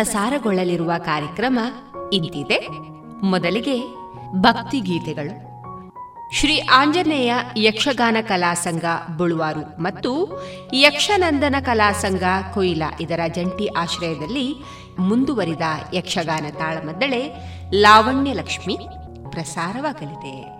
ಪ್ರಸಾರಗೊಳ್ಳಲಿರುವ ಕಾರ್ಯಕ್ರಮ ಇಂತಿದೆ. ಮೊದಲಿಗೆ ಭಕ್ತಿ ಗೀತೆಗಳು. ಶ್ರೀ ಆಂಜನೇಯ ಯಕ್ಷಗಾನ ಕಲಾ ಸಂಘ ಬುಳುವಾರು ಮತ್ತು ಯಕ್ಷನಂದನ ಕಲಾಸಂಗ ಕೊಯ್ಲ ಇದರ ಜಂಟಿ ಆಶ್ರಯದಲ್ಲಿ ಮುಂದುವರಿದ ಯಕ್ಷಗಾನ ತಾಳಮದ್ದಳೆ ಲಾವಣ್ಯ ಲಕ್ಷ್ಮಿ ಪ್ರಸಾರವಾಗಲಿದೆ.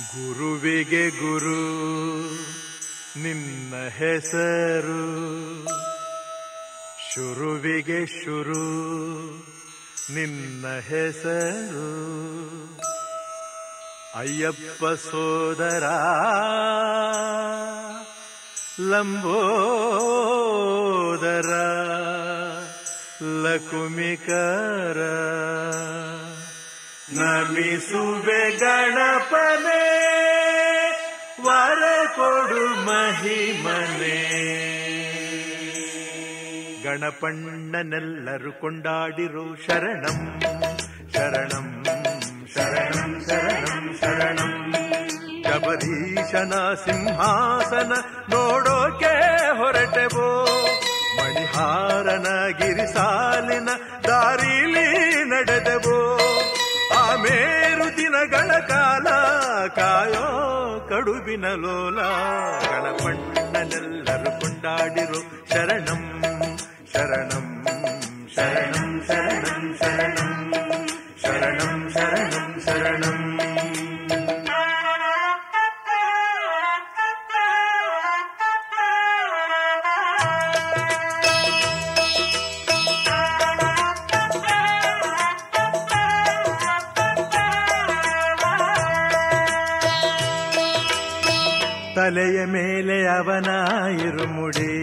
ಗುರುವಿಗೆ ಗುರು ನಿನ್ನ ಹೆಸರು. ಶುರುವಿಗೆ ಶುರು ನಿನ್ನ ಹೆಸರು. ಅಯ್ಯಪ್ಪ ಸೋದರ ಲಂಬೋದರ ಲಕುಮಿಕರ. ನಮಿಸುವೆ ಗಣಪನೆ, ವರ ಕೊಡು ಮಹಿಮನೆ. ಗಣಪಣ್ಣನೆಲ್ಲರು ಕೊಂಡಾಡಿರು ಶರಣಂ ಶರಣಂ ಶರಣಂ ಶರಣಂ ಶರಣಂ. ಶಬರೀಶನ ಸಿಂಹಾಸನ ನೋಡೋಕೆ ಹೊರಟೆವೋ, ಮಣಿಹಾರನ ಗಿರಿಸಾಲಿನ ದಾರಿಲಿ ಕಾಲ ಕಾಯೋ ಕಡುಬಿನ ಲೋಲ. ಗಣಪಣ್ಣನೆಲ್ಲರು ಕೊಂಡಾಡಿರು ಶರಣಂ ಶರಣಂ. ಅವನ ಇರುಮುಡಿ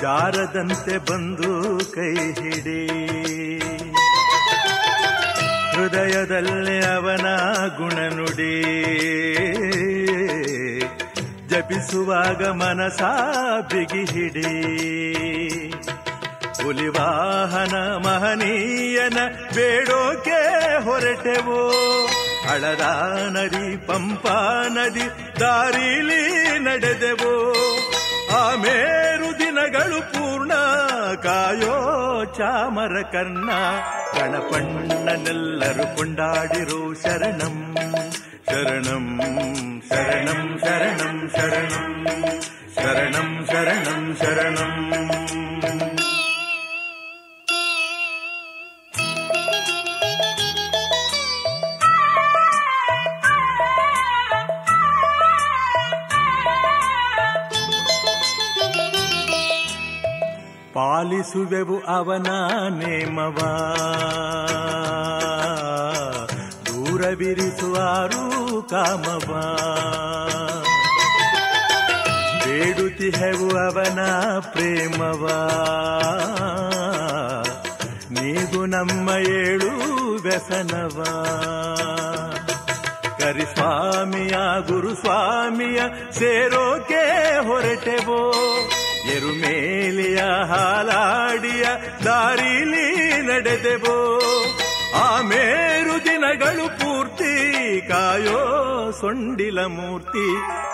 ಜಾರದಂತೆ ಬಂದು ಕೈ ಹಿಡಿ? ಹೃದಯದಲ್ಲಿ ಅವನ ಗುಣನುಡಿ? ಜಪಿಸುವಾಗ ಮನಸ ಬಿಗಿ ಹಿಡಿ? ಹುಲಿವಾಹನ ಮಹನೀಯನ ಬೇಡೋಕೆ ಹೊರಟೆವೋ? ಹಳದ ನದಿ, ಪಂಪಾ ನದಿ, ದಾರಿಲಿ ನಡೆದೆವು. ಆ ಮೇರು ದಿನಗಳು ಪೂರ್ಣ, ಕಾಯೋ ಚಾಮರ ಕರ್ಣ. ಕಣಪಣ್ಣನೆಲ್ಲರೂ ಕೊಂಡಾಡಿರೋ ಶರಣಂ ಶರಣಂ ಶರಣಂ ಶರಣಂ ಶರಣಂ ಶರಣಂ ಶರಣಂ ಶರಣಂ. ಪಾಲಿಸುವೆವು ಅವನ ನೇಮವ. ದೂರವಿರಿಸುವಾರು ಕಾಮವ ಬೇಡುತ್ತಿಹೆವು ಅವನ ಪ್ರೇಮವ. ನೀಗು ನಮ್ಮ ಏಳು ವ್ಯಸನವ. ಕರಿಸ್ವಾಮಿಯ ಗುರುಸ್ವಾಮಿಯ ಸೇರೋಕೆ ಹೊರಟೆವೋ. ಎರುಮೇಲಿಯ ಹಾಲಾಡಿಯ ದಾರಿಲಿ ನಡೆದೆವೋ. ಆ ಮೇರು ದಿನಗಳು ಪೂರ್ತಿ ಕಾಯೋ ಸೊಂಡಿಲ ಮೂರ್ತಿ.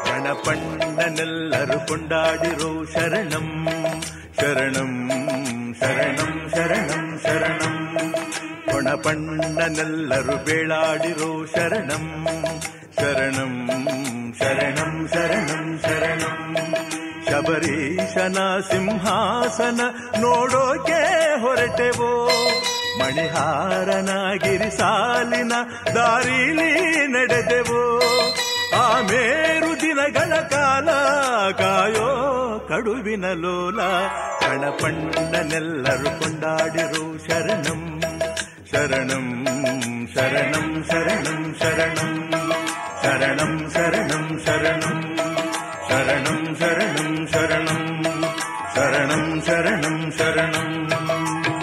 ಗಣಪಣ್ಣನೆಲ್ಲರೂ ಕೊಂಡಾಡಿರೋ ಶರಣಂ ಶರಣಂ ಶರಣಂ ಶರಣಂ ಶರಣಂ. ಕೊಣಪಣ್ಣನೆಲ್ಲರೂ ಬೇಳಾಡಿರೋ ಶರಣಂ ಶರಣಂ ಶರಣಂ ಶರಣಂ ಶರಣಂ. ಶಬರೀಶನ ಸಿಂಹಾಸನ ನೋಡೋಕೆ ಹೊರಟೆವೋ? ಮಣಿಹಾರನ ಗಿರಿಸಾಲಿನ ದಾರಿಲಿ ನಡೆದೆವೋ? ಆ ಮೇರು ದಿನಗಳ ಕಾಲ ಕಾಯೋ ಕಡುವಿನ ಲೋಲ, ಕಣಪಣ್ಣನೆಲ್ಲರೂ ಕೊಂಡಾಡಿರು ಶರಣಂ ಶರಣಂ ಶರಣಂ ಶರಣಂ ಶರಣಂ ಶರಣಂ ಶರಣಂ ಶರಣಂ. रणं शरणं शरणम् शरणं शरणं शरणम्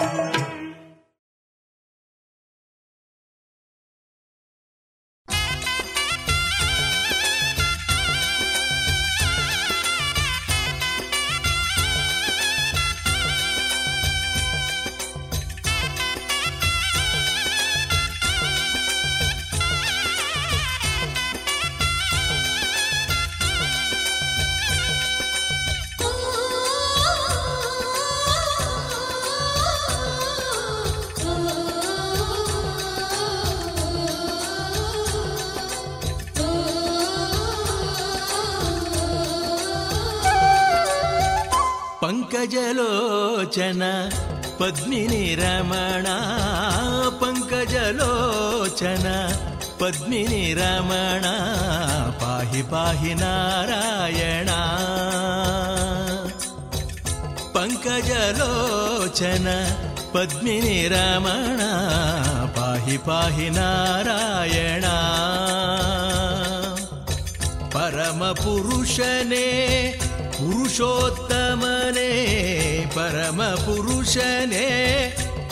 पद्मिनी रमणा पङ्कज लोचन पद्मिनी रमणा पाहि पाहि नारायणा। पङ्कज लोचन पद्मिनी रमणा पाहि पाहि नारायणा। परमपुरुष ने परमपुरुषने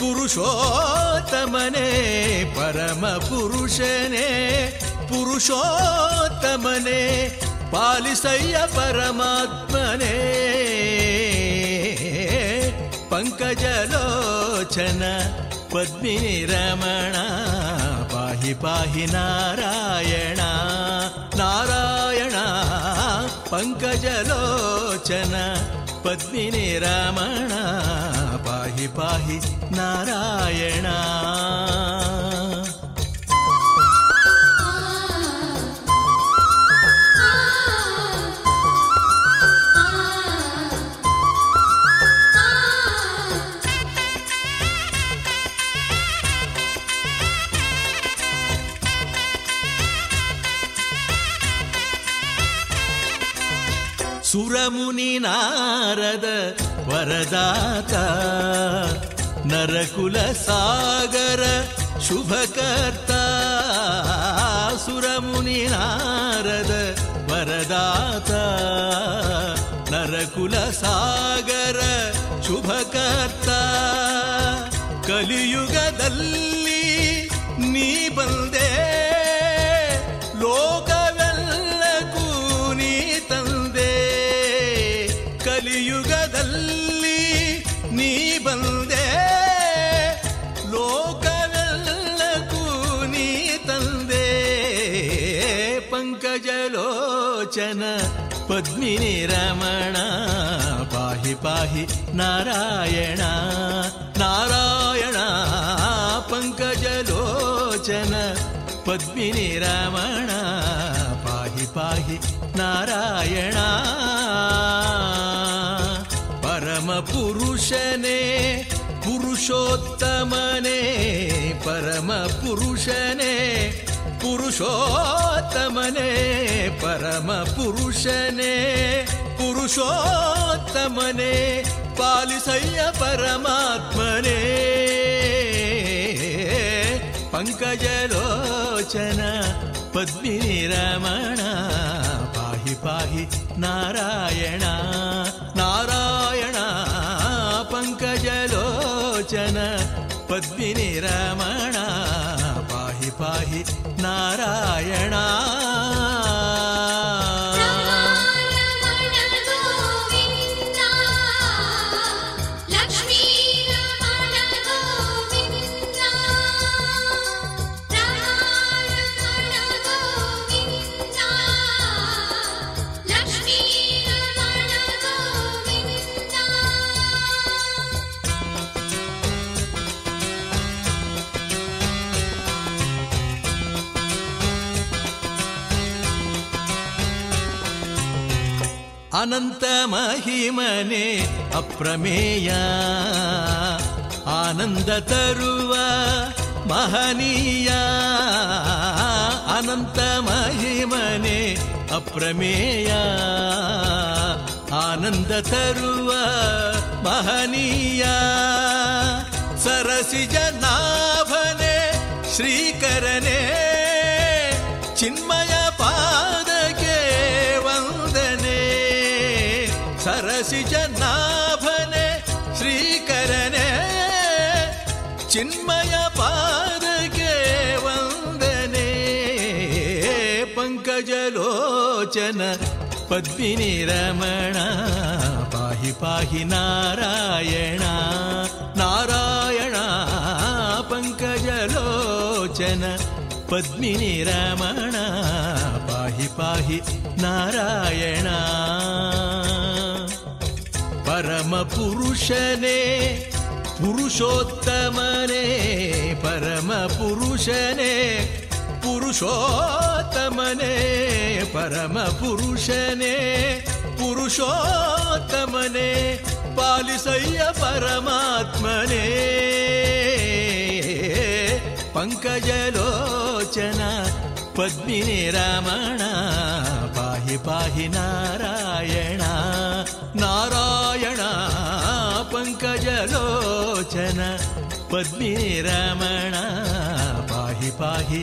पुरुषोत्तमने परमपुरुषने पुरुषोत्तमने पालिसय्य परमात्मने। पङ्कजलोचन पद्मीरमणा पाहि पाहि नारायणा नारायणा पङ्कजलोचन पद्मिने रामणा पाहि पाहि नारायणा। ಸುರಮುನಿ ನಾರದ ವರದಾತ ನರಕುಲ ಸಾಗರ ಶುಭಕರ್ತ. ಸುರಮುನಿ ನಾರದ ವರದಾತ ನರಕುಲ ಸಾಗರ ಶುಭಕರ್ತ. ಕಲಿಯುಗದಲ್ಲಿ पद्मिनी रमणा पाहि नारायणा नारायणा पङ्कजलोचन पद्मिनी रमणा पाहि पाहि नारायणा। परमपुरुषने पुरुषोत्तमने परमपुरुषने पुरुषोत्तमने परमपुरुषने पुरुषोत्तमने पालिसय्य परमात्मने। पङ्कजलोचन पद्मिनी रमण पाहि पाहि नारायण। नारायण पङ्कजलोचन पद्मिनी रमणा पाहि पाहि नारायणा। ಮಹಿಮನೆ ಅಪ್ರಮೇಯ. ಆನಂದ ತರುವ ಮಹನೀಯ. ಅನಂತ ಮಹಿಮನೆ ಅಪ್ರಮೇಯ. ಆನಂದ ತರುವ ಮಹನೀಯ. ಸರಸಿಜ ನಾಭನೆ ಶ್ರೀಕರನೇ ಚಿನ್ಮಯ चिन्मयपादके वन्दने पङ्कजलोचन पद्मिनी रमणा पाहि पाहि नारायणा नारायणा पङ्कजलोचन पद्मिनी रमणा पाहि पाहि नारायणा परमपुरुषने ಪುರುಷೋತ್ತಮನೇ ಪರಮ ಪುರುಷನೇ ಪುರುಷೋತ್ತಮನೇ ಪರಮ ಪುರುಷನೇ ಪುರುಷೋತ್ತಮನೇ ಪಾಲಿಸಯ್ಯ ಪರಮಾತ್ಮನೇ. ಪಂಕಜಲೋಚನ पद्मिने रामणा पाहि पाहि नारायणा नारायणा पङ्कजलोचन पद्मिने पद्मिनी रामणा पाहि पाहि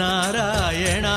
नारायणा।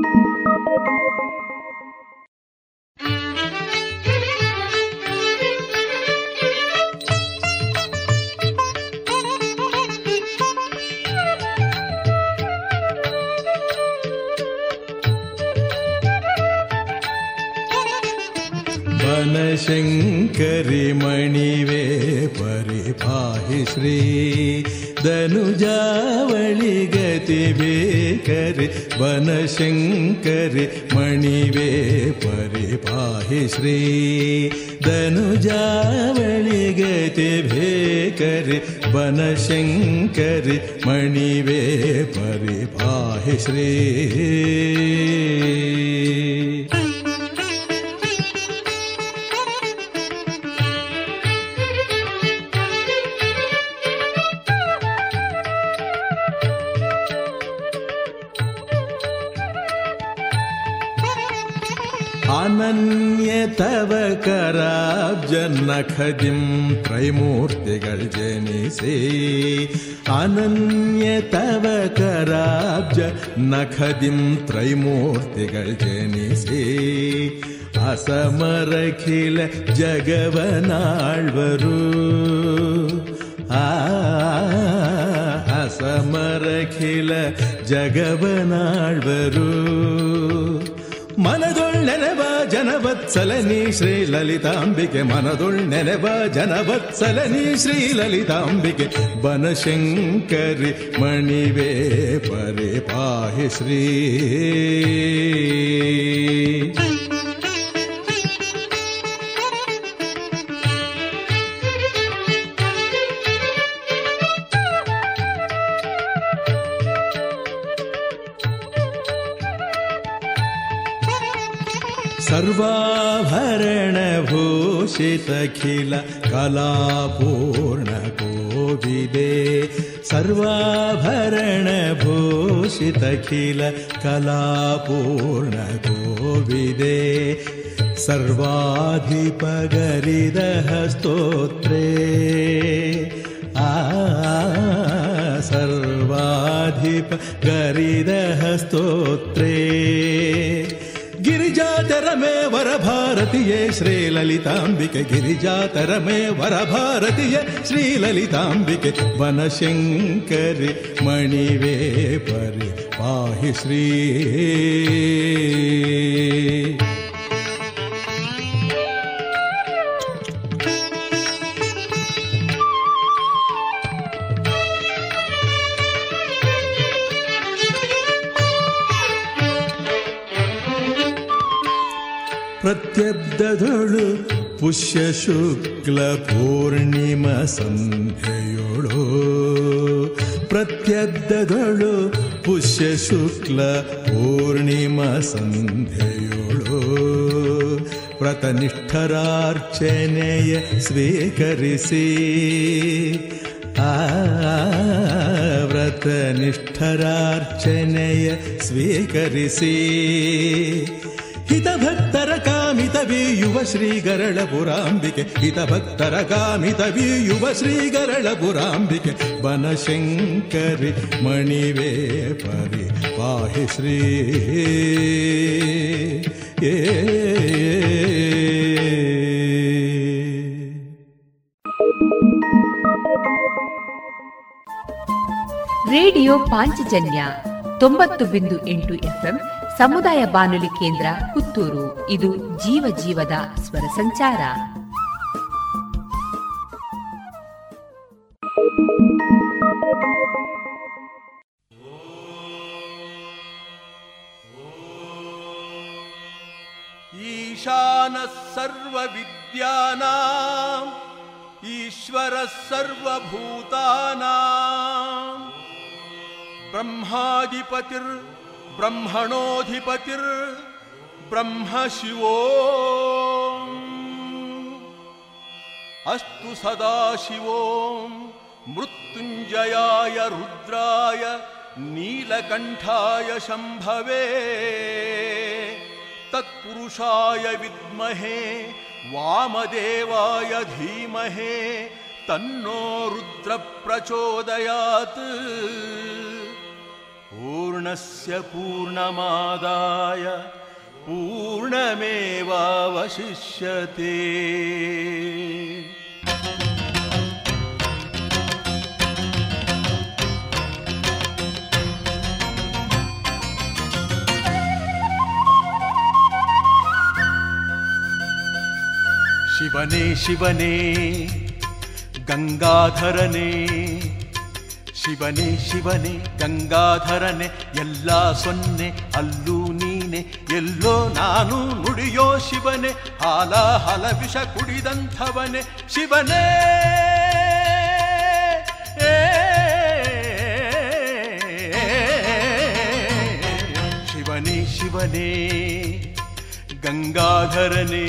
बनशङ्करि मणिवे परिपाहि श्री धनुजावळि गतिबेकरि बनशङ्करि मणिवे परिपाहि श्री धनुजावळि गतिभेकरि बनशङ्करि मणिवे परिपाहि श्री अनन्य तव कराब् जनखदिं त्रैमूर्तिगर् जनिसि। अनन्य तव कराब्ज नखदिं त्रैमूर्तिगर् जनिसि। असमरखिल जगवनाळ्व असमरखिल जगवनाळ्व ಮನದೊಳ್ ನೆನೆವ ಜನವತ್ಸಲನಿ ಶ್ರೀ ಲಲಿತಾಂಬಿಕೆ. ಮನದೊಳ್ಳೆನೆವ ಜನವತ್ಸಲನಿ ಶ್ರೀ ಲಲಿತಾಂಬಿಕೆ. ಬನಶಂಕರಿ ಮಣಿವೇ ಪರಿ ಪಾಹಿ ಶ್ರೀ. सर्वाभरणभूषितखिल कलापूर्णकोविदे सर्वाभरणभूषितखिल कलापूर्णकोविदे सर्वाधिपगरिदः स्तोत्रे आ सर्वाधिपगरिदः स्तोत्रे मे वर भारतीय श्री ललिताम्बिक गिरिजा तर मे वर भारतीय श्री ललिताम्बिक वनशङ्कर पाहि श्री ಲಲಿತಾಂಬಿಕೆ ವನಶಂಕರಿ ಮಣಿವೇ ಪರಿ ಪಾಹಿ ಶ್ರೀ ಪ್ರತ್ಯಬ್ಧದೊಳು ಪುಷ್ಯ ಶುಕ್ಲ ಪೂರ್ಣಿಮ ಸಂಧ್ಯೆಯೊಳು ಪ್ರತ್ಯಬ್ಧದೊಳು ಪುಷ್ಯ ಶುಕ್ಲ ಪೂರ್ಣಿಮ ಸಂಧ್ಯೆಯೊಳು ವ್ರತನಿಷ್ಠರಾರ್ಚನೆಯ ಸ್ವೀಕರಿಸಿ ಆ ವ್ರತನಿಷ್ಠರಾರ್ಚನೆಯ ಸ್ವೀಕರಿಸಿ ಹಿತಭಕ್ತರ ಬೀಯುವ ಶ್ರೀಗರಳ ಪುರಾಂಬಿಕೆ ಹಿತಭಕ್ತರ ಕಾಮಿತ ಬೀಯುವ ಶ್ರೀಗರಳ ಪುರಾಂಬಿಕೆ ಬನಶಂಕರಿ ಮಣಿವೇ ಪರಿ ಪಾಹಿ ಶ್ರೀ. ಏ. ರೇಡಿಯೋ ಪಾಂಚಜನ್ಯ ತೊಂಬತ್ತು ಬಿಂದು ಎಂಟು ಎಫ್ಎಂ ಸಮುದಾಯ ಬಾನುಲಿ ಕೇಂದ್ರ ಪುತ್ತೂರು. ಇದು ಜೀವ ಜೀವದ ಸ್ವರ ಸಂಚಾರ. ಈಶಾನ ಸರ್ವ ಸರ್ವವಿದ್ಯಾನ ಈಶ್ವರ ಸರ್ವಭೂತಾನ ಬ್ರಹ್ಮಾಧಿಪತಿರ್ ब्रह्म शिवो। अस्तु सदाशिवो मृत्युञ्जयाय रुद्राय नीलकण्ठाय शम्भवे। तत्पुरुषाय विद्महे वामदेवाय धीमहे तन्नो रुद्रप्रचोदयात् पूर्णस्य पूर्णमादाय पूर्णमेवावशिष्यते। शिवने शिवने गङ्गाधरने ಶಿವನೇ ಶಿವನೇ, ಗಂಗಾಧರನೆ, ಎಲ್ಲ ಸೊನ್ನೆ, ಅಲ್ಲೂ ನೀನೆ, ಎಲ್ಲೋ ನಾನು ನುಡಿಯೋ ಶಿವನೇ, ಹಾಲ, ಹಲ ವಿಷ ಕುಡಿದಂಥವನೇ ಶಿವನೇ. ಶಿವನೇ ಶಿವನೇ, ಗಂಗಾಧರನೇ.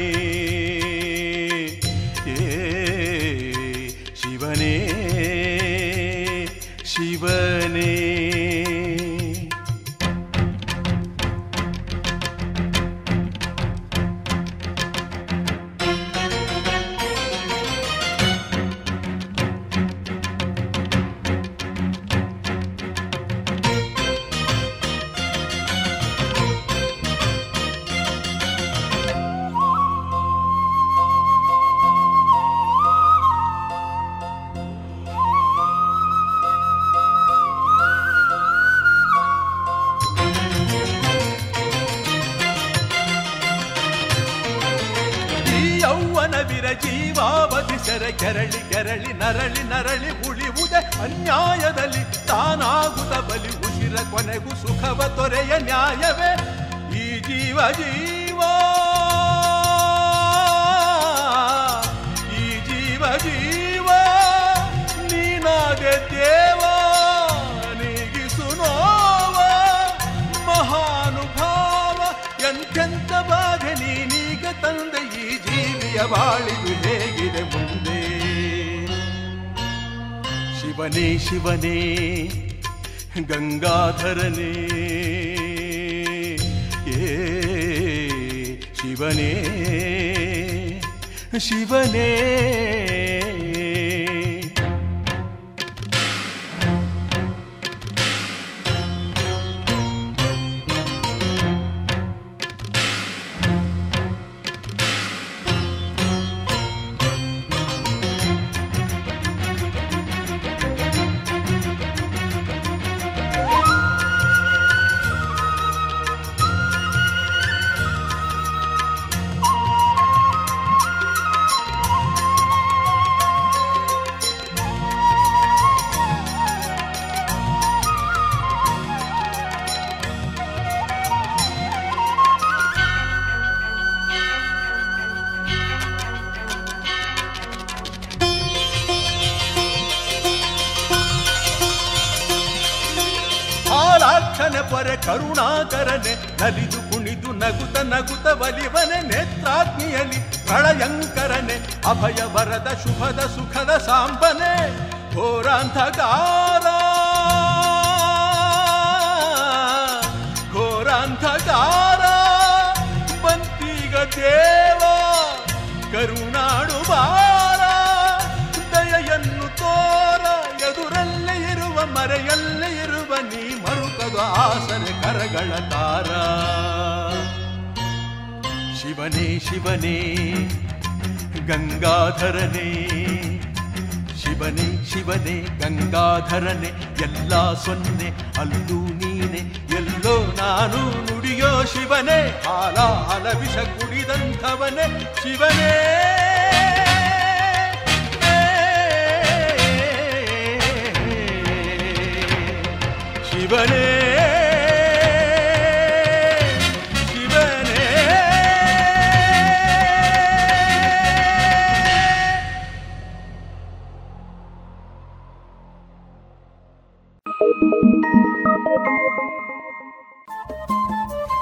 ನೀನೆ ಎಲ್ಲೋ ನಾನು ನುಡಿಯೋ ಶಿವನೇ ಹಾಲ ಹಲ ವಿಷ ಕುಡಿದಂಥವನೇ ಶಿವನೇ ಶಿವನೇ. ಶಿವನೇ.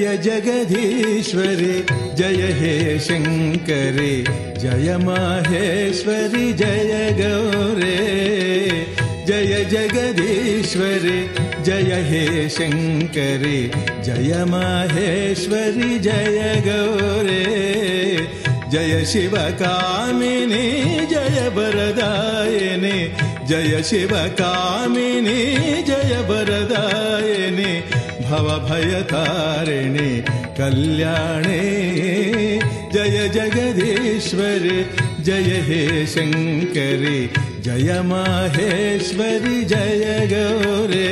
जय जगदीश्वरि, जय हे शङ्करि जय माहेश्वरि, जय गौरे। जय जगदीश्वरि, जय हे शङ्करि जय माहेश्वरि, जय गौरे। जय शिवकामिनी, जय वरदायिनि, जय शिवकामिनी, जय वरदायिनि। भवभयतारिणि कल्याणे। जय जगदीश्वरि जय हे शङ्करि जय माहेश्वरि जय गौरे।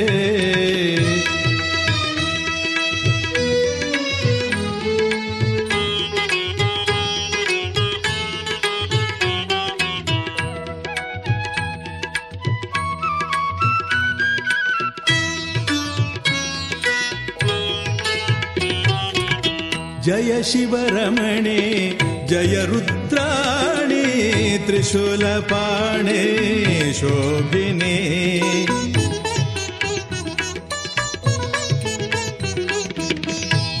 जय शिवरमणे जय रुद्राणि त्रिशूलपाणे शोभिने।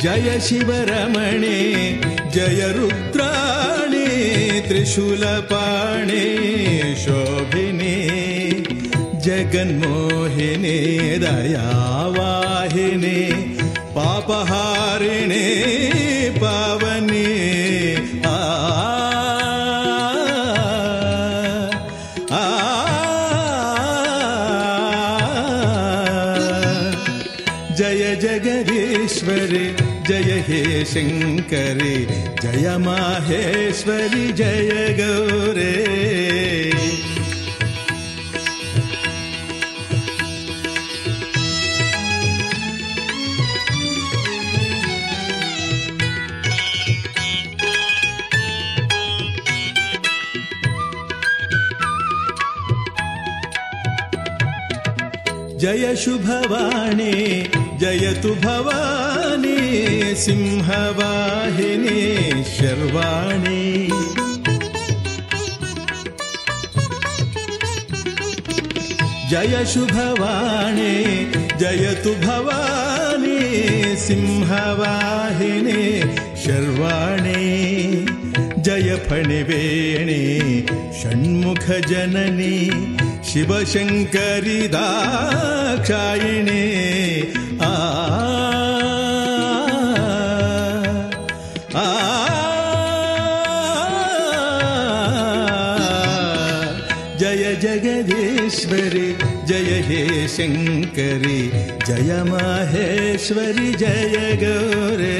जय शिवरमणे जय रुद्राणि त्रिशूलपाणे शोभिने। जगन्मोहिने दयावाहिने पापहारिणे शङ्करे जय माहेश्वरि जय गौरे। जय शुभवाणी जयतु भवा सिंहवाहिनी शर्वाणी। जय शुभवाणी जयतु भवानी सिंहवाहिनी शर्वाणी। जय फणिवेणी षण्मुखजननी शिवशङ्करि दाक्षायिणे जगदीश्वरि जय हे शङ्करि जय माहेश्वरि जय गौरे।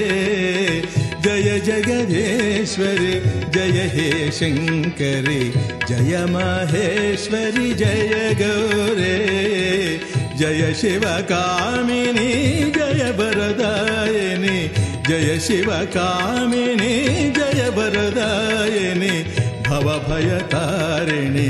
जय जगदीश्वरि जय हे शङ्करि जय माहेश्वरि जय गौरे। जय शिवकामिनी जय वरदायिनि जय शिवकामिनी जय वरदायिनि भवभयतारिणि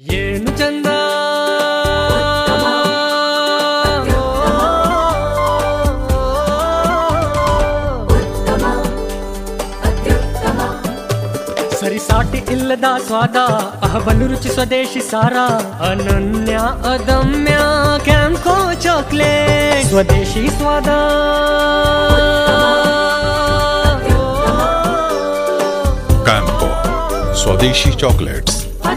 ಏನು ಚಂದ ಸರಿಸಾಟಿ ಇಲ್ಲದ ಸ್ವಾದ ಅಹಬಲು ರುಚಿ ಸ್ವದೇಶಿ ಸಾರ ಅನನ್ಯ ಅದಮ್ಯ ಕ್ಯಾಂಕೋ ಚಾಕ್ಲೇಟ್ ಸ್ವದೇಶಿ ಸ್ವಾದ ಕ್ಯಾಂಪೋ ಸ್ವದೇಶಿ ಚಾಕ್ಲೇಟ್ಸ್ ಶ್ರೀ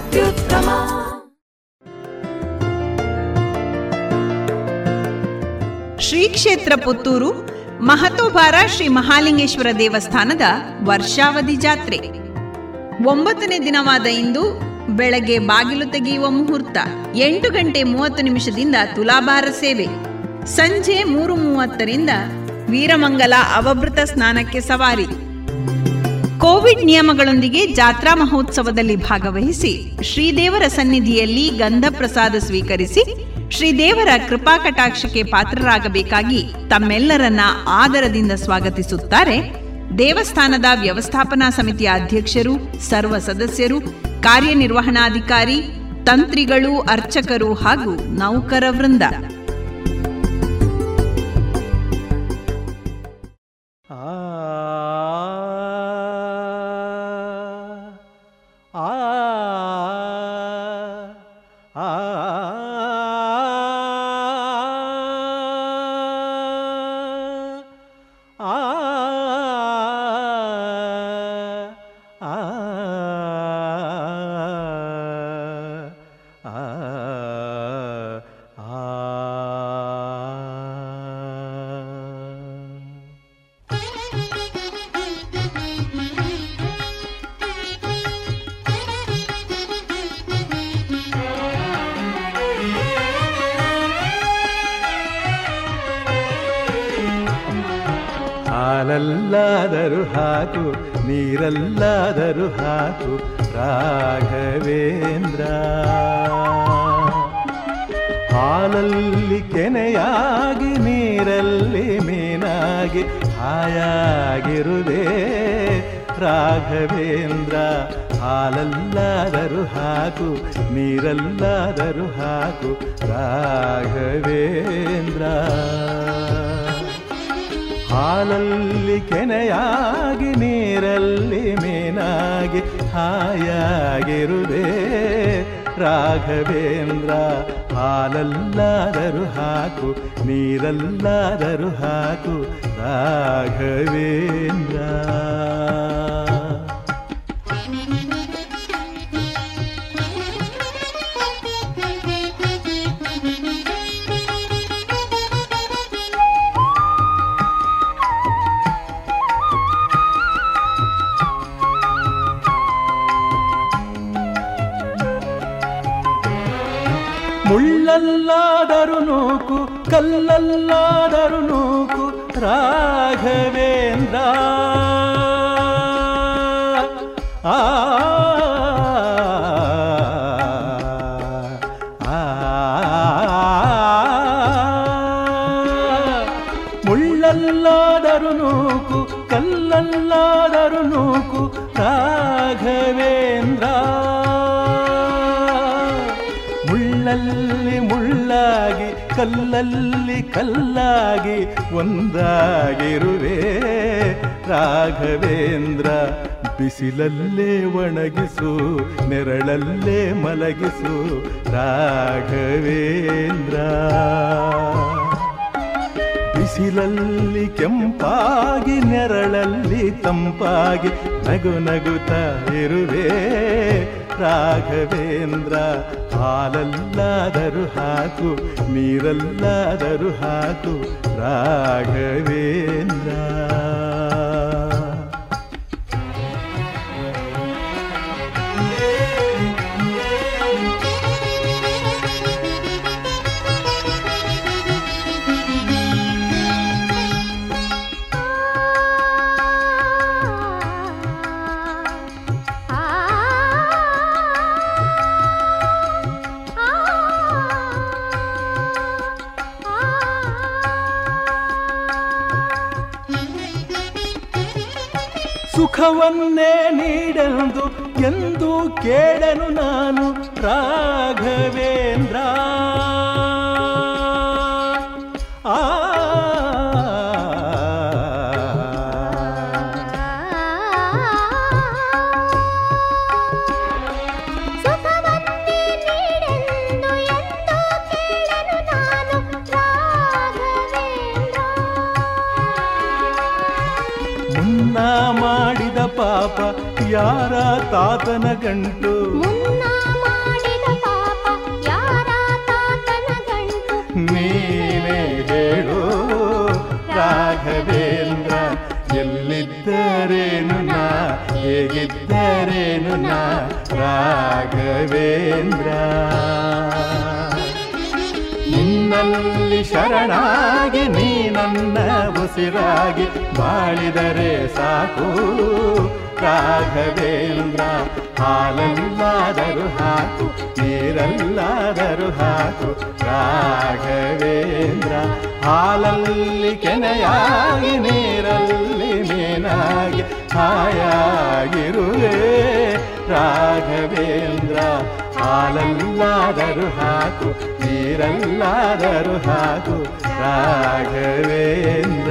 ಕ್ಷೇತ್ರ ಪುತ್ತೂರು ಮಹತೋಬಾರ ಶ್ರೀ ಮಹಾಲಿಂಗೇಶ್ವರ ದೇವಸ್ಥಾನದ ವರ್ಷಾವಧಿ ಜಾತ್ರೆ. ಒಂಬತ್ತನೇ ದಿನವಾದ ಇಂದು ಬೆಳಗ್ಗೆ ಬಾಗಿಲು ತೆಗೆಯುವ ಮುಹೂರ್ತ, ಎಂಟು ಗಂಟೆ ಮೂವತ್ತು ನಿಮಿಷದಿಂದ ತುಲಾಭಾರ ಸೇವೆ. ಸಂಜೆ ಮೂರು ಮೂವತ್ತರಿಂದ ವೀರಮಂಗಲ ಅವಭೃತ ಸ್ನಾನಕ್ಕೆ ಸವಾರಿ. ಕೋವಿಡ್ ನಿಯಮಗಳೊಂದಿಗೆ ಜಾತ್ರಾ ಮಹೋತ್ಸವದಲ್ಲಿ ಭಾಗವಹಿಸಿ ಶ್ರೀದೇವರ ಸನ್ನಿಧಿಯಲ್ಲಿ ಗಂಧ ಪ್ರಸಾದ ಸ್ವೀಕರಿಸಿ ಶ್ರೀದೇವರ ಕೃಪಾ ಕಟಾಕ್ಷಕ್ಕೆ ಪಾತ್ರರಾಗಬೇಕಾಗಿ ತಮ್ಮೆಲ್ಲರನ್ನ ಆದರದಿಂದ ಸ್ವಾಗತಿಸುತ್ತಾರೆ ದೇವಸ್ಥಾನದ ವ್ಯವಸ್ಥಾಪನಾ ಸಮಿತಿಯ ಅಧ್ಯಕ್ಷರು, ಸರ್ವ ಸದಸ್ಯರು, ಕಾರ್ಯನಿರ್ವಹಣಾಧಿಕಾರಿ, ತಂತ್ರಿಗಳು, ಅರ್ಚಕರು ಹಾಗೂ ನೌಕರ ವೃಂದ ನೀರಲ್ಲಾದರೂ ಹಾಕು ರಾಘವೇಂದ್ರ. ಹಾಲಲ್ಲಿ ಕೆನೆಯಾಗಿ ನೀರಲ್ಲಿ ಮೀನಾಗಿ ಹಾಯಾಗಿರುವೆ ರಾಘವೇಂದ್ರ. ಹಾಲಲ್ಲಾದರು ಹಾಕು ನೀರಲ್ಲಾದರೂ ಹಾಕು ರಾಘವೇಂದ್ರ. ಮುಳ್ಳಲ್ಲಾದರೂ ನೂಕು ಕಲ್ಲಲ್ಲಾದರೂ ನೂಕು ರಾಘವೇಂದ್ರ ಆ ಆ, ಮುಳ್ಳಲ್ಲಾದರೂ ನೂಕು ಕಲ್ಲಲ್ಲಾದರೂ ನೂಕು ರಾಘವೇಂದ್ರ ಮುಳ್ಳಲ್ಲಿ ಮುಳ್ಳಾಗಿ ಕಲ್ಲಲ್ಲಿ ಕಲ್ಲಾಗಿ ಒಂದಾಗಿರುವೆ. ರಾಘವೇಂದ್ರ, ಬಿಸಿಲಲ್ಲೇ ಒಣಗಿಸು, ನೆರಳಲ್ಲೇ ಮಲಗಿಸು. ರಾಘವೇಂದ್ರ, ಬಿಸಿಲಲ್ಲಿ ಕೆಂಪಾಗಿ, ನೆರಳಲ್ಲಿ ತಂಪಾಗಿ ನಗು ನಗುತ್ತ ಇರುವೆ. ರಾಘವೇಂದ್ರ ಹಾಲಲ್ಲಾದರೂ ಹಾಕು ನೀರಲ್ಲಾದರೂ ಹಾಕು ರಾಘವೇಂದ್ರ. ಸುಖವನ್ನೇ ನೀಡೆಂದು ಎಂದು ಕೇಳನು ನಾನು ರಾಘವೇಂದ್ರ. ಯಾರ ತಾತನ ಗಂಟು? ನೀನೇ ಹೇಳು ರಾಘವೇಂದ್ರ ಎಲ್ಲಿದ್ದರೇನು ನಾ? ಹೇಗಿದ್ದರೇನು ನಾ? ರಾಘವೇಂದ್ರ. ನಿನ್ನಲ್ಲಿ ಶರಣಾಗಿ ನೀ ನನ್ನ ಉಸಿರಾಗಿ ಬಾಳಿದರೆ ಸಾಕು. ರಾಘವೇಂದ್ರ, ಹಾಲಲ್ಲಾದರು ಹಾಕು, ನೀರಲ್ಲಾದರು ಹಾಕು. ರಾಘವೇಂದ್ರ, ಹಾಲಲ್ಲಿ ಕೆನೆಯಾಗಿ, ನೀರಲ್ಲಿ ಮೀನಾಗಿ ಹಾಯಾಗಿರುವೆ. ರಾಘವೇಂದ್ರ, ಹಾಲಲ್ಲಾದರು ಹಾಕು, ನೀರಲ್ಲಾದರು ಹಾಕು. ರಾಘವೇಂದ್ರ.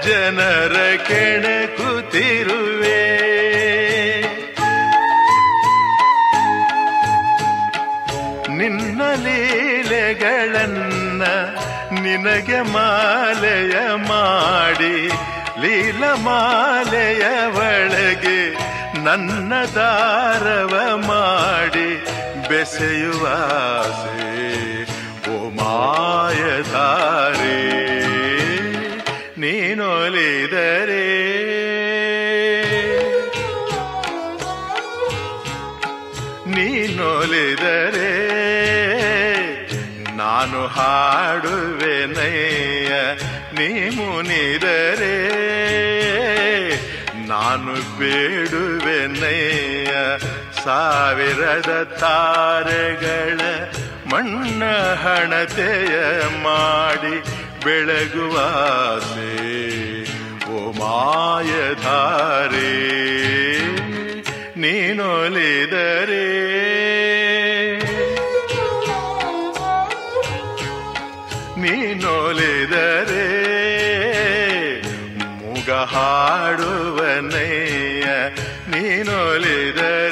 ಜನರ ಕೆಣಕುತ್ತಿರುವೆ ನಿನ್ನ ಲೀಲೆಗಳನ್ನ ನಿನಗೆ ಮಾಲೆಯ ಮಾಡಿ ಲೀಲ ಮಾಲೆಯ ಒಳಗೆ ನನ್ನ ದಾರವ ಮಾಡಿ ಬೆಸೆಯುವಾಸೆ, ಓ ಮಾಯಧಾರೆ ನೀನೊಲಿದರೆ ನೀನೊಲಿದರೆ ನಾನು ಹಾಡುವೆನಯ್ಯ ನೀ ಮುನಿದರೆ. ನಾನು ಬೇಡುವೆನಯ್ಯ ಸಾವಿರದ ತಾರೆಗಳ ಮಣ್ಣ ಹಣತೆಯ ಮಾಡಿ ಬೆಳಗುವಾಸೆ ಓ ಮಾಯಧಾರೆ ನೀನೊಲಿದರೆ. ನೀನೊಲಿದರೆ ಮುಗ ಹಾಡುವನಯ್ಯ ನೀನೊಲಿದರೆ.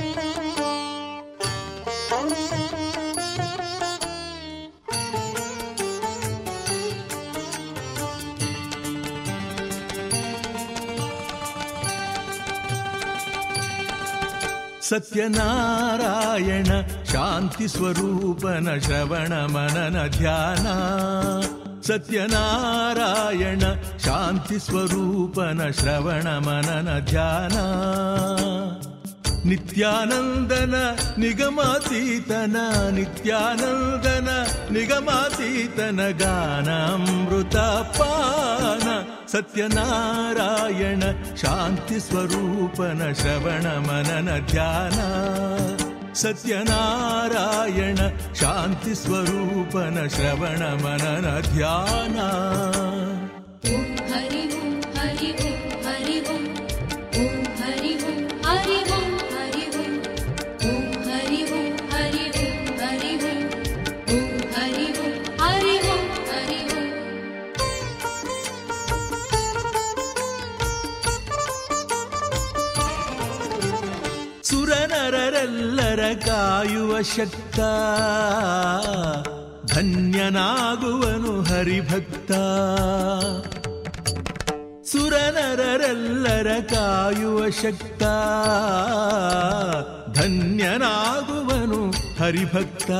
ಸತ್ಯನಾರಾಯಣ ಶಾಂತಿ ಸ್ವರೂಪನ ಶ್ರವಣ ಮನನ ಧ್ಯಾನ. ಸತ್ಯನಾರಾಯಣ ಶಾಂತಿ ಸ್ವರೂಪನ ಶ್ರವಣ ಮನನ ಧ್ಯಾನ. नित्यानन्दन निगमासीतन नित्यानन्दन निगमासीतन गानमृतापान सत्यनारायण शान्तिस्वरूपनश्रवणमनन ध्यान सत्यनारायण शान्तिस्वरूपनश्रवण मनन ध्यान। हरि हरिः हरिः ಸುರನರರೆಲ್ಲರ ಕಾಯುವ ಶಕ್ತ. ಧನ್ಯನಾಗುವನು ಹರಿಭಕ್ತ. ಸುರನರರೆಲ್ಲರ ಕಾಯುವ ಶಕ್ತ. ಧನ್ಯನಾಗುವನು ಹರಿಭಕ್ತ.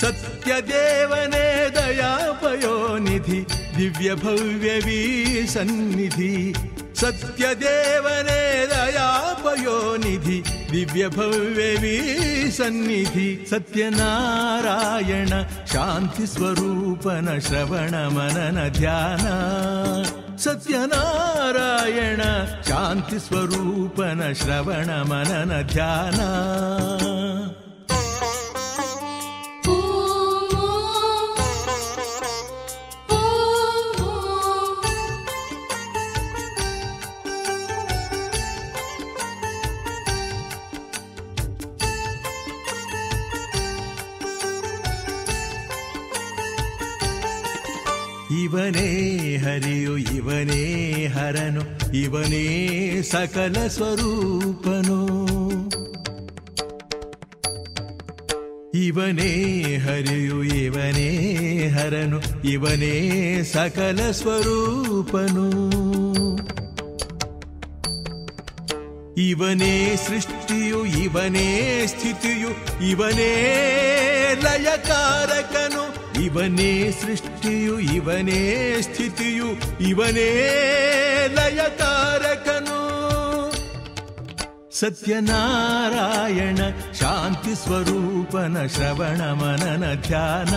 ಸತ್ಯದೇವನೇ ದಯಾಪಯೋನಿಧಿ ದಿವ್ಯ ಭವ್ಯವೀ ಸನ್ನಿಧಿ. ಸತ್ಯದೇವನೇ ದಯಾಪಯೋನಿಧಿ ದಿವ್ಯ ಭವ್ಯವೀ ಸನ್ನಿಧಿ. ಸತ್ಯನಾರಾಯಣ, ಶಾಂತಿ ಸ್ವರೂಪನ ಶ್ರವಣ ಮನನ ಧ್ಯಾನ. ಸತ್ಯನಾರಾಯಣ, ಶಾಂತಿ ಸ್ವರೂಪನ ಶ್ರವಣ ಮನನ ಧ್ಯಾನ. ಹರಿಯು ಇವನೇ ಹರನು, ಇವನೇ ಸಕಲ ಸ್ವರೂಪನು. ಇವನೇ ಹರಿಯು, ಇವನೇ ಹರನು, ಇವನೇ ಸಕಲ ಸ್ವರೂಪನು. ಇವನೇ ಸೃಷ್ಟಿಯು, ಇವನೇ ಸ್ಥಿತಿಯು, ಇವನೇ ಲಯಕಾರಕನು, ಇವನೇ ಸೃಷ್ಟಿಯು, ಇವನೇ ಸ್ಥಿತಿಯು. ಇವನೇ ಲಯಕಾರಕನು. ಸತ್ಯನಾರಾಯಣ ಶಾಂತಿ ಸ್ವರೂಪನ ಶ್ರವಣ ಮನನ ಧ್ಯಾನ.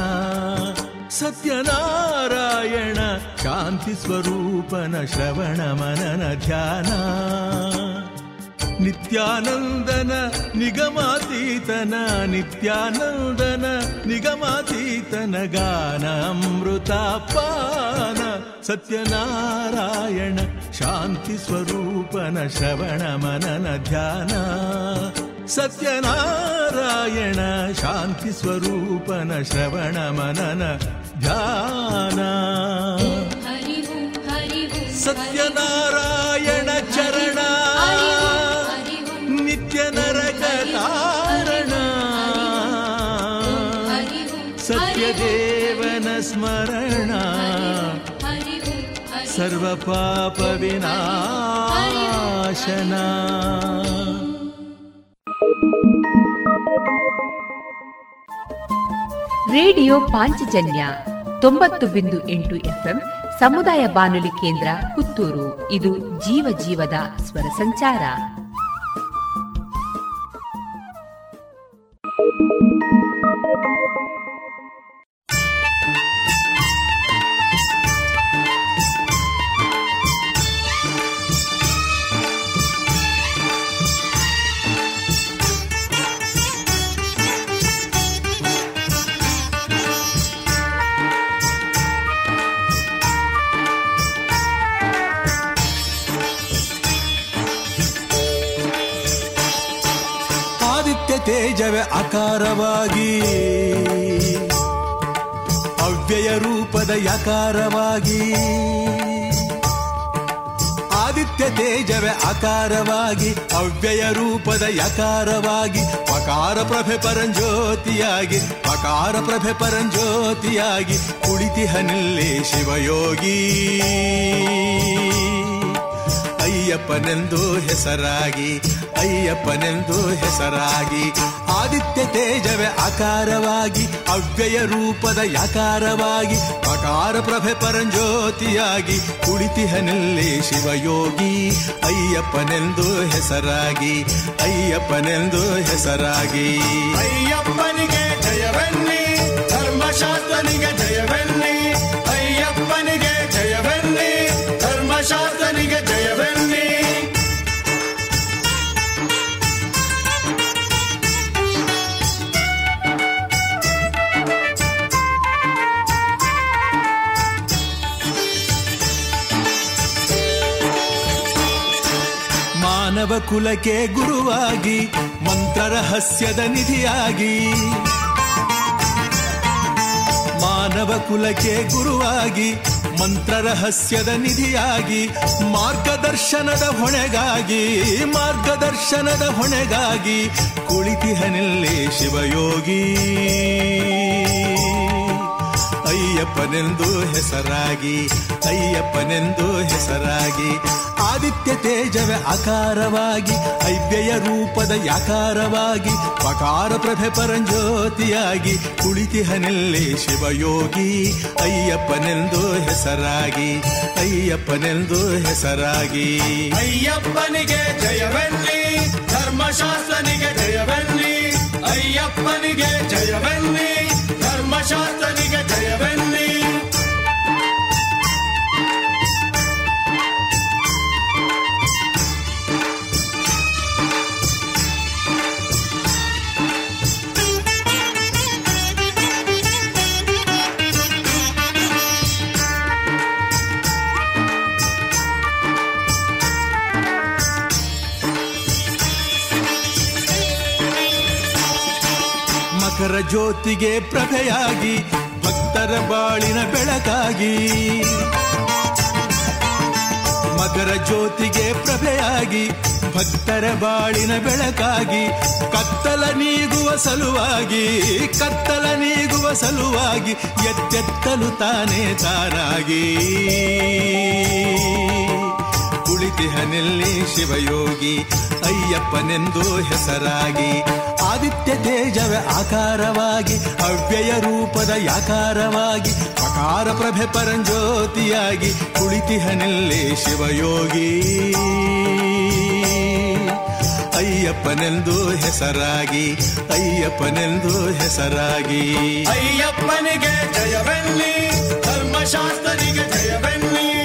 ಸತ್ಯನಾರಾಯಣ ಶಾಂತಿ ಸ್ವರೂಪನ ಶ್ರವಣ ಮನನ ಧ್ಯಾನ. नित्यानन्दन निगमातीतन नित्यानन्दन निगमातीतन गानमृतापान सत्यनारायण शान्तिस्वरूपन श्रवणमनन ध्यान सत्यनारायण शान्तिस्वरूपन श्रवणमनन ध्यान। सत्यनारायण ಸ್ಮರಣ. ಸರ್ವ ಪಾಪ ವಿನಾಶನ. ರೇಡಿಯೋ ಪಾಂಚಜನ್ಯ ತೊಂಬತ್ತು ಬಿಂದು ಎಂಟು ಎಫ್ಎಂ ಸಮುದಾಯ ಬಾನುಲಿ ಕೇಂದ್ರ ಪುತ್ತೂರು. ಇದು ಜೀವ ಜೀವದ ಸ್ವರ ಸಂಚಾರ. ಆದಿತ್ಯ ತೇಜವೇ ಆಕಾರವಾಗಿ ಅವ್ಯಯ ರೂಪದ ಯಕಾರವಾಗಿ. ಆದಿತ್ಯ ತೇಜವೇ ಅಕಾರವಾಗಿ ಅವ್ಯಯ ರೂಪದ ಯಕಾರವಾಗಿ, ಪಕಾರ ಪ್ರಭೆ ಪರಂಜ್ಯೋತಿಯಾಗಿ, ಪಕಾರ ಪ್ರಭೆ ಪರಂಜ್ಯೋತಿಯಾಗಿ ಕುಳಿತಿಹನಲ್ಲಿ ಶಿವಯೋಗಿ. ಅಯ್ಯಪ್ಪನೆಂದು ಹೆಸರಾಗಿ ಅಯ್ಯಪ್ಪನೆಂದು ಹೆಸರಾಗಿ, ಆದಿತ್ಯ ತೇಜವೇ ಆಕಾರವಾಗಿ ಅವ್ಯಯ ರೂಪದ ಯಾಕಾರವಾಗಿ ಅಕಾರ ಪ್ರಭೆ ಪರಂಜ್ಯೋತಿಯಾಗಿ ಕುಳಿತಿಹನಲ್ಲಿ ಶಿವಯೋಗಿ, ಅಯ್ಯಪ್ಪನೆಂದು ಹೆಸರಾಗಿ ಅಯ್ಯಪ್ಪನೆಂದು ಹೆಸರಾಗಿ. ಅಯ್ಯಪ್ಪನಿಗೆ ಜಯವನ್ನಿ ಧರ್ಮಶಾಸ್ತ್ರನಿಗೆ ಕುಲಕ್ಕೆ ಗುರುವಾಗಿ ಮಂತ್ರ ರಹಸ್ಯದ ನಿಧಿಯಾಗಿ. ಮಾನವ ಕುಲಕ್ಕೆ ಗುರುವಾಗಿ ಮಂತ್ರ ರಹಸ್ಯದ ನಿಧಿಯಾಗಿ, ಮಾರ್ಗದರ್ಶನದ ಹೊಣೆಗಾಗಿ ಮಾರ್ಗದರ್ಶನದ ಹೊಣೆಗಾಗಿ ಕುಳಿತಿಹನಲ್ಲಿ ಶಿವಯೋಗಿ. ಅಯ್ಯಪ್ಪನೆಂದು ಹೆಸರಾಗಿ ಅಯ್ಯಪ್ಪನೆಂದು ಹೆಸರಾಗಿ ಆದಿತ್ಯ ತೇಜವ ಆಕಾರವಾಗಿ ಐವ್ಯಯ ರೂಪದ ಯಾಕಾರವಾಗಿ, ಪಕಾರ ಪ್ರಭೆ ಪರಂಜ್ಯೋತಿಯಾಗಿ, ಕುಳಿತಿಹನೆಲ್ಲಿ ಶಿವಯೋಗಿ, ಅಯ್ಯಪ್ಪನೆಂದು ಹೆಸರಾಗಿ ಅಯ್ಯಪ್ಪನೆಂದು ಹೆಸರಾಗಿ. ಅಯ್ಯಪ್ಪನಿಗೆ ಜಯವೆನ್ನಿ, ಧರ್ಮಶಾಸ್ತ್ರನಿಗೆ ಜಯವೆನ್ನಿ, ಅಯ್ಯಪ್ಪನಿಗೆ ಜಯವೆನ್ನಿ, ಧರ್ಮಶಾಸ್ತ್ರನಿಗೆ ಜಯವೆನ್ನಿ. ಮಕರ ಜ್ಯೋತಿಗೆ ಪ್ರಭೆಯಾಗಿ ಭಕ್ತರ ಬಾಳಿನ ಬೆಳಕಾಗಿ. ಮಕರ ಜ್ಯೋತಿಗೆ ಪ್ರಭೆಯಾಗಿ ಭಕ್ತರ ಬಾಳಿನ ಬೆಳಕಾಗಿ, ಕತ್ತಲ ನೀಗುವ ಸಲುವಾಗಿ, ಕತ್ತಲ ನೀಗುವ ಸಲುವಾಗಿ ಎತ್ತೆತ್ತಲು ತಾನೇ ತಾರಾಗಿ. ಕುಳಿತಿಹನೆಲ್ಲಿ ಶಿವಯೋಗಿ, ಅಯ್ಯಪ್ಪನೆಂದು ಹೆಸರಾಗಿ. ಆದಿತ್ಯ ತೇಜವ ಆಕಾರವಾಗಿ ಅವ್ಯಯ ರೂಪದ ಯಾಕಾರವಾಗಿ ಅಕಾರ ಪ್ರಭೆ ಪರಂಜ್ಯೋತಿಯಾಗಿ ಕುಳಿತಿಹನಲ್ಲಿ ಶಿವಯೋಗಿ. ಅಯ್ಯಪ್ಪನೆಂದು ಹೆಸರಾಗಿ ಅಯ್ಯಪ್ಪನೆಂದು ಹೆಸರಾಗಿ. ಅಯ್ಯಪ್ಪನಿಗೆ ಜಯವೆನ್ನಿ, ಧರ್ಮಶಾಸ್ತ್ರನಿಗೆ ಜಯವೆನ್ನಿ.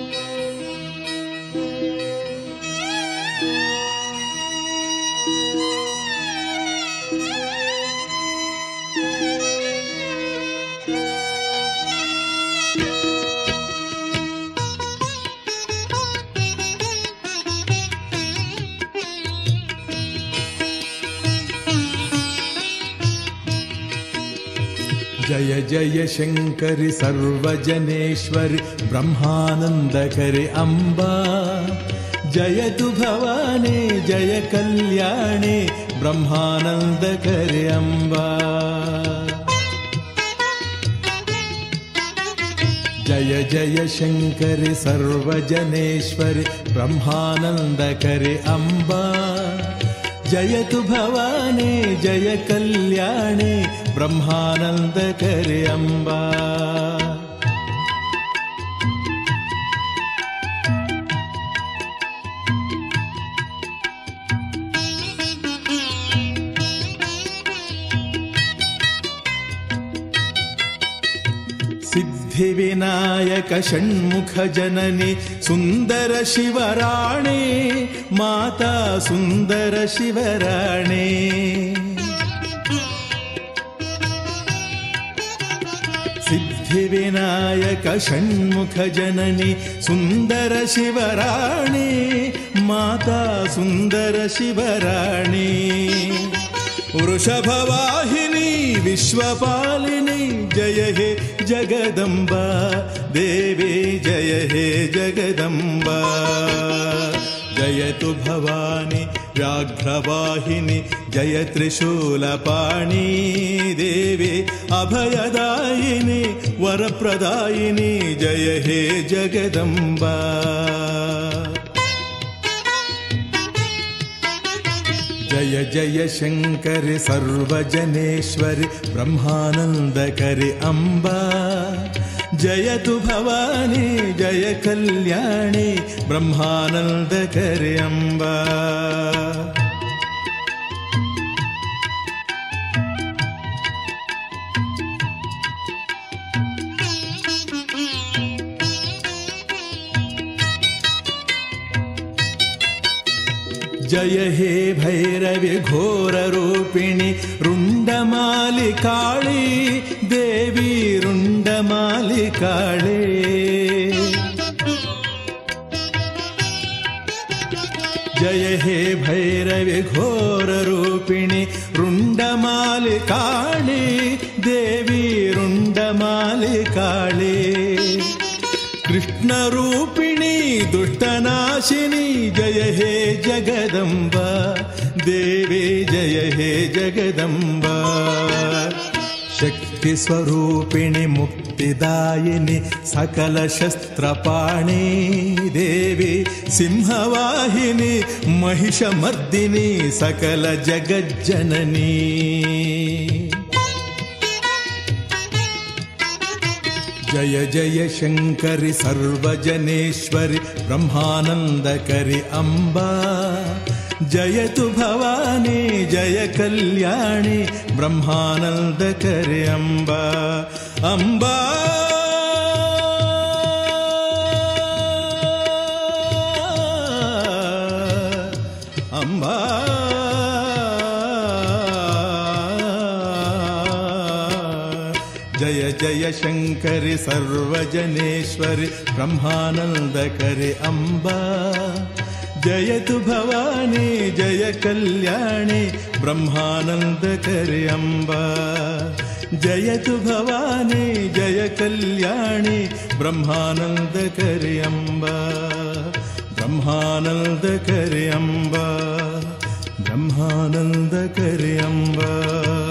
जय जय शङ्करि सर्वजनेश्वरि ब्रह्मानन्दकरि अम्बा। जयतु भवानी जय कल्याणे ब्रह्मानन्दकरि अम्बा। जय जय शङ्करि सर्वजनेश्वरि ब्रह्मानन्दकरि अम्बा ಜಯತು ಭವಾನೇ ಜಯ ಕಲ್ಯಾಣೆ ಬ್ರಹ್ಮಾನಂದ ಕರೆ ಅಂಬಾ. जननि सुन्दर शिवराणे माता सुन्दर शिवराणे। सिद्धिविनायक षण्मुख जननि सुन्दर शिवराणि माता सुन्दर शिवराणि वृषभवाहिनी विश्वपालिनी, जय हे जगदम्बा, देवी जय हे जगदम्बा। जयतु भवानी, व्याघ्रवाहिनी, जय त्रिशूलपाणी, देवी अभयदायिनि, वरप्रदायिनि, जय हे जगदम्बा। जय जय शङ्करि सर्वजनेश्वरि ब्रह्मानन्दकरि अम्बा। जयतु भवानी जय कल्याणी ब्रह्मानन्दकरि अम्बा जय हे भैरवि घोर रूपिणी रुण्डमालि देवी रुण्डमालि जय हे भैरवि घोर रूपिणी रुण्डमालि काळी देवी रुण्डमालि कृष्ण रूप कृष्णरूपिणी दुष्टनाशिनी जय हे जगदम्बा। देवी जय हे जगदम्बा। शक्तिस्वरूपिणि मुक्तिदायिनि सकलशस्त्रपाणि देवी सिंहवाहिनि महिषमर्दिनि सकलजगज्जननी जय जय शङ्करि सर्वजनेश्वरि ब्रह्मानन्दकरि अम्बा। जयतु भवानी जय कल्याणि ब्रह्मानन्दकरि अम्बा। अम्बा जय शङ्करि सर्वजनेश्वरि ब्रह्मानन्दकरि अम्बा। जयतु भवानी, जय कल्याणि ब्रह्मानन्दकरि अम्बा। जयतु भवानी, जय कल्याणि ब्रह्मानन्दकरि अम्बा। ब्रह्मानन्दकरि अम्बा ब्रह्मानन्दकरि अम्बा।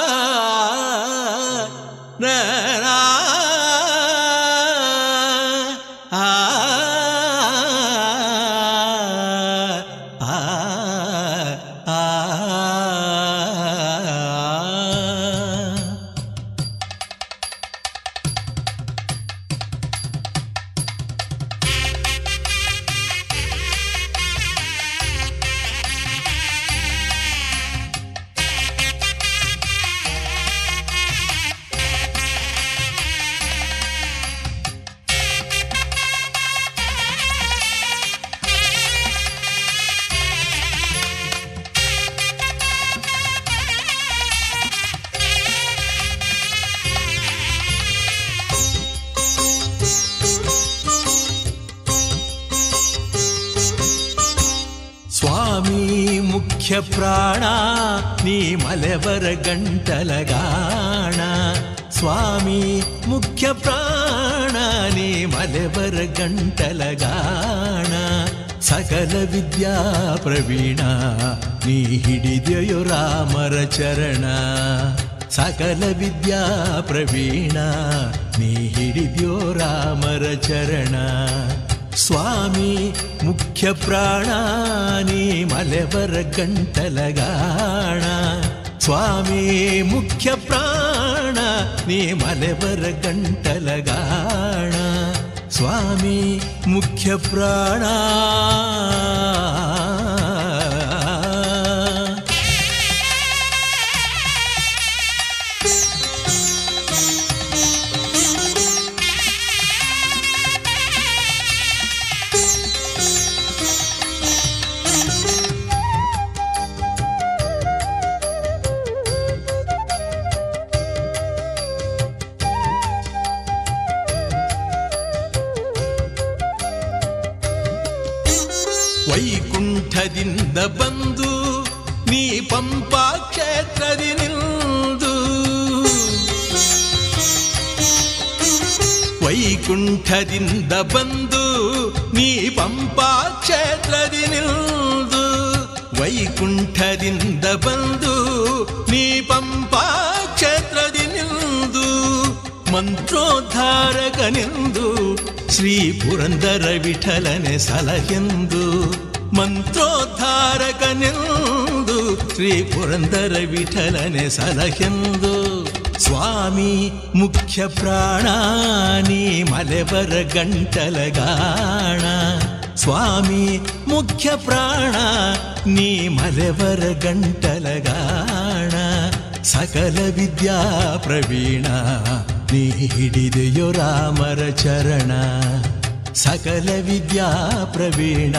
ಗಂಟಲಗಾಣ. ಸ್ವಾಮಿ, ಮುಖ್ಯ ಪ್ರಾಣ, ನೀ ಮಲೆವರ ಗಂಟಲಗಾಣ. ಸಕಲ ವಿದ್ಯಾ ಪ್ರವೀಣ, ನೀ ಹಿಡಿದೆಯೋ ರಾಮರ ಚರಣ. ಸಕಲ ವಿದ್ಯಾ ಪ್ರವೀಣ, ನೀ ಹಿಡಿದ್ಯೋ ರಾಮರ ಚರಣ. ಸ್ವಾಮಿ, ಮುಖ್ಯ ಪ್ರಾಣ, ನೀ ಮಲೆವರ ಗಂಟಲಗಾಣ. ಸ್ವಾಮಿ ಮುಖ್ಯ ಪ್ರಾಣ ನೀ ಮಲೆವರ ಗಂಟಲಗಾಣ. ಸ್ವಾಮಿ ಮುಖ್ಯ ಪ್ರಾಣ. ವೈಕುಂಠದಿಂದ ಬಂದು ನೀ ಪಂಪಾ ಕ್ಷೇತ್ರದಿ ನಿಲ್ದು ವೈಕುಂಠದಿಂದ ಬಂದು ನೀ ಪಂಪಾ ಕ್ಷೇತ್ರದಿ ನಿಲ್ದು ಮಂತ್ರೋದ್ಧಾರಕನೆಂದು ಶ್ರೀ ಪುರಂದರ ವಿಠಲನೆ ಸಲಹೆಂದು ಮಂತ್ರೋದ್ಧಾರಕನೆಂದು ಶ್ರೀ ಪುರಂದರ ವಿಠಲನೆ ಸಲಹೆಂದು ಮುಖ್ಯ ಪ್ರಾಣ ನೀ ಮಲೆಬರ ಗಂಟಲಗಾಣ. ಸ್ವಾಮಿ, ಮುಖ್ಯ ಪ್ರಾಣ, ನೀ ಮಲೆಬರ ಗಂಟಲಗಾಣ. ಸಕಲ ವಿದ್ಯಾ ಪ್ರವೀಣ, ನೀ ಹಿಡಿದೆಯೋ ರಾಮರ ಚರಣ. ಸಕಲ ವಿದ್ಯಾ ಪ್ರವೀಣ,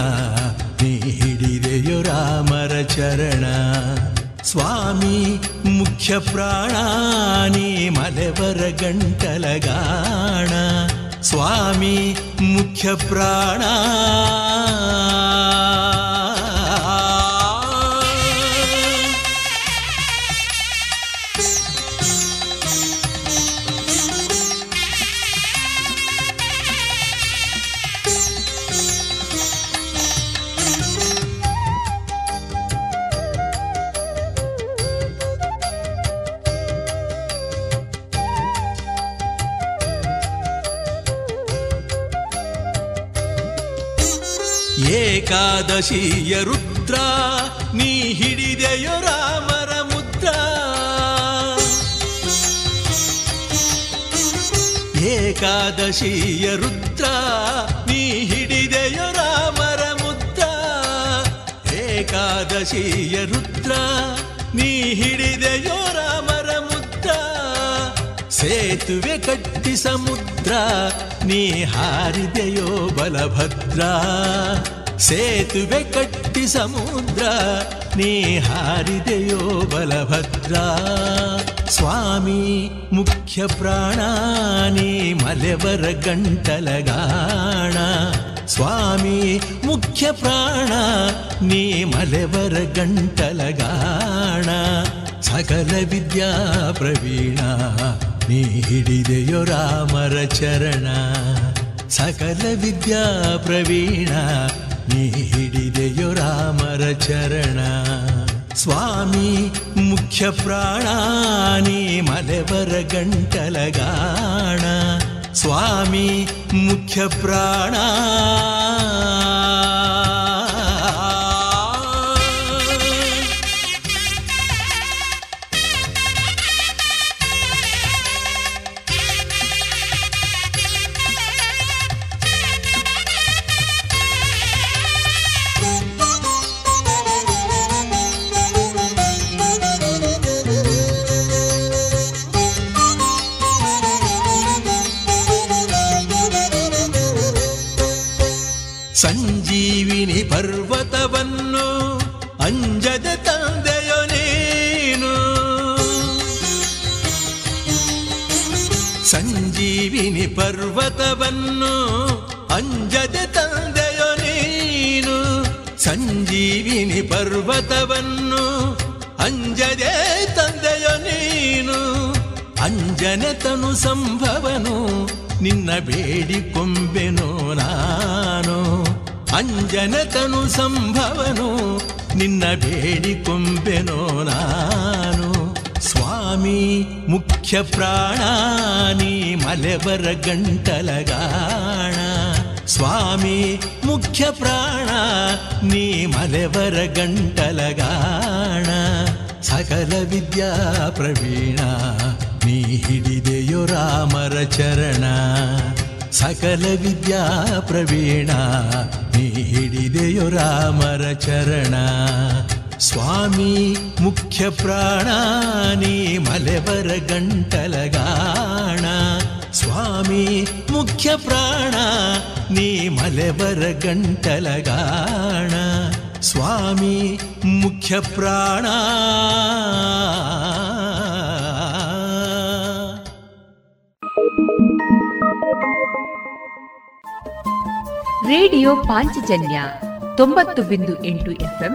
ನೀ ಹಿಡಿದೆಯೋ ರಾಮರ ಚರಣ. ಸ್ವಾಮಿ ಮುಖ್ಯ ಪ್ರಾಣ ನೀ ಮಲೆವರ ಗಂಟಲಗಾಣ. ಸ್ವಾಮಿ ಮುಖ್ಯ ಏಕಾದಶಿಯ ರುದ್ರ, ನೀ ಹಿಡಿದೆಯೋ ರಾಮರ ಮುದ್ರ. ಏಕಾದಶಿಯ ರುದ್ರ, ನೀ ಹಿಡಿದೆಯೋ ರಾಮರ ಮುದ್ರ. ಏಕಾದಶಿಯ ರುದ್ರ, ನೀ ಹಿಡಿದೆಯೋ ರಾಮರ ಮುದ್ರ. ಸೇತುವೆ ಕಟ್ಟಿ ಸಮುದ್ರ ನೀ ಹಾರಿದೆಯೋ ಬಲಭದ್ರ. ಸೇತುವೆ ಕಟ್ಟಿ ಸಮುದ್ರ, ನೀ ಹಾರಿದೆಯೋ ಬಲಭದ್ರ. ಸ್ವಾಮಿ, ಮುಖ್ಯ ಪ್ರಾಣ, ನೀ ಮಲೆವರ ಗಂಟಲಗಾಣ. ಸ್ವಾಮಿ, ಮುಖ್ಯ ಪ್ರಾಣ, ನೀ ಮಲೆವರ ಗಂಟಲಗಾಣ. ಸಕಲ ವಿದ್ಯಾ ಪ್ರವೀಣ, ನೀ ಹಿಡಿದೆಯೋ ರಾಮರ ಚರಣ. ಸಕಲ ವಿದ್ಯಾ ಪ್ರವೀಣ ನೀ ಹಿಡಿದೆಯೋ ರಾಮರ ಚರಣ. ಸ್ವಾಮಿ ಮುಖ್ಯ ಪ್ರಾಣ ನೀ ಮಲೆವರ ಗಂಟಲಗಾಣ. ಸ್ವಾಮಿ ಮುಖ್ಯ ಪ್ರಾಣ. ಪರ್ವತವನ್ನು ಅಂಜದೆ ತಂದೆಯೋ ನೀನು, ಸಂಜೀವಿನಿ ಪರ್ವತವನ್ನು ಅಂಜದೆ ತಂದೆಯೋ ನೀನು. ಅಂಜನೆ ತನು ಸಂಭವನು, ನಿನ್ನ ಬೇಡಿಕೊಂಬೆನೋ ನಾನು. ಅಂಜನೆ ತನು ಸಂಭವನು, ನಿನ್ನ ಬೇಡಿಕೊಂಬೆನೋ ನಾನು. ಮುಖ್ಯ ಪ್ರಾಣ ನೀ ಮಲೆಬರ ಗಂಟಲಗಾಣ. ಸ್ವಾಮಿ, ಮುಖ್ಯ ಪ್ರಾಣ ನೀ ಮಲೆವರ ಗಂಟಲಗಾಣ. ಸಕಲ ವಿದ್ಯಾ ಪ್ರವೀಣ, ನೀ ಹಿಡಿದೆಯೋ ರಾಮರ ಚರಣ. ಸಕಲ ವಿದ್ಯಾ ಪ್ರವೀಣ, ನೀ ಹಿಡಿದೆಯೋ ರಾಮರ ಚರಣ. ಸ್ವಾಮಿ ಮುಖ್ಯ ಪ್ರಾಣ ನೀ ಮಲೆಬರ ಗಂಟಲಗಾಣ ಸ್ವಾಮಿ ಮುಖ್ಯ ಪ್ರಾಣ ನೀ ಮಲೆಬರ ಗಂಟಲಗಾಣ ಸ್ವಾಮಿ ಮುಖ್ಯ ಪ್ರಾಣ ರೇಡಿಯೋ ಪಾಂಚಜನ್ಯ ತೊಂಬತ್ತು ಬಿಂದು ಎಂಟು ಎಫ್ಎಂ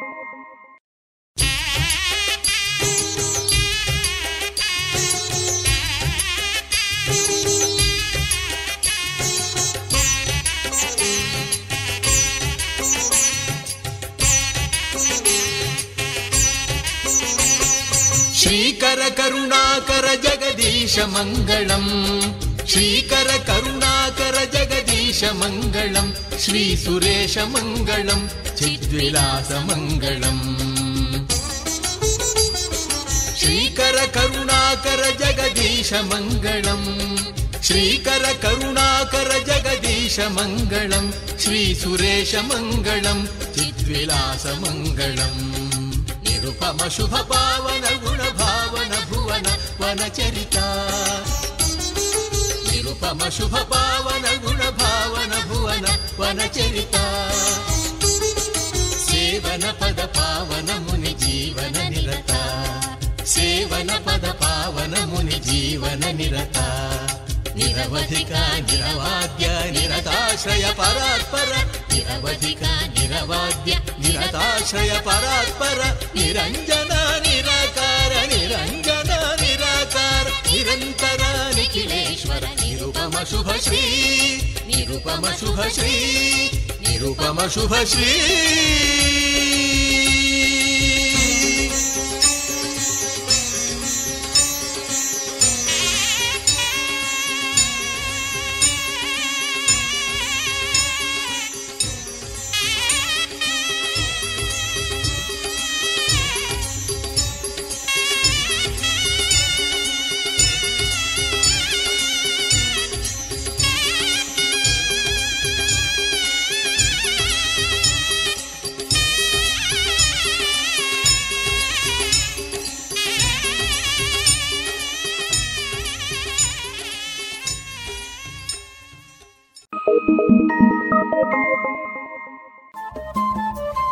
श्रीकर करुणाकर जगदीश मङ्गलम् श्रीकर करुणाकर जगदीश मङ्गलम् श्री सुरेश मङ्गलम् चिद्विलास मङ्गलम् श्रीकर करुणाकर जगदीश मङ्गलम् श्रीकर करुणाकर जगदीश मङ्गलम् श्री सुरेश मङ्गलम् चिद्विलास मङ्गलम् निरुपमशुभ पावन వన చరిత. నిరుపమ శుభ పావన గుణ భావన భువన వన చరిత. సేవన పద పావన ముని జీవన నిరత. సేవన పద పావన ముని జీవన నిరత. నిరవధిక నిరవాద్య నిరతాశ్రయ పరాత్పర. నిరవధిక నిరవాద్య నిరతాశ్రయ పరాత్పర. నిరంజన నిరాకార నిరంజన निरन्तर रिखिलेश्वरी रूपमशुभश्री निरूपश्री निरूपम शुभश्री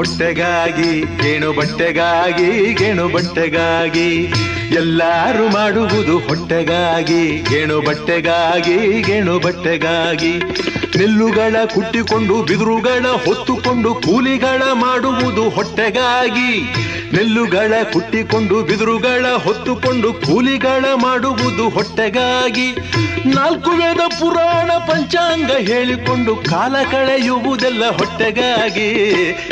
ಹೊಟ್ಟೆಗಾಗಿ ಗೇಣು ಬಟ್ಟೆಗಾಗಿ ಗೇಣು ಬಟ್ಟೆಗಾಗಿ. ಎಲ್ಲಾರು ಮಾಡುವುದು ಹೊಟ್ಟೆಗಾಗಿ, ಗೆಣು ಬಟ್ಟೆಗಾಗಿ ಗೆಣು ಬಟ್ಟೆಗಾಗಿ. ನೆಲ್ಲುಗಳ ಕುಟ್ಟಿಕೊಂಡು ಬಿದಿರುಗಳ ಹೊತ್ತುಕೊಂಡು, ಕೂಲಿಗಳ ಮಾಡುವುದು ಹೊಟ್ಟೆಗಾಗಿ. ನೆಲ್ಲುಗಳ ಕುಟ್ಟಿಕೊಂಡು ಬಿದಿರುಗಳ ಹೊತ್ತುಕೊಂಡು, ಕೂಲಿಗಳ ಮಾಡುವುದು ಹೊಟ್ಟೆಗಾಗಿ. ನಾಲ್ಕು ವೇದ ಪುರಾಣ ಪಂಚಾಂಗ ಹೇಳಿಕೊಂಡು, ಕಾಲ ಕಳೆಯುವುದೆಲ್ಲ ಹೊಟ್ಟೆಗಾಗಿ.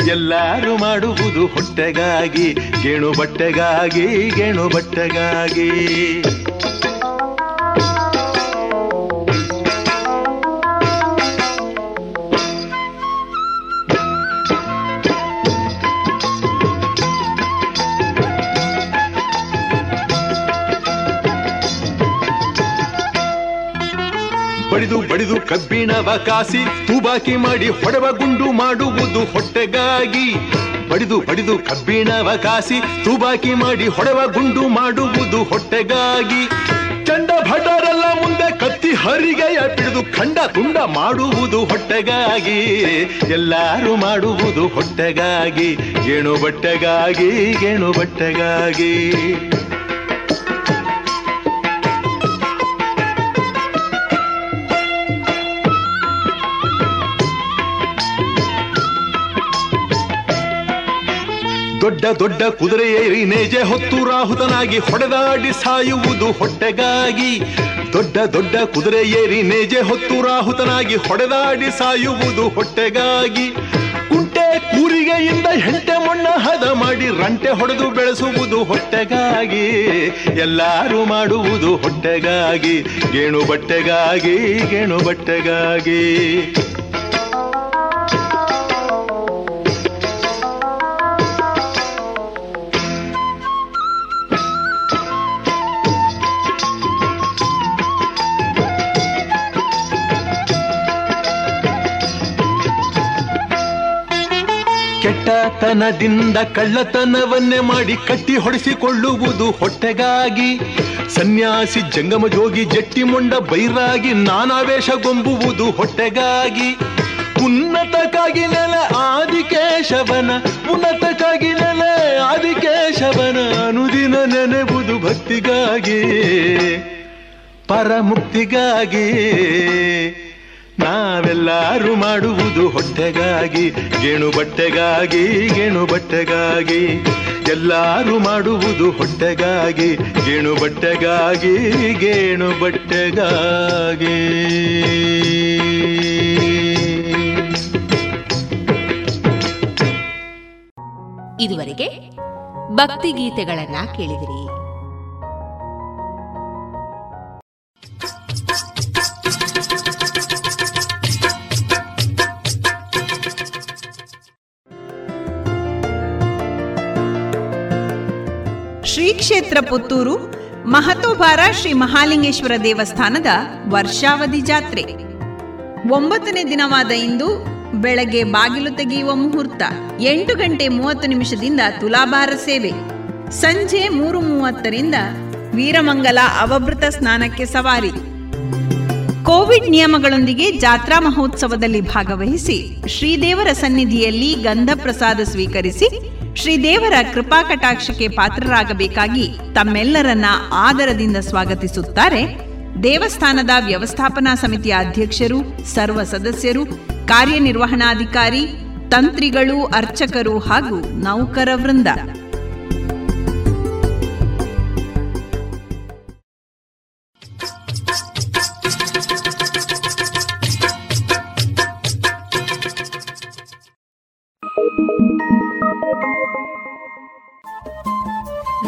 ಎಲ್ಲಾರು ಮಾಡುವುದು ಹೊಟ್ಟೆಗಾಗಿ, ಗೆಣು ಬಟ್ಟೆಗಾಗಿ, ಗೇಣು ಬಟ್ಟೆಗಾಗಿ ಬಡಿದು ಬಡಿದು ಕಬ್ಬಿಣವ ಕಾಸಿ ತೂಬಾಕಿ ಮಾಡಿ ಹೊಡವ ಗುಂಡು ಮಾಡುವುದು ಹೊಟ್ಟೆಗಾಗಿ. ಬಡಿದು ಬಡಿದು ಕಬ್ಬಿಣವ ಕಾಸಿ, ತೂಬಾಕಿ ಮಾಡಿ ಹೊಡೆವ ಗುಂಡು ಮಾಡುವುದು ಹೊಟ್ಟೆಗಾಗಿ. ಚಂಡ ಭಟರೆಲ್ಲ ಮುಂದೆ ಕತ್ತಿ ಹರಿಗೆಯ ಪಿಡಿದು ಖಂಡ ತುಂಡ ಮಾಡುವುದು ಹೊಟ್ಟೆಗಾಗಿ. ಎಲ್ಲಾರು ಮಾಡುವುದು ಹೊಟ್ಟೆಗಾಗಿ ಗೇಣು ಬಟ್ಟೆಗಾಗಿ ಗೇಣು ಬಟ್ಟೆಗಾಗಿ. ದೊಡ್ಡ ಕುದುರೆಯೇರಿ ನೇಜೆ ಹೊತ್ತು ರಾಹುತನಾಗಿ ಹೊಡೆದಾಡಿ ಸಾಯುವುದು ಹೊಟ್ಟೆಗಾಗಿ. ದೊಡ್ಡ ದೊಡ್ಡ ಕುದುರೆಯೇರಿ ನೇಜೆ ಹೊತ್ತು ರಾಹುತನಾಗಿ ಹೊಡೆದಾಡಿ ಸಾಯುವುದು ಹೊಟ್ಟೆಗಾಗಿ. ಕುಂಟೆ ಕೂರಿಗೆಯಿಂದ ಹೆಂಟೆ ಮಣ್ಣ ಹದ ಮಾಡಿ ರಂಟೆ ಹೊಡೆದು ಬೆಳೆಸುವುದು ಹೊಟ್ಟೆಗಾಗಿ. ಎಲ್ಲರೂ ಮಾಡುವುದು ಹೊಟ್ಟೆಗಾಗಿ. ಗೇಣು ಬಟ್ಟೆಗಾಗಿ ಗೇಣು ಬಟ್ಟೆಗಾಗಿ. ಕೆಟ್ಟತನದಿಂದ ಕಳ್ಳತನವನ್ನೇ ಮಾಡಿ ಕಟ್ಟಿ ಹೊಡೆಸಿಕೊಳ್ಳುವುದು ಹೊಟ್ಟೆಗಾಗಿ. ಸನ್ಯಾಸಿ ಜಂಗಮ ಜೋಗಿ ಜಟ್ಟಿ ಮೊಂಡ ಬೈರಾಗಿ ನಾನಾವೇಶಗೊಂಬುವುದು ಹೊಟ್ಟೆಗಾಗಿ. ಉನ್ನತಕ್ಕಾಗಿ ನೆಲ ಆದಿಕೇಶವನ, ಉನ್ನತಕ್ಕಾಗಿ ನೆಲ ಆದಿಕೇಶವನ ಅನುದಿನ ನೆನೆಬುದು ಭಕ್ತಿಗಾಗಿ, ಪರಮುಕ್ತಿಗಾಗಿ. ನಾವೆಲ್ಲರೂ ಮಾಡುವುದು ಹೊಟ್ಟೆಗಾಗಿ ಗೇಣು ಬಟ್ಟೆಗಾಗಿ ಗೇಣು ಬಟ್ಟೆಗಾಗಿ ಎಲ್ಲರೂ ಮಾಡುವುದು ಹೊಟ್ಟೆಗಾಗಿ ಗೇಣು ಬಟ್ಟೆಗಾಗಿ ಗೇಣು ಬಟ್ಟೆಗಾಗಿ ಇದುವರೆಗೆ ಭಕ್ತಿ ಗೀತೆಗಳನ್ನ ಕೇಳಿದಿರಿ. ಶ್ರೀ ಕ್ಷೇತ್ರ ಪುತ್ತೂರು ಮಹತೋಬಾರ ಶ್ರೀ ಮಹಾಲಿಂಗೇಶ್ವರ ದೇವಸ್ಥಾನದ ವರ್ಷಾವಧಿ ಜಾತ್ರೆ. ಒಂಬತ್ತನೇ ದಿನವಾದ ಇಂದು ಬೆಳಗ್ಗೆ ಬಾಗಿಲು ತೆಗೆಯುವ ಮುಹೂರ್ತ, ಎಂಟು ಗಂಟೆ ಮೂವತ್ತು ನಿಮಿಷದಿಂದ ತುಲಾಭಾರ ಸೇವೆ. ಸಂಜೆ ಮೂರು ಮೂವತ್ತರಿಂದ ವೀರಮಂಗಲ ಅವಭೃತ ಸ್ನಾನಕ್ಕೆ ಸವಾರಿ. ಕೋವಿಡ್ ನಿಯಮಗಳೊಂದಿಗೆ ಜಾತ್ರಾ ಮಹೋತ್ಸವದಲ್ಲಿ ಭಾಗವಹಿಸಿ ಶ್ರೀದೇವರ ಸನ್ನಿಧಿಯಲ್ಲಿ ಗಂಧ ಪ್ರಸಾದ ಸ್ವೀಕರಿಸಿ ಶ್ರೀದೇವರ ಕೃಪಾ ಕಟಾಕ್ಷಕ್ಕೆ ಪಾತ್ರರಾಗಬೇಕಾಗಿ ತಮ್ಮೆಲ್ಲರನ್ನ ಆದರದಿಂದ ಸ್ವಾಗತಿಸುತ್ತಾರೆ. ದೇವಸ್ಥಾನದ ವ್ಯವಸ್ಥಾಪನಾ ಸಮಿತಿಯ ಅಧ್ಯಕ್ಷರು, ಸರ್ವ ಸದಸ್ಯರು, ಕಾರ್ಯನಿರ್ವಹಣಾಧಿಕಾರಿ, ತಂತ್ರಿಗಳು, ಅರ್ಚಕರು ಹಾಗೂ ನೌಕರ ವೃಂದ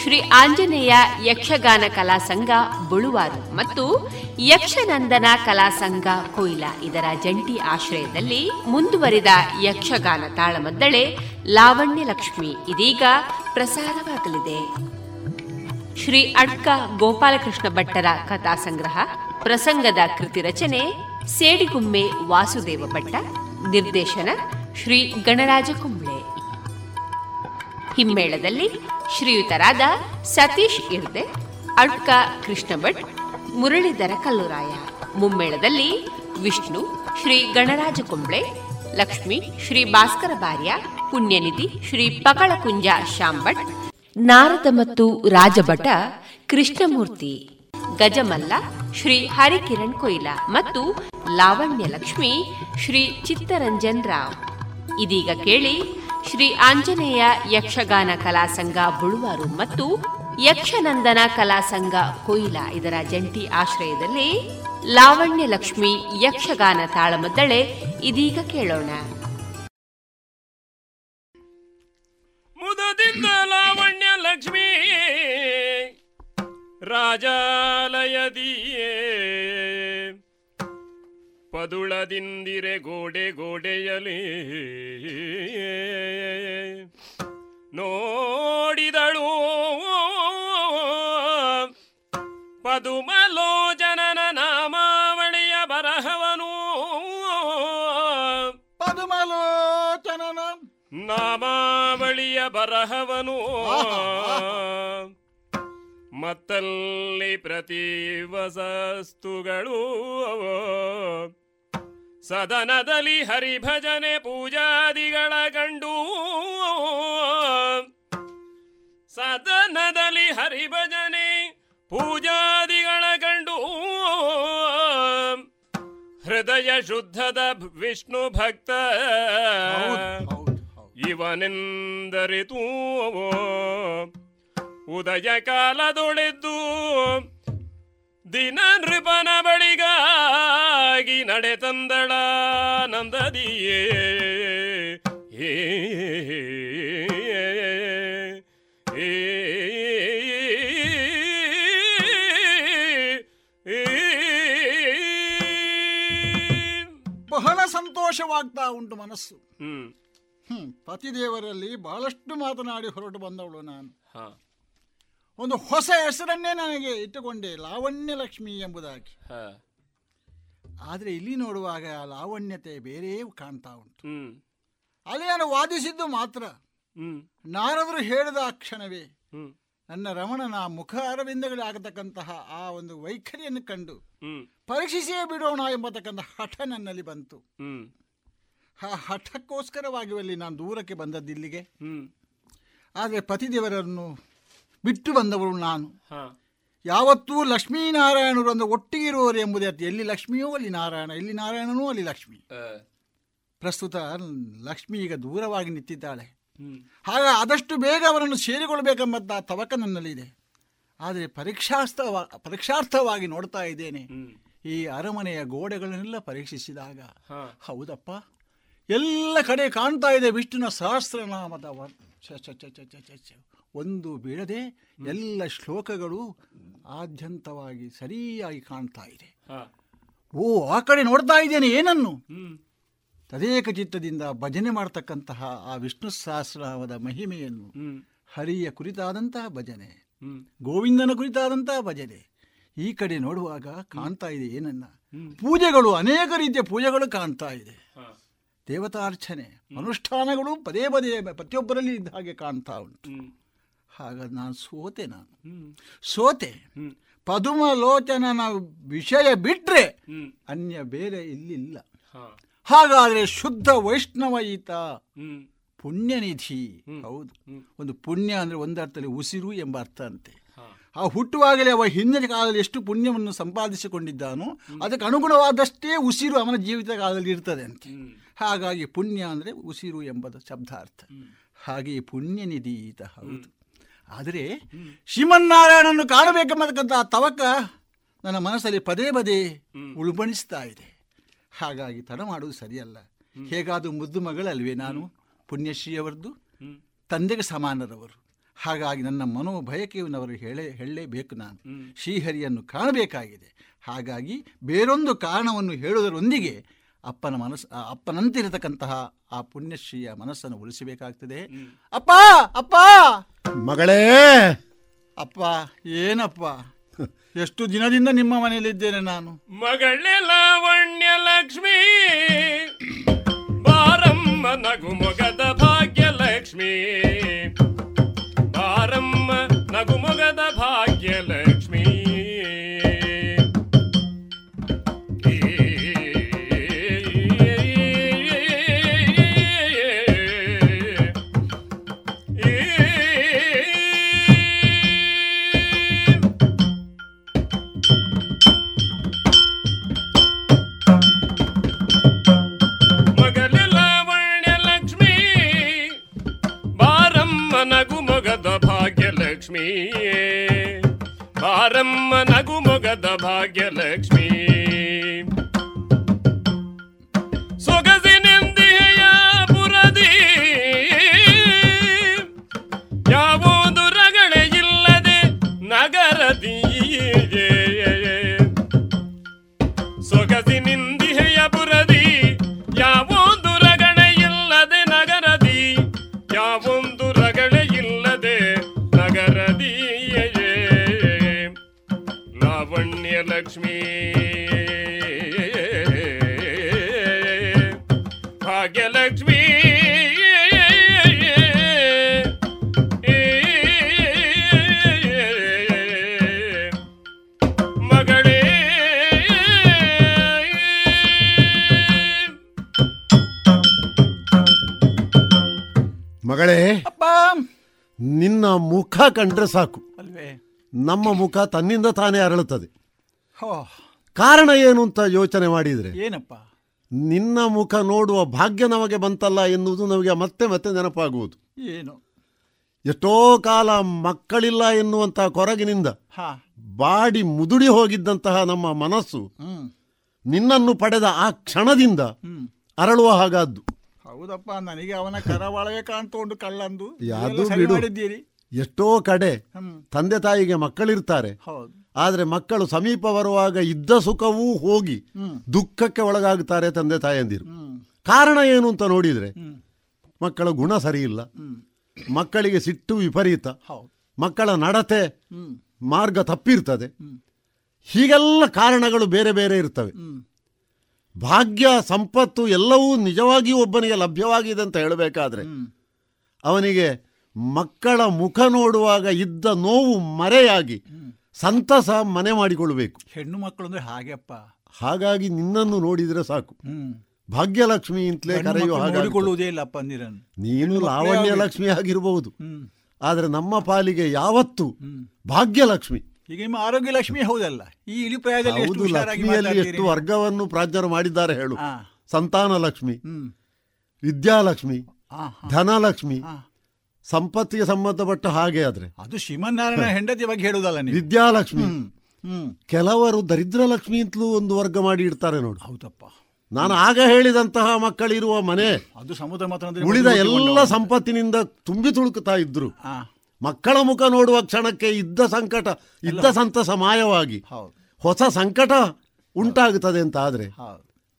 ಶ್ರೀ ಆಂಜನೇಯ ಯಕ್ಷಗಾನ ಕಲಾ ಸಂಘ ಬುಳುವಾರು ಮತ್ತು ಯಕ್ಷನಂದನ ಕಲಾ ಸಂಘ ಕೊಯ್ಲ ಇದರ ಜಂಟಿ ಆಶ್ರಯದಲ್ಲಿ ಮುಂದುವರಿದ ಯಕ್ಷಗಾನ ತಾಳಮದ್ದಳೆ ಲಾವಣ್ಯ ಲಕ್ಷ್ಮಿ ಇದೀಗ ಪ್ರಸಾರವಾಗಲಿದೆ. ಶ್ರೀ ಅಡ್ಕ ಗೋಪಾಲಕೃಷ್ಣ ಭಟ್ಟರ ಕಥಾ ಸಂಗ್ರಹ, ಪ್ರಸಂಗದ ಕೃತಿ ರಚನೆ, ಸೇಡಿಗುಮ್ಮೆ ವಾಸುದೇವ ಭಟ್ಟ, ನಿರ್ದೇಶನ ಶ್ರೀ ಗಣರಾಜ ಕುಂಬ್ಳೆ. ಹಿಮ್ಮೇಳದಲ್ಲಿ ಶ್ರೀಯುತರಾದ ಸತೀಶ್ ಇರ್ದೆ ಅಡ್ಕ ಕೃಷ್ಣ ಭಟ್ ಮುರಳೀಧರ ಕಲ್ಲುರಾಯ. ಮುಮ್ಮೇಳದಲ್ಲಿ ವಿಷ್ಣು, ಶ್ರೀ ಗಣರಾಜ ಕುಂಬ್ಳೆ, ಲಕ್ಷ್ಮಿ, ಶ್ರೀ ಭಾಸ್ಕರ ಭಾರ್ಯ, ಪುಣ್ಯನಿಧಿ ಶ್ರೀ ಪಕಳಕುಂಜ ಶಾಂಭಟ್ ನಾರದ ಮತ್ತು ರಾಜಭಟ ಕೃಷ್ಣಮೂರ್ತಿ, ಗಜಮಲ್ಲ ಶ್ರೀ ಹರಿಕಿರಣ್ ಕೊಯ್ಲ ಮತ್ತು ಲಾವಣ್ಯ ಲಕ್ಷ್ಮಿ ಶ್ರೀ ಚಿತ್ತರಂಜನ್ ರಾವ್. ಇದೀಗ ಕೇಳಿ ಶ್ರೀ ಆಂಜನೇಯ ಯಕ್ಷಗಾನ ಕಲಾಸಂಘ ಬುಳುವಾರು ಮತ್ತು ಯಕ್ಷನಂದನ ಕಲಾಸಂಘ ಕೊಯ್ಲಾ ಇದರ ಜಂಟಿ ಆಶ್ರಯದಲ್ಲಿ ಲಾವಣ್ಯ ಲಕ್ಷ್ಮಿ ಯಕ್ಷಗಾನ ತಾಳಮದ್ದಳೆ ಇದೀಗ ಕೇಳೋಣ. ಮುದದಿಂದ ಲಾವಣ್ಯ ಲಕ್ಷ್ಮೀ ರಾಜಾಲಯದಿಯೇ. ಪದುಳದಿಂದಿರೆ ಗೋಡೆ ಗೋಡೆಯಲಿ. ನೋಡಿದಳು ಪದುಮಲೋಚನನ ನಾಮಾವಳಿಯ ಬರಹವನು. ಪದುಮಲೋಚನನ ನಾಮಾವಳಿಯ ಬರಹವನು. ಮತ್ತಲ್ಲಿ ಪ್ರತಿ ವಸಸ್ತುಗಳು. ಸದನದಲ್ಲಿ ಹರಿಭಜನೆ ಪೂಜಾದಿಗಳ ಕಂಡು ಸದನದಲ್ಲಿ ಹರಿಭಜನೆ ಪೂಜಾದಿಗಳ ಕಂಡು ಹೃದಯ ಶುದ್ಧದ ವಿಷ್ಣು ಭಕ್ತ. ಇವನೆಂದರಿತು. ಉದಯ ಕಾಲದೊಳೆದ್ದು. ದಿನ ನೃಪನ ಬಳಿಗಾಗಿ ನಡೆ ತಂದಳ ನಂದದಿಯೇ ಬಹಳ ಸಂತೋಷವಾಗ್ತಾ ಉಂಟು ಮನಸ್ಸು ಹ್ಮ್ ಪತಿದೇವರಲ್ಲಿ ಬಹಳಷ್ಟು ಮಾತನಾಡಿ ಹೊರಟು ಬಂದವಳು ನಾನು ಒಂದು ಹೊಸ ಹೆಸರನ್ನೇ ನನಗೆ ಇಟ್ಟುಕೊಂಡೆ ಲಾವಣ್ಯ ಲಕ್ಷ್ಮಿ ಎಂಬುದಾಗಿ. ಆದರೆ ಇಲ್ಲಿ ನೋಡುವಾಗ ಆ ಲಾವಣ್ಯತೆ ಬೇರೆ ಕಾಣ್ತಾ ಉಂಟು. ಅಲ್ಲಿ ನಾನು ವಾದಿಸಿದ್ದು ಮಾತ್ರ. ನಾರದರು ಹೇಳಿದ ಆ ಕ್ಷಣವೇ. ನನ್ನ ರಮಣನ ಮುಖ ಅರವಿಂದಗಳಾಗತಕ್ಕಂತಹ ಆ ಒಂದು ವೈಖರಿಯನ್ನು ಕಂಡು ಪರೀಕ್ಷಿಸಿಯೇ ಪರೀಕ್ಷಿಸೇ ಬಿಡೋಣ ಎಂಬತಕ್ಕಂಥ ಹಠ ನನ್ನಲ್ಲಿ ಬಂತು. ಆ ಹಠಕ್ಕೋಸ್ಕರವಾಗಿ ಅಲ್ಲಿ ನಾನು ದೂರಕ್ಕೆ ಬಂದದ್ದಿಲ್ಲಿಗೆ ಹ್ಮ್. ಆದರೆ ಪತಿದೇವರನ್ನು ಬಿಟ್ಟು ಬಂದವಳು ನಾನು. ಯಾವತ್ತೂ ಲಕ್ಷ್ಮೀನಾರಾಯಣರು ಅಂದ್ರೆ ಒಟ್ಟಿಗೆ ಇರುವವರು ಎಂಬುದೇ ಅರ್ಥ. ಎಲ್ಲಿ ಲಕ್ಷ್ಮಿಯೋ ಅಲ್ಲಿ ನಾರಾಯಣ ಎಲ್ಲಿ ನಾರಾಯಣನೂ ಅಲ್ಲಿ ಲಕ್ಷ್ಮಿ. ಪ್ರಸ್ತುತ ಲಕ್ಷ್ಮಿ ಈಗ ದೂರವಾಗಿ ನಿಂತಿದ್ದಾಳೆ. ಹಾಗ ಆದಷ್ಟು ಬೇಗ ಅವರನ್ನು ಸೇರಿಕೊಳ್ಬೇಕೆಂಬಂತ ತವಕ ನನ್ನಲ್ಲಿದೆ. ಆದರೆ ಪರೀಕ್ಷಾರ್ಥವ ಪರೀಕ್ಷಾರ್ಥವಾಗಿ ನೋಡ್ತಾ ಇದ್ದೇನೆ. ಈ ಅರಮನೆಯ ಗೋಡೆಗಳನ್ನೆಲ್ಲ ಪರೀಕ್ಷಿಸಿದಾಗ ಹೌದಪ್ಪ ಎಲ್ಲ ಕಡೆ ಕಾಣ್ತಾ ಇದೆ ವಿಷ್ಣುನ ಸಹಸ್ರನಾಮದ ಚ ಚ ಚ ಚ ಚ. ಒಂದು ಬೀಳದೆ ಎಲ್ಲ ಶ್ಲೋಕಗಳು ಆದ್ಯಂತವಾಗಿ ಸರಿಯಾಗಿ ಕಾಣ್ತಾ ಇದೆ. ಓ ಆ ಕಡೆ ನೋಡ್ತಾ ಇದ್ದೇನೆ ಏನನ್ನು? ತದೇಕ ಚಿತ್ತದಿಂದ ಭಜನೆ ಮಾಡತಕ್ಕಂತಹ ಆ ವಿಷ್ಣು ಸಹಸ್ರನಾಮದ ಮಹಿಮೆಯನ್ನು ಹರಿಯ ಕುರಿತಾದಂತಹ ಭಜನೆ ಗೋವಿಂದನ ಕುರಿತಾದಂತಹ ಭಜನೆ ಈ ಕಡೆ ನೋಡುವಾಗ ಕಾಣ್ತಾ ಇದೆ ಏನನ್ನ? ಪೂಜೆಗಳು ಅನೇಕ ರೀತಿಯ ಪೂಜೆಗಳು ಕಾಣ್ತಾ ಇದೆ. ದೇವತಾರ್ಚನೆ ಅನುಷ್ಠಾನಗಳು ಪದೇ ಪದೇ ಪ್ರತಿಯೊಬ್ಬರಲ್ಲಿ ಇದ್ದ ಹಾಗೆ ಕಾಣ್ತಾ ಉಂಟು. ಹಾಗಾದ್ರೆ ನಾನು ಸೋತೆ ನಾನು. ಸೋತೆ. ಪದುಮಲೋಚನನ ವಿಷಯ ಬಿಟ್ಟರೆ ಅನ್ಯ ಬೇರೆ ಇಲ್ಲಿಲ್ಲ. ಹಾಗಾದ್ರೆ ಶುದ್ಧ ವೈಷ್ಣವ ಈತ ಪುಣ್ಯನಿಧಿ. ಹೌದು. ಒಂದು ಪುಣ್ಯ ಅಂದ್ರೆ ಒಂದರ್ಥದಲ್ಲಿ ಉಸಿರು ಎಂಬ ಅರ್ಥ ಅಂತೆ. ಆ ಹುಟ್ಟುವಾಗಲೇ ಅವ ಹಿಂದಿನ ಕಾಲದಲ್ಲಿ ಎಷ್ಟು ಪುಣ್ಯವನ್ನು ಸಂಪಾದಿಸಿಕೊಂಡಿದ್ದಾನೋ ಅದಕ್ಕೆ ಅನುಗುಣವಾದಷ್ಟೇ ಉಸಿರು ಅವನ ಜೀವಿತ ಕಾಲದಲ್ಲಿ ಇರ್ತದೆ ಅಂತೆ. ಹಾಗಾಗಿ ಪುಣ್ಯ ಅಂದರೆ ಉಸಿರು ಎಂಬುದು ಶಬ್ದಾರ್ಥ. ಹಾಗೆ ಪುಣ್ಯನಿಧಿ ಈತ ಹೌದು. ಆದರೆ ಶ್ರೀಮನ್ನಾರಾಯಣನ್ನು ಕಾಣಬೇಕೆಂಬತಕ್ಕಂಥ ತವಕ ನನ್ನ ಮನಸ್ಸಲ್ಲಿ ಪದೇ ಪದೇ ಉಳ್ಬಣಿಸ್ತಾ ಇದೆ. ಹಾಗಾಗಿ ತಡ ಮಾಡುವುದು ಸರಿಯಲ್ಲ. ಹೇಗಾದರೂ ಮುದ್ದು ಮಗಳಲ್ವೇ ನಾನು? ಪುಣ್ಯಶ್ರೀಯವರದ್ದು? ತಂದೆಗೆ ಸಮಾನರವರು. ಹಾಗಾಗಿ ನನ್ನ ಮನೋಭಯಕೆಯನ್ನವರು ಹೇಳೇ ಹೇಳಲೇಬೇಕು ನಾನು. ಶ್ರೀಹರಿಯನ್ನು ಕಾಣಬೇಕಾಗಿದೆ. ಹಾಗಾಗಿ ಬೇರೊಂದು ಕಾರಣವನ್ನು ಹೇಳುವುದರೊಂದಿಗೆ ಅಪ್ಪನ ಮನಸ್ಸು ಆ ಅಪ್ಪನಂತಿರತಕ್ಕಂತಹ ಆ ಪುಣ್ಯಶ್ರೀಯ ಮನಸ್ಸನ್ನು ಉಳಿಸಬೇಕಾಗ್ತದೆ. ಅಪ್ಪ ಅಪ್ಪ! ಮಗಳೇ! ಅಪ್ಪ ಏನಪ್ಪ? ಎಷ್ಟು ದಿನದಿಂದ ನಿಮ್ಮ ಮನೆಯಲ್ಲಿದ್ದೇನೆ ನಾನು? ಮಗಳೇ ಲಾವಣ್ಯ ಲಕ್ಷ್ಮಿ ಬಾರಮ್ಮ ನಗು ಭಾಗ್ಯ ಲಕ್ಷ್ಮಿ ಬಾರಮ್ಮ ನಗು ಮೊಗದ ಮಗಳೇ ನಿನ್ನ ಮುಖ ಕಂಡ್ರೆ ಸಾಕು. ನಮ್ಮ ಮುಖ ತನ್ನಿಂದ ತಾನೇ ಅರಳುತ್ತದೆ. ಕಾರಣ ಏನು ಅಂತ ಯೋಚನೆ ಮಾಡಿದರೆ ಏನಪ್ಪ? ನಿನ್ನ ಮುಖ ನೋಡುವ ಭಾಗ್ಯ ನಮಗೆ ಬಂತಲ್ಲ ಎನ್ನುವುದು ನಮಗೆ ಮತ್ತೆ ಮತ್ತೆ ನೆನಪಾಗುವುದು. ಏನು? ಎಷ್ಟೋ ಕಾಲ ಮಕ್ಕಳಿಲ್ಲ ಎನ್ನುವಂತಹ ಕೊರಗಿನಿಂದ ಬಾಡಿ ಮುದುಡಿ ಹೋಗಿದ್ದಂತಹ ನಮ್ಮ ಮನಸ್ಸು ನಿನ್ನನ್ನು ಪಡೆದ ಆ ಕ್ಷಣದಿಂದ ಅರಳುವ ಹಾಗಾದ್ದು. ಹೌದಪ್ಪ ನನಗೆ ಅವನ ಕರವಾಳವೇ ಕಾಣ್ತಾ ಉಂಟು ಕಳ್ಳಂದು. ಯಾವ್ದು ಇದೆಲ್ಲ ಮಾಡಿದ್ದೀರಿ. ಎಷ್ಟೋ ಕಡೆ ತಂದೆ ತಾಯಿಗೆ ಮಕ್ಕಳಿರ್ತಾರೆ. ಆದ್ರೆ ಮಕ್ಕಳು ಸಮೀಪ ಬರುವಾಗ ಇದ್ದ ಸುಖವೂ ಹೋಗಿ ದುಃಖಕ್ಕೆ ಒಳಗಾಗುತ್ತಾರೆ ತಂದೆ ತಾಯಿಯಂದಿರು ಕಾರಣ ಏನು ಅಂತ ನೋಡಿದ್ರೆ ಮಕ್ಕಳ ಗುಣ ಸರಿಯಿಲ್ಲ. ಮಕ್ಕಳಿಗೆ ಸಿಟ್ಟು ವಿಪರೀತ. ಮಕ್ಕಳ ನಡತೆ ಮಾರ್ಗ ತಪ್ಪಿರ್ತದೆ. ಹೀಗೆಲ್ಲ ಕಾರಣಗಳು ಬೇರೆ ಬೇರೆ ಇರ್ತವೆ. ಭಾಗ್ಯ ಸಂಪತ್ತು ಎಲ್ಲವೂ ನಿಜವಾಗಿ ಒಬ್ಬನಿಗೆ ಲಭ್ಯವಾಗಿದೆ ಅಂತ ಹೇಳಬೇಕಾದ್ರೆ ಅವನಿಗೆ ಮಕ್ಕಳ ಮುಖ ನೋಡುವಾಗ ಇದ್ದ ನೋವು ಮರೆಯಾಗಿ ಸಂತಸ ಮನೆ ಮಾಡಿಕೊಳ್ಬೇಕು ಹೆಣ್ಣು ಮಕ್ಕಳು ಅಂದ್ರೆ ಹಾಗೆಪ್ಪ. ಹಾಗಾಗಿ ನಿನ್ನನ್ನು ನೋಡಿದ್ರೆ ಸಾಕು. ಭಾಗ್ಯಲಕ್ಷ್ಮಿ ಅಂತಲೇ ಕರೆಯುವ ಹಾಗೆ ಇಲ್ಲಪ್ಪ ನೀನು ಲಾವಣ್ಯ. ಲಕ್ಷ್ಮಿ ಆಗಿರಬಹುದು ಆದರೆ ನಮ್ಮ ಪಾಲಿಗೆ ಯಾವತ್ತು ಭಾಗ್ಯಲಕ್ಷ್ಮಿ. ಈಗ ನಿಮ್ಮ ಆರೋಗ್ಯ ಲಕ್ಷ್ಮಿ ಹೌದಲ್ಲ. ಈ ಇಳಿ ಪ್ರಾಯದಲ್ಲಿ ಎಷ್ಟು ಹೌದು ಹುಷಾರಾಗಿ ಲಕ್ಷ್ಮಿಯಲ್ಲಿ ಮಾತಾಡ್ತೀರಿ? ಎಷ್ಟು ವರ್ಗವನ್ನು ಪ್ರಾಜ್ಞರು ಮಾಡಿದ್ದಾರೆ ಹೇಳು. ಹಾ. ಸಂತಾನ ಲಕ್ಷ್ಮಿ ಹ್ಮ್. ವಿದ್ಯಾಲಕ್ಷ್ಮಿ ಹಾ. ಧನಲಕ್ಷ್ಮಿ ಹಾ. ಸಂಪತ್ತಿಗೆ ಸಂಬಂಧಪಟ್ಟ ಹಾಗೆ ಆದ್ರೆ. ಅದು ಶ್ರೀಮನ್ನಾರಾಯಣ ಹೆಂಡತಿ ಬಗ್ಗೆ ಹೇಳುದಲ್ಲ ನೀವು. ವಿದ್ಯಾಲಕ್ಷ್ಮಿ. ಹ್ಮ್ ಹ್ಮ್. ಕೆಲವರು ದರಿದ್ರ ಲಕ್ಷ್ಮಿ ಅಂತಲೂ ಒಂದು ವರ್ಗ ಮಾಡಿ ಇಡ್ತಾರೆ ನೋಡು. ಹೌದಪ್ಪ. ನಾನು ಆಗ ಹೇಳಿದಂತಹ ಮಕ್ಕಳಿರುವ ಮನೆ ಅದು ಸಮುದ್ರ ಮಾತ್ರ ಉಳಿದ ಎಲ್ಲ ಸಂಪತ್ತಿನಿಂದ ತುಂಬಿ ತುಳುಕುತ್ತಾ ಇದ್ರು. ಹಾ. ಮಕ್ಕಳ ಮುಖ ನೋಡುವ ಕ್ಷಣಕ್ಕೆ ಇದ್ದ ಸಂಕಟ ಇದ್ದ ಸಂತಸ ಮಾಯವಾಗಿ ಹೊಸ ಸಂಕಟ ಉಂಟಾಗುತ್ತದೆ ಅಂತ ಆದ್ರೆ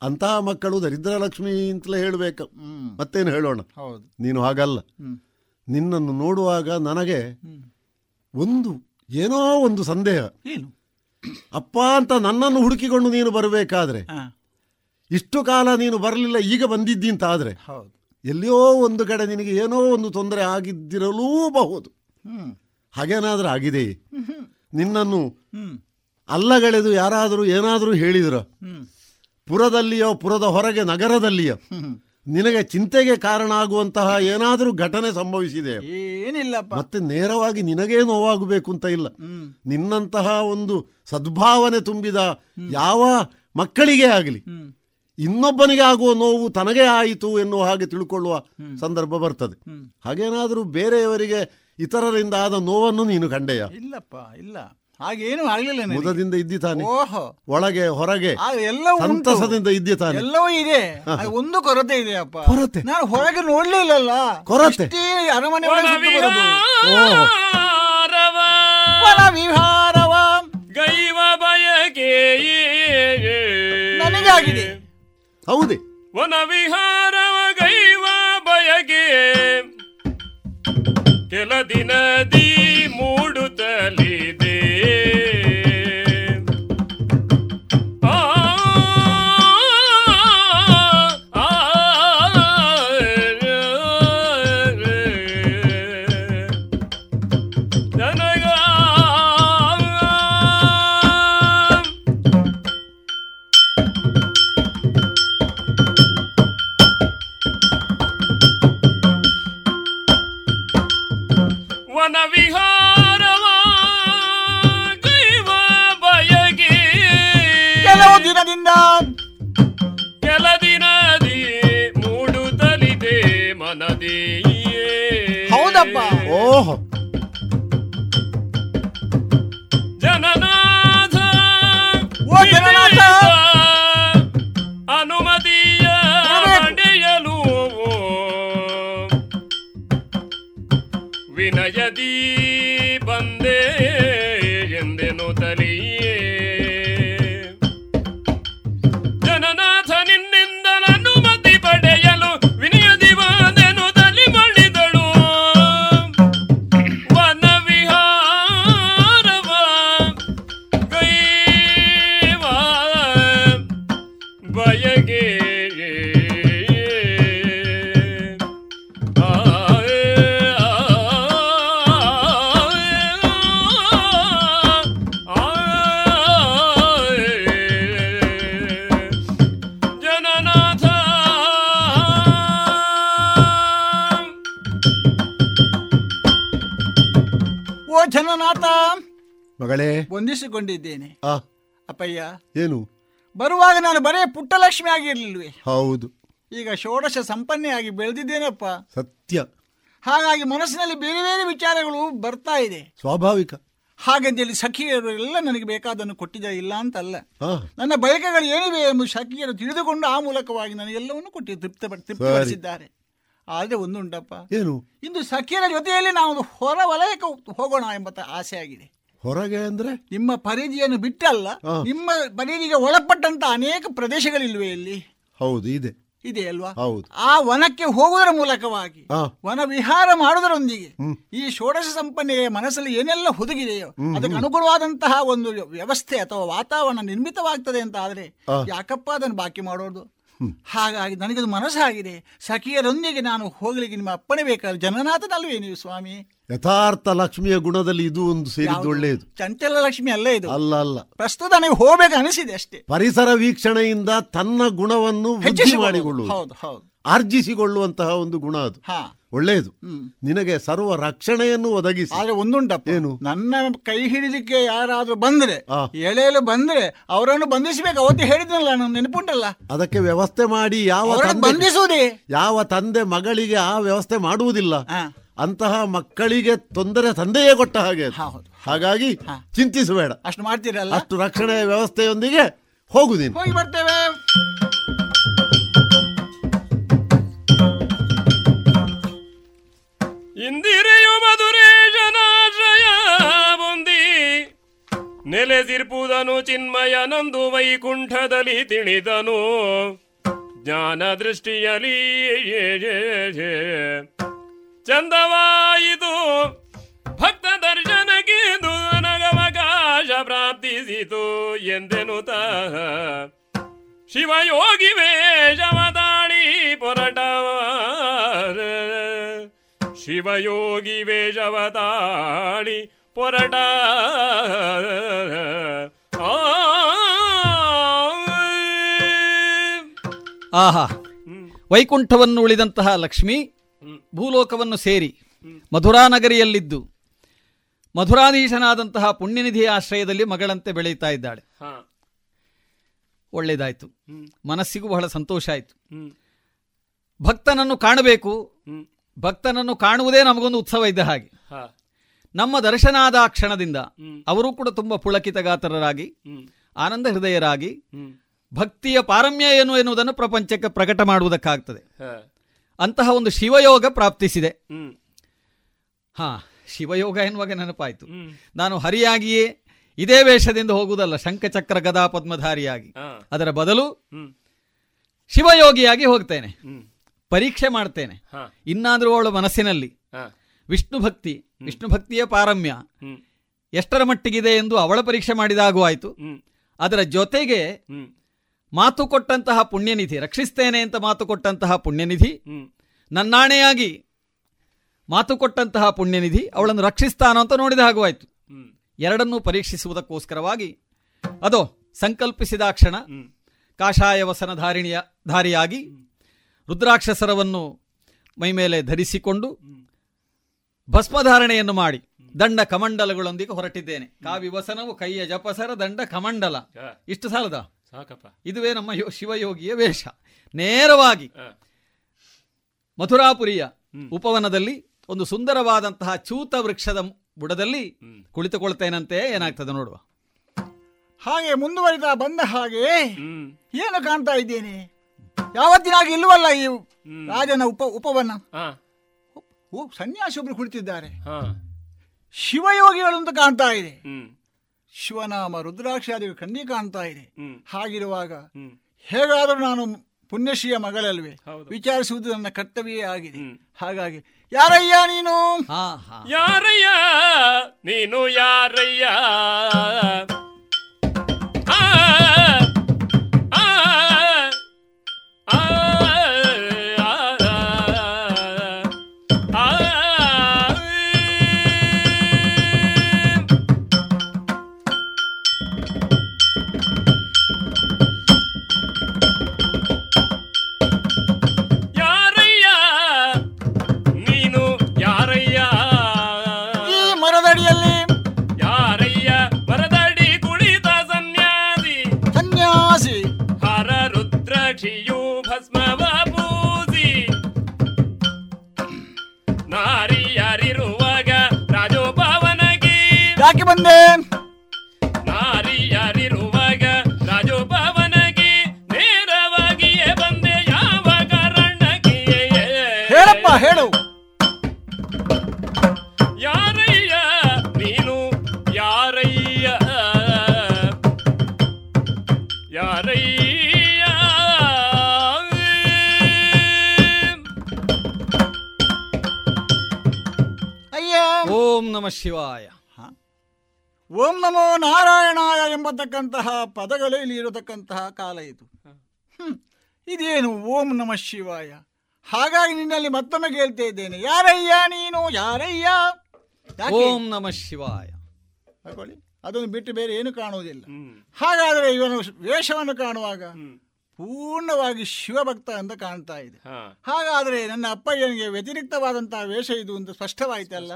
ಅಂತಹ ಮಕ್ಕಳು ದರಿದ್ರ ಲಕ್ಷ್ಮಿ ಅಂತಲೇ ಹೇಳಬೇಕು. ಮತ್ತೇನು ಹೇಳೋಣ? ನೀನು ಹಾಗಲ್ಲ. ನಿನ್ನನ್ನು ನೋಡುವಾಗ ನನಗೆ ಒಂದು ಏನೋ ಒಂದು ಸಂದೇಹ. ಅಪ್ಪ ಅಂತ ನನ್ನನ್ನು ಹುಡುಕಿಕೊಂಡು ನೀನು ಬರಬೇಕಾದ್ರೆ ಇಷ್ಟು ಕಾಲ ನೀನು ಬರಲಿಲ್ಲ ಈಗ ಬಂದಿದ್ದಿ ಅಂತ ಆದ್ರೆ ಎಲ್ಲಿಯೋ ಒಂದು ಕಡೆ ನಿನಗೆ ಏನೋ ಒಂದು ತೊಂದರೆ ಆಗಿದ್ದಿರಲೂಬಹುದು. ಹಾಗೇನಾದ್ರೂ ಆಗಿದೆ ನಿನ್ನನ್ನು ಅಲ್ಲಗಳೆದು ಯಾರಾದರೂ ಏನಾದರೂ ಹೇಳಿದ್ರ? ಪುರದಲ್ಲಿಯೋ ಪುರದ ಹೊರಗೆ ನಗರದಲ್ಲಿಯೋ? ನಿನಗೆ ಚಿಂತೆಗೆ ಕಾರಣ ಆಗುವಂತಹ ಏನಾದರೂ ಘಟನೆ ಸಂಭವಿಸಿದೆ? ಏನಿಲ್ಲ ಮತ್ತೆ ನೇರವಾಗಿ ನಿನಗೇ ನೋವಾಗಬೇಕು ಅಂತ ಇಲ್ಲ ನಿನ್ನಂತಹ ಒಂದು ಸದ್ಭಾವನೆ ತುಂಬಿದ ಯಾವ ಮಕ್ಕಳಿಗೆ ಆಗಲಿ ಇನ್ನೊಬ್ಬನಿಗೆ ಆಗುವ ನೋವು ತನಗೇ ಆಯಿತು ಎನ್ನುವ ಹಾಗೆ ತಿಳ್ಕೊಳ್ಳುವ ಸಂದರ್ಭ ಬರ್ತದೆ. ಹಾಗೇನಾದರೂ ಬೇರೆಯವರಿಗೆ ಇತರರಿಂದ ಆದ ನೋವನ್ನು ನೀನು ಕಂಡೆಯ? ಇಲ್ಲಪ್ಪ ಇಲ್ಲ. ಹಾಗೇನು ಆಗ್ಲಿಲ್ಲ. ಮುದದಿಂದ ಇದ್ದಿತಾನೆ ಓಹೋ. ಒಳಗೆ ಹೊರಗೆ. ಉಂಟು. ಸಂತಸದಿಂದ ಇದ್ದಿತಾನೆ ಎಲ್ಲವೂ ಇದೆ. ಒಂದು ಕೊರತೆ ಇದೆ ಅಪ್ಪ. ಕೊರತೆ? ನಾನು ಹೊರಗೆ ನೋಡ್ಲಿಲ್ಲಲ್ಲ. ಕೊರತೆ? ಅರಮನೆ ವಿಹಾರವ ಗೈವ ಬಯಕೆ ನನಗಾಗಿದೆ. ಹೌದೇ. ವನ ವಿಹಾರವ ಗೈವ ಬಯಕೆ. ಕೆಲ ದಿನದಿ ಮೂಡುತ್ತಲಿದೆ ಕೆಲವು ದಿನದಿಂದ ಕೆಲ ದಿನದಿ ಮೂಡುತ್ತಲಿದೆ ಮನದಿ ಹೌದಪ್ಪ. ಓಹೋ. ಜನನಾಥ ಓ ಜನನಾಥ! ಅನುಮತಿಯ ಮಂಡೆಯಲು ವಿನಯದಿ ಮಗಳೇ. ವಂದಿಸಿಕೊಂಡಿದ್ದೇನೆ. ಅಪ್ಪಯ್ಯ. ಏನು? ಬರುವಾಗ ನಾನು ಬರೇ ಪುಟ್ಟಲಕ್ಷ್ಮಿ ಆಗಿರ್ಲಿಲ್ವೇ? ಹೌದು. ಈಗ ಷೋಡಶ ಸಂಪನ್ನೆಯಾಗಿ ಬೆಳೆದಿದ್ದೇನಪ್ಪ? ಸತ್ಯ. ಹಾಗಾಗಿ ಮನಸ್ಸಿನಲ್ಲಿ ಬೇರೆ ಬೇರೆ ವಿಚಾರಗಳು ಬರ್ತಾ ಇದೆ. ಸ್ವಾಭಾವಿಕ. ಹಾಗಂತೇಳಿ ಸಖಿಯರು ಎಲ್ಲ ನನಗೆ ಬೇಕಾದನ್ನು ಕೊಟ್ಟಿದ ಇಲ್ಲ ಅಂತಲ್ಲ. ನನ್ನ ಬಯಕೆಗಳು ಏನಿವೆ ಎಂದು ಸಖಿಯರು ತಿಳಿದುಕೊಂಡು ಆ ಮೂಲಕವಾಗಿ ನನಗೆ ಎಲ್ಲವನ್ನೂ ಕೊಟ್ಟು ತೃಪ್ತ ತೃಪ್ತಿಪಡಿಸಿದ್ದಾರೆ. ಆದರೆ ಒಂದುಂಟಪ್ಪ ಏನು? ಇಂದು ಸಖಿಯರ ಜೊತೆಯಲ್ಲಿ ನಾವು ಹೊರ ವಲಯಕ್ಕೆ ಹೋಗೋಣ ಎಂಬ ಆಸೆ ಆಗಿದೆ ಹೊರಗೆ ಅಂದ್ರೆ? ನಿಮ್ಮ ಪರಿಧಿಯನ್ನು ಬಿಟ್ಟಲ್ಲ ನಿಮ್ಮ ಪರಿಧಿಗೆ ಒಳಪಟ್ಟಂತ ಅನೇಕ ಪ್ರದೇಶಗಳಿಲ್ವೇ ಇಲ್ಲಿ? ಹೌದು ಇದೆ. ಇದೆ ಅಲ್ವಾ? ಹೌದು. ಆ ವನಕ್ಕೆ ಹೋಗುವುದರ ಮೂಲಕವಾಗಿ ವನ ವಿಹಾರ ಮಾಡುವುದರೊಂದಿಗೆ ಈ ಷೋಡಶ ಸಂಪನ್ನೆಯ ಮನಸ್ಸಲ್ಲಿ ಏನೆಲ್ಲ ಹುದುಗಿದೆಯೋ ಅದಕ್ಕೆ. ಅನುಗುಣವಾದಂತಹ ಒಂದು ವ್ಯವಸ್ಥೆ ಅಥವಾ ವಾತಾವರಣ ನಿರ್ಮಿತವಾಗ್ತದೆ ಅಂತ ಆದ್ರೆ. ಯಾಕಪ್ಪ ಅದನ್ನು ಬಾಕಿ ಮಾಡೋದು? ಹಾಗಾಗಿ ನನಗದು ಮನಸ್ಸಾಗಿದೆ ಸಖಿಯರೊಂದಿಗೆ ನಾನು ಹೋಗಲಿಕ್ಕೆ ನಿಮ್ಮ ಅಪ್ಪಣೆ ಬೇಕಾದ್ರೆ ಜನನಾಥನಲ್ವೇ ನೀವು ಸ್ವಾಮಿ? ಯಥಾರ್ಥ ಲಕ್ಷ್ಮಿಯ ಗುಣದಲ್ಲಿ ಇದು ಒಂದು ಸೇರಿದ್ದು? ಒಳ್ಳೆಯದು. ಚಂಚಲ ಲಕ್ಷ್ಮಿ ಅಲ್ಲೇ ಇದು. ಅಲ್ಲ ಅಲ್ಲ. ಪ್ರಸ್ತುತ ನೀವು ಹೋಗ್ಬೇಕು ಅನಿಸಿದೆ ಅಷ್ಟೇ. ಪರಿಸರ ವೀಕ್ಷಣೆಯಿಂದ ತನ್ನ ಗುಣವನ್ನು ವೃದ್ಧಿ. ಮಾಡಿಕೊಳ್ಳುವುದು ಹೌದು ಹೌದು. ಆರ್ಜಿಸಿಕೊಳ್ಳುವಂತಹ ಒಂದು ಗುಣ ಅದು. ಹಾ. ಒಳ್ಳೆಯದು. ನಿನಗೆ ಸರ್ವ ರಕ್ಷಣೆಯನ್ನು ಒದಗಿಸಿ. ಆದ್ರೆ ಒಂದುಂಟಪ್ಪ. ಏನು? ನನ್ನ ಕೈ ಹಿಡಿಲಿಕ್ಕೆ ಯಾರಾದ್ರೂ ಬಂದ್ರೆ. ಎಳೆಯಲು ಬಂದ್ರೆ ಅವರನ್ನು ಬಂಧಿಸಬೇಕು. ಅವತ್ತು ಹೇಳಿದ್ನಲ್ಲ ನನ್ನ ನೆನಪುಂಟಲ್ಲ? ಅದಕ್ಕೆ ವ್ಯವಸ್ಥೆ ಮಾಡಿ ಯಾವ ಬಂಧಿಸುವುದೇ? ಯಾವ ತಂದೆ ಮಗಳಿಗೆ ಆ ವ್ಯವಸ್ಥೆ ಮಾಡುವುದಿಲ್ಲ. ಅಂತಹ ಮಕ್ಕಳಿಗೆ ತೊಂದರೆ ತಂದೆಯೇ ಕೊಟ್ಟ ಹಾಗೆ. ಹಾಗಾಗಿ. ಚಿಂತಿಸಬೇಡ. ಅಷ್ಟು ಮಾಡ್ತೀರಲ್ಲ? ಅಷ್ಟು ರಕ್ಷಣೆಯ ವ್ಯವಸ್ಥೆಯೊಂದಿಗೆ ಹೋಗು ನೀನು. ಹೋಗಿ ಬರ್ತೇವೆ. ಇಂದಿರೆಯು ಮಧುರೇಶನಾಶ್ರಯ ಹೊಂದಿ ನೆಲೆಸಿರ್ಪುದನು ಚಿನ್ಮಯನಂದು ವೈಕುಂಠದಲ್ಲಿ ತಿಳಿದನು. ಜ್ಞಾನ ದೃಷ್ಟಿಯಲ್ಲಿ ಚಂದವಾಯಿತು. ಭಕ್ತ ದರ್ಶನಕ್ಕೆ ನನಗವಕಾಶ ಪ್ರಾಪ್ತಿಸಿತು ಎಂದೆನುತ ಶಿವಯೋಗಿ ವೇಷವದಾಳಿ ಪೊರಟವ ಶಿವಯೋಗಿ ವೇಷವತಾಳಿ ಪೊರಟ. ಆಹಾ. ವೈಕುಂಠವನ್ನು ಉಳಿದಂತಹ ಲಕ್ಷ್ಮಿ ಭೂಲೋಕವನ್ನು ಸೇರಿ ಮಧುರಾನಗರಿಯಲ್ಲಿದ್ದು ಮಧುರಾಧೀಶನಾದಂತಹ ಪುಣ್ಯನಿಧಿಯ ಆಶ್ರಯದಲ್ಲಿ ಮಗಳಂತೆ ಬೆಳೆಯುತ್ತಾ ಇದ್ದಾಳೆ. ಹಾ. ಒಳ್ಳೆಯದಾಯಿತು ಮನಸ್ಸಿಗೂ ಬಹಳ ಸಂತೋಷ ಆಯಿತು. ಭಕ್ತನನ್ನು ಕಾಣಬೇಕು. ಭಕ್ತನನ್ನು ಕಾಣುವುದೇ ನಮಗೊಂದು ಉತ್ಸವ ಇದ್ದ ಹಾಗೆ. ನಮ್ಮ ದರ್ಶನಾದ ಕ್ಷಣದಿಂದ ಅವರು ಕೂಡ ತುಂಬಾ ಪುಳಕಿತ ಗಾತ್ರರಾಗಿ ಆನಂದ ಹೃದಯರಾಗಿ ಭಕ್ತಿಯ ಪಾರಮ್ಯ ಏನು ಎನ್ನುವುದನ್ನು ಪ್ರಪಂಚಕ್ಕೆ ಪ್ರಕಟ ಮಾಡುವುದಕ್ಕಾಗ್ತದೆ. ಅಂತಹ ಒಂದು ಶಿವಯೋಗ ಪ್ರಾಪ್ತಿಸಿದೆ. ಹಾ ಶಿವಯೋಗ ಎನ್ನುವಾಗ ನೆನಪಾಯಿತು. ನಾನು ಹರಿಯಾಗಿಯೇ ಇದೇ ವೇಷದಿಂದ ಹೋಗುವುದಲ್ಲ ಶಂಖಚಕ್ರ ಗದಾ ಪದ್ಮಧಾರಿಯಾಗಿ. ಅದರ ಬದಲು ಶಿವಯೋಗಿಯಾಗಿ ಹೋಗ್ತೇನೆ. ಪರೀಕ್ಷೆ ಮಾಡ್ತೇನೆ. ಇನ್ನಾದರೂ ಅವಳ ಮನಸ್ಸಿನಲ್ಲಿ. ವಿಷ್ಣು ಭಕ್ತಿ ವಿಷ್ಣು ಭಕ್ತಿಯ ಪಾರಮ್ಯ. ಎಷ್ಟರ ಮಟ್ಟಿಗಿದೆ ಎಂದು ಅವಳ ಪರೀಕ್ಷೆ ಮಾಡಿದಾಗೂ ಆಯಿತು. ಅದರ ಜೊತೆಗೆ. ಮಾತು ಕೊಟ್ಟಂತಹ ಪುಣ್ಯನಿಧಿ ರಕ್ಷಿಸ್ತೇನೆ ಅಂತ ಮಾತು ಕೊಟ್ಟಂತಹ ಪುಣ್ಯನಿಧಿ. ನನ್ನಾಣೆಯಾಗಿ ಮಾತು ಕೊಟ್ಟಂತಹ ಪುಣ್ಯನಿಧಿ ಅವಳನ್ನು ರಕ್ಷಿಸ್ತಾನೋ ಅಂತ ನೋಡಿದ ಹಾಗೂ ಆಯಿತು. ಎರಡನ್ನೂ ಪರೀಕ್ಷಿಸುವುದಕ್ಕೋಸ್ಕರವಾಗಿ ಅದೋ ಸಂಕಲ್ಪಿಸಿದ ಕ್ಷಣ. ಕಾಷಾಯ ವಸನ ಧಾರಿಣಿಯ ಧಾರಿಯಾಗಿ ರುದ್ರಾಕ್ಷಸರವನ್ನು ಮೈಮೇಲೆ ಧರಿಸಿಕೊಂಡು ಭಸ್ಮಧಾರಣೆಯನ್ನು ಮಾಡಿ ದಂಡ ಕಮಂಡಲಗಳೊಂದಿಗೆ ಹೊರಟಿದ್ದೇನೆ. ಕಾವಿ ವಸನವು ಕೈಯ ಜಪಸರ ದಂಡ ಕಮಂಡಲ. ಇಷ್ಟು ಸಾಲದ? ಸಾಕಪ್ಪ. ಇದುವೇ ನಮ್ಮ ಶಿವಯೋಗಿಯ ವೇಷ. ನೇರವಾಗಿ. ಮಥುರಾಪುರಿಯ ಉಪವನದಲ್ಲಿ ಒಂದು ಸುಂದರವಾದಂತಹ ಚೂತ ವೃಕ್ಷದ ಬುಡದಲ್ಲಿ ಕುಳಿತುಕೊಳ್ತೇನಂತೆ ಏನಾಗ್ತದೆ ನೋಡುವ. ಹಾಗೆ ಮುಂದುವರಿತಾ ಬಂದ ಹಾಗೆ ಏನು ಕಾಣ್ತಾ ಇದ್ದೇನೆ? ಯಾವತ್ತಿನಾಗಿ ಇಲ್ವಲ್ಲ ಈ ರಾಜನ ಉಪ ಉಪವನ್ನ ಹಾ. ಓ ಸನ್ಯಾಸಿ ಒಬ್ರು ಕುಳಿತಿದ್ದಾರೆ. ಹಾ. ಶಿವಯೋಗಿಗಳು ಅಂತ ಕಾಣ್ತಾ ಇದೆ. ಶಿವನಾಮ ರುದ್ರಾಕ್ಷಾದಿಗಳು ಕಣ್ಣಿ ಕಾಣ್ತಾ ಇದೆ. ಹಾಗಿರುವಾಗ. ಹೇಗಾದರೂ ನಾನು ಪುಣ್ಯಶ್ರೀಯ ಮಗಳಲ್ವೇ? ವಿಚಾರಿಸುವುದು ನನ್ನ ಕರ್ತವ್ಯ ಆಗಿದೆ. ಹಾಗಾಗಿ ಯಾರಯ್ಯ ನೀನು? ಹಾ ಹಾ. ಯಾರಯ್ಯ? ನೀನು ಯಾರಯ್ಯ? ನಾರಾಯಣಾಯ ಎಂಬತಕ್ಕಂತಹ ಪದಗಳೇ ಇಲ್ಲಿ ಇರತಕ್ಕಂತಹ ಕಾಲ ಇದು. ಇದೇನು ಓಂ ನಮ ಶಿವಾಯ. ಹಾಗಾಗಿ ನಿನ್ನಲ್ಲಿ ಮತ್ತೊಮ್ಮೆ ಕೇಳ್ತಾ ಇದ್ದೇನೆ ಯಾರಯ್ಯ ನೀನು ಯಾರಯ್ಯ? ಓಂ ನಮ ಶಿವಾಯ. ಅದನ್ನು ಬಿಟ್ಟು ಬೇರೆ ಏನು ಕಾಣುವುದಿಲ್ಲ. ಹಾಗಾದರೆ ಇವನು ವೇಷವನ್ನು ಕಾಣುವಾಗ ಪೂರ್ಣವಾಗಿ ಶಿವಭಕ್ತ ಅಂತ ಕಾಣ್ತಾ ಇದೆ. ಹಾಗಾದರೆ ನನ್ನ ಅಪ್ಪಯ್ಯನಿಗೆ ವ್ಯತಿರಿಕ್ತವಾದಂತಹ ವೇಷ ಇದು ಒಂದು ಸ್ಪಷ್ಟವಾಯ್ತಲ್ಲ?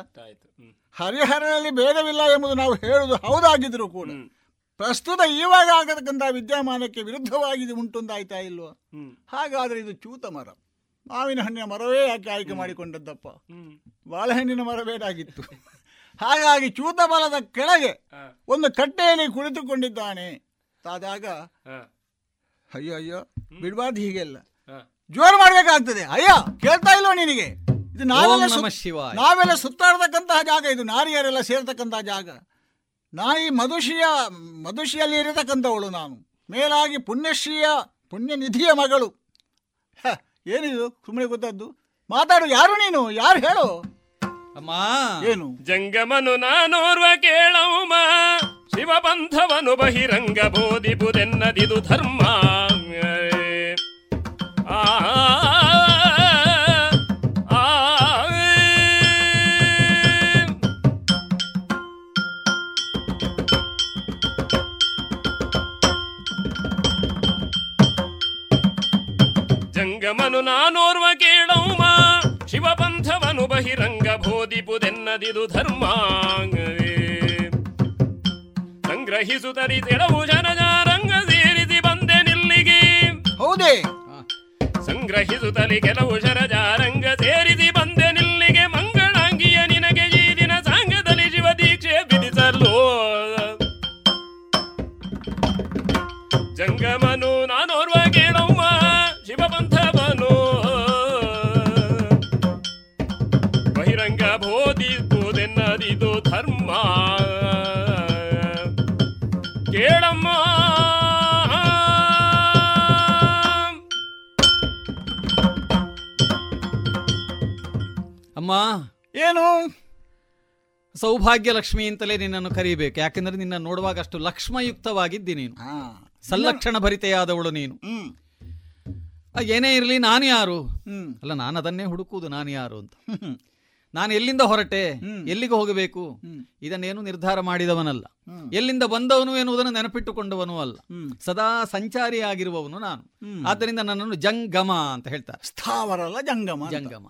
ಹರಿಹರನಲ್ಲಿ ಭೇದವಿಲ್ಲ ಎಂಬುದು ನಾವು ಹೇಳುವುದು ಹೌದಾಗಿದ್ರು ಕೂಡ. ಪ್ರಸ್ತುತ ಇವಾಗ ಆಗತಕ್ಕಂಥ ವಿದ್ಯಮಾನಕ್ಕೆ ವಿರುದ್ಧವಾಗಿದೆ ಇದು ಉಂಟುಂದಾಯ್ತಾ ಇಲ್ವೋ? ಹಾಗಾದ್ರೆ ಇದು ಚೂತ ಮರ. ಮಾವಿನ ಹಣ್ಣಿನ ಮರವೇ ಯಾಕೆ ಆಯ್ಕೆ ಮಾಡಿಕೊಂಡದ್ದಪ್ಪ? ಬಾಳೆಹಣ್ಣಿನ ಮರ ಬೇಡಾಗಿತ್ತು ಹಾಗಾಗಿ ಚೂತ ಮರದ ಕೆಳಗೆ ಒಂದು ಕಟ್ಟೆಯಲ್ಲಿ ಕುಳಿತುಕೊಂಡಿದ್ದಾನೆ. ತಾದಾಗ ಅಯ್ಯೋ ಅಯ್ಯೋ ಬಿಡಬಾರ್ದು ಹೀಗೆಲ್ಲ. ಜೋರು ಮಾಡ್ಬೇಕಾಗ್ತದೆ. ಅಯ್ಯ ಕೇಳ್ತಾ ಇಲ್ವೋ ನಿನಗೆ? ಇದು ನಾವೆಲ್ಲ ನಾವೆಲ್ಲ ಸುತ್ತಾಡ್ತಕ್ಕಂತಹ ಜಾಗ ಇದು ನಾರಿಯರೆಲ್ಲ ಸೇರ್ತಕ್ಕಂತಹ ಜಾಗ. ನಾ ಈ ಮಧುಶಿಯ ಮಧುಶಿಯಲ್ಲಿ ಇರತಕ್ಕಂಥವಳು ನಾನು. ಮೇಲಾಗಿ ಪುಣ್ಯಶ್ರೀಯ ಪುಣ್ಯನಿಧಿಯ ಮಗಳು. ಹ, ಏನಿದು ಸುಮ್ಮನೆ ಗೊತ್ತದ್ದು ಮಾತಾಡು ಯಾರು ನೀನು? ಯಾರು ಹೇಳು? ಅಮ್ಮ ಏನು? ಜಂಗಮನು ನಾನೋರ್ವ ಕೇಳವುಮ. ಶಿವಬಂಧವನು ಬಹಿರಂಗ ಬೋಧಿಪುದೆನ್ನದಿದು ಧರ್ಮ. ಆ, ಜಂಗಮನು ನಾನೋರ್ವ ಕೇಳವುಮ ಶಿವಪಂಥವನು ಬಹಿರಂಗ ಬೋಧಿಪುದೆನ್ನದಿದು ಧರ್ಮ ಸಂಗ್ರಹಿಸುತ್ತರಿ ತೆಳವು ಜನಜಾರಂಗ ಸೇರಿಸಿ ಬಂದೆ ನಿಲ್ಲಿಗೆ. ಹೌದೇ? ಸಂಗ್ರಹಿಸುತ್ತಲಿ ಕೆಲವು ಶರಜಾರಂಗ ಸೇರಿಸಿ ಬಂದೆ ನಿಲ್ಲಿಗೆ. ಮಂಗಳಾಂಗಿಯ ನಿನಗೆ ಈ ದಿನ ಸಾಂಗದಲ್ಲಿ ಶಿವ ದೀಕ್ಷೆ ಬಿಡಿಸಲು ಜಂಗಮನು ನಾನೋರ್ವ ಅಮ್ಮ. ಏನು? ಸೌಭಾಗ್ಯ ಲಕ್ಷ್ಮಿ ಅಂತಲೇ ನಿನ್ನನ್ನು ಕರೀಬೇಕು. ಯಾಕಂದ್ರೆ ನಿನ್ನ ನೋಡುವಾಗ ಅಷ್ಟು ಲಕ್ಷ್ಮಯುಕ್ತವಾಗಿದ್ದಿ ನೀನು. ಸಲ್ಲಕ್ಷಣ ಭರಿತೆಯಾದವಳು ನೀನು. ಏನೇ ಇರಲಿ ನಾನು ಯಾರು? ಅಲ್ಲ ನಾನು ಅದನ್ನೇ ಹುಡುಕುವುದು ನಾನು ಯಾರು ಅಂತ. ನಾನು ಎಲ್ಲಿಂದ ಹೊರಟೆ? ಎಲ್ಲಿಗೆ ಹೋಗಬೇಕು? ಇದನ್ನೇನು ನಿರ್ಧಾರ ಮಾಡಿದವನಲ್ಲ. ಎಲ್ಲಿಂದ ಬಂದವನು ಎನ್ನುವುದನ್ನು ನೆನಪಿಟ್ಟುಕೊಂಡವನು ಅಲ್ಲ. ಸದಾ ಸಂಚಾರಿಯಾಗಿರುವವನು ನಾನು. ಆದ್ದರಿಂದ ನನ್ನನ್ನು ಜಂಗಮ ಅಂತ ಹೇಳ್ತಾರೆ. ಸ್ಥಾವರ ಅಲ್ಲ ಜಂಗಮ. ಜಂಗಮ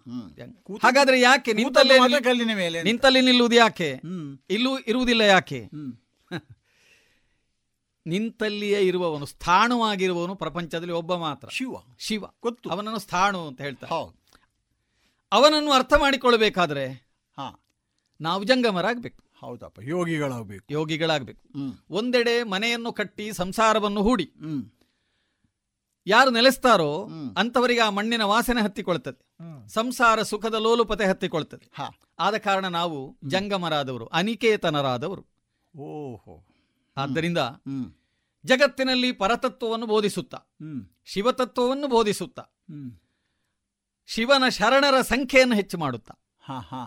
ಹಾಗಾದ್ರೆ ಯಾಕೆ ನಿಂತಲ್ಲೇ ಮೇಲೆ. ನಿಂತಲ್ಲಿ ನಿಲ್ಲುವುದು ಯಾಕೆ? ಇಲ್ಲೂ ಇರುವುದಿಲ್ಲ ಯಾಕೆ? ನಿಂತಲ್ಲಿಯೇ ಇರುವವನು ಸ್ಥಾಣುವಾಗಿರುವವನು ಪ್ರಪಂಚದಲ್ಲಿ ಒಬ್ಬ ಮಾತ್ರ. ಶಿವ. ಶಿವ. ಗೊತ್ತು. ಅವನನ್ನು ಸ್ಥಾಣು ಅಂತ ಹೇಳ್ತಾರೆ. ಹೌದು. ಅವನನ್ನು ಅರ್ಥ ಮಾಡಿಕೊಳ್ಳಬೇಕಾದ್ರೆ ಹಾ. ನಾವು ಜಂಗಮರಾಗಬೇಕು. ಹೌದಪ್ಪ. ಯೋಗಿಗಳಾಗಬೇಕು. ಯೋಗಿಗಳಾಗಬೇಕು. ಒಂದೆಡೆ ಮನೆಯನ್ನು ಕಟ್ಟಿ ಸಂಸಾರವನ್ನು ಹೂಡಿ. ಹ್ಮ್. ಯಾರು ನೆಲೆಸ್ತಾರೋ ಅಂತವರಿಗೆ ಆ ಮಣ್ಣಿನ ವಾಸನೆ ಹತ್ತಿಕೊಳ್ತದೆ ಸಂಸಾರ ಸುಖದ ಲೋಲುಪತೆ ಹತ್ತಿಕೊಳ್ತದೆ ಹಾ. ಆದ ಕಾರಣ ನಾವು ಜಂಗಮರಾದವರು ಅನಿಕೇತನರಾದವರು. ಓಹೋ. ಆದ್ದರಿಂದ ಜಗತ್ತಿನಲ್ಲಿ ಪರತತ್ವವನ್ನು ಬೋಧಿಸುತ್ತಾ ಶಿವತತ್ವವನ್ನು ಬೋಧಿಸುತ್ತಾ ಶಿವನ ಶರಣರ ಸಂಖ್ಯೆಯನ್ನು ಹೆಚ್ಚು ಮಾಡುತ್ತಾ.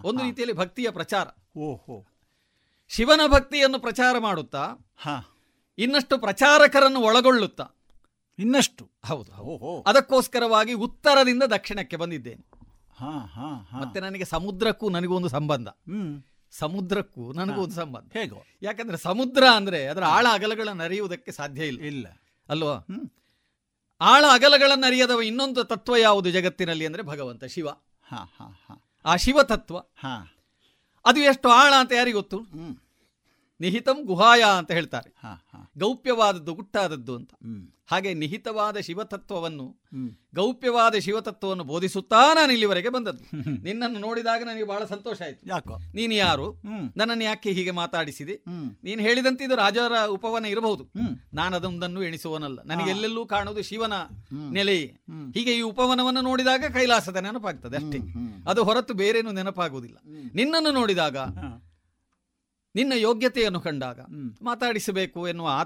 ಒಂದು ರೀತಿಯಲ್ಲಿ ಭಕ್ತಿಯ ಪ್ರಚಾರ. ಓಹೋ ಶಿವನ ಭಕ್ತಿಯನ್ನು ಪ್ರಚಾರ ಮಾಡುತ್ತಾ ಹಾ. ಇನ್ನಷ್ಟು ಪ್ರಚಾರಕರನ್ನು ಒಳಗೊಳ್ಳುತ್ತಾ. ಇನ್ನಷ್ಟು. ಹೌದು ಅದಕ್ಕೋಸ್ಕರವಾಗಿ ಉತ್ತರದಿಂದ ದಕ್ಷಿಣಕ್ಕೆ ಬಂದಿದ್ದೇನೆ. ಹಾ ಹಾ ಹಾ. ಮತ್ತೆ ನನಗೆ ಸಮುದ್ರಕ್ಕೂ ನನಗೂ ಒಂದು ಸಂಬಂಧ. ಹ್ಮ್. ಸಮುದ್ರಕ್ಕೂ ನನಗೂ ಒಂದು ಸಂಬಂಧ. ಹೇಗೋ. ಯಾಕಂದ್ರೆ ಸಮುದ್ರ ಅಂದ್ರೆ ಅದರ ಆಳ ಅಗಲಗಳನ್ನು ಅರಿಯುವುದಕ್ಕೆ ಸಾಧ್ಯ ಇಲ್ಲ. ಇಲ್ಲ. ಅಲ್ವಾ? ಆಳ ಅಗಲಗಳನ್ನು ಅರಿಯದವ ಇನ್ನೊಂದು ತತ್ವ ಯಾವುದು ಜಗತ್ತಿನಲ್ಲಿ ಅಂದರೆ ಭಗವಂತ ಶಿವ. ಹಾ ಹಾ ಹಾ. ಆ ಶಿವ ತತ್ವ ಹಾ. ಅದು ಎಷ್ಟು ಆಳ ಅಂತ ಯಾರಿಗೆ ಗೊತ್ತು? ಹ್ಮ್. ನಿಹಿತಂ ಗುಹಾಯ ಅಂತ ಹೇಳ್ತಾರೆ. ಗೌಪ್ಯವಾದದ್ದು ಗುಟ್ಟಾದದ್ದು ಅಂತ. ಹಾಗೆ ನಿಹಿತವಾದ ಶಿವತತ್ವವನ್ನು ಗೌಪ್ಯವಾದ ಶಿವತತ್ವವನ್ನು ಬೋಧಿಸುತ್ತಾ ನಾನು ಇಲ್ಲಿವರೆಗೆ ಬಂದದ್ದು. ನಿನ್ನನ್ನು ನೋಡಿದಾಗ ನನಗೆ ಬಹಳ ಸಂತೋಷ ಆಯ್ತು. ಯಾಕೋ? ನೀನು ಯಾರು? ನನ್ನನ್ನು ಯಾಕೆ ಹೀಗೆ ಮಾತಾಡಿಸಿದೆ? ನೀನು ಹೇಳಿದಂತೆ ಇದು ರಾಜರ ಉಪವನ ಇರಬಹುದು. ನಾನು ಅದೊಂದನ್ನು ಎಣಿಸುವನಲ್ಲ. ನನಗೆ ಎಲ್ಲೆಲ್ಲೂ ಕಾಣುವುದು ಶಿವನ ನೆಲೆಯೇ. ಹೀಗೆ ಈ ಉಪವನವನ್ನು ನೋಡಿದಾಗ ಕೈಲಾಸದ ನೆನಪಾಗ್ತದೆ ಅಷ್ಟೇ. ಅದು ಹೊರತು ಬೇರೇನು ನೆನಪಾಗುವುದಿಲ್ಲ. ನಿನ್ನನ್ನು ನೋಡಿದಾಗ ನಿನ್ನ ಯೋಗ್ಯತೆಯನ್ನು ಕಂಡಾಗ ಮಾತಾಡಿಸಬೇಕು ಎನ್ನುವ ಆ-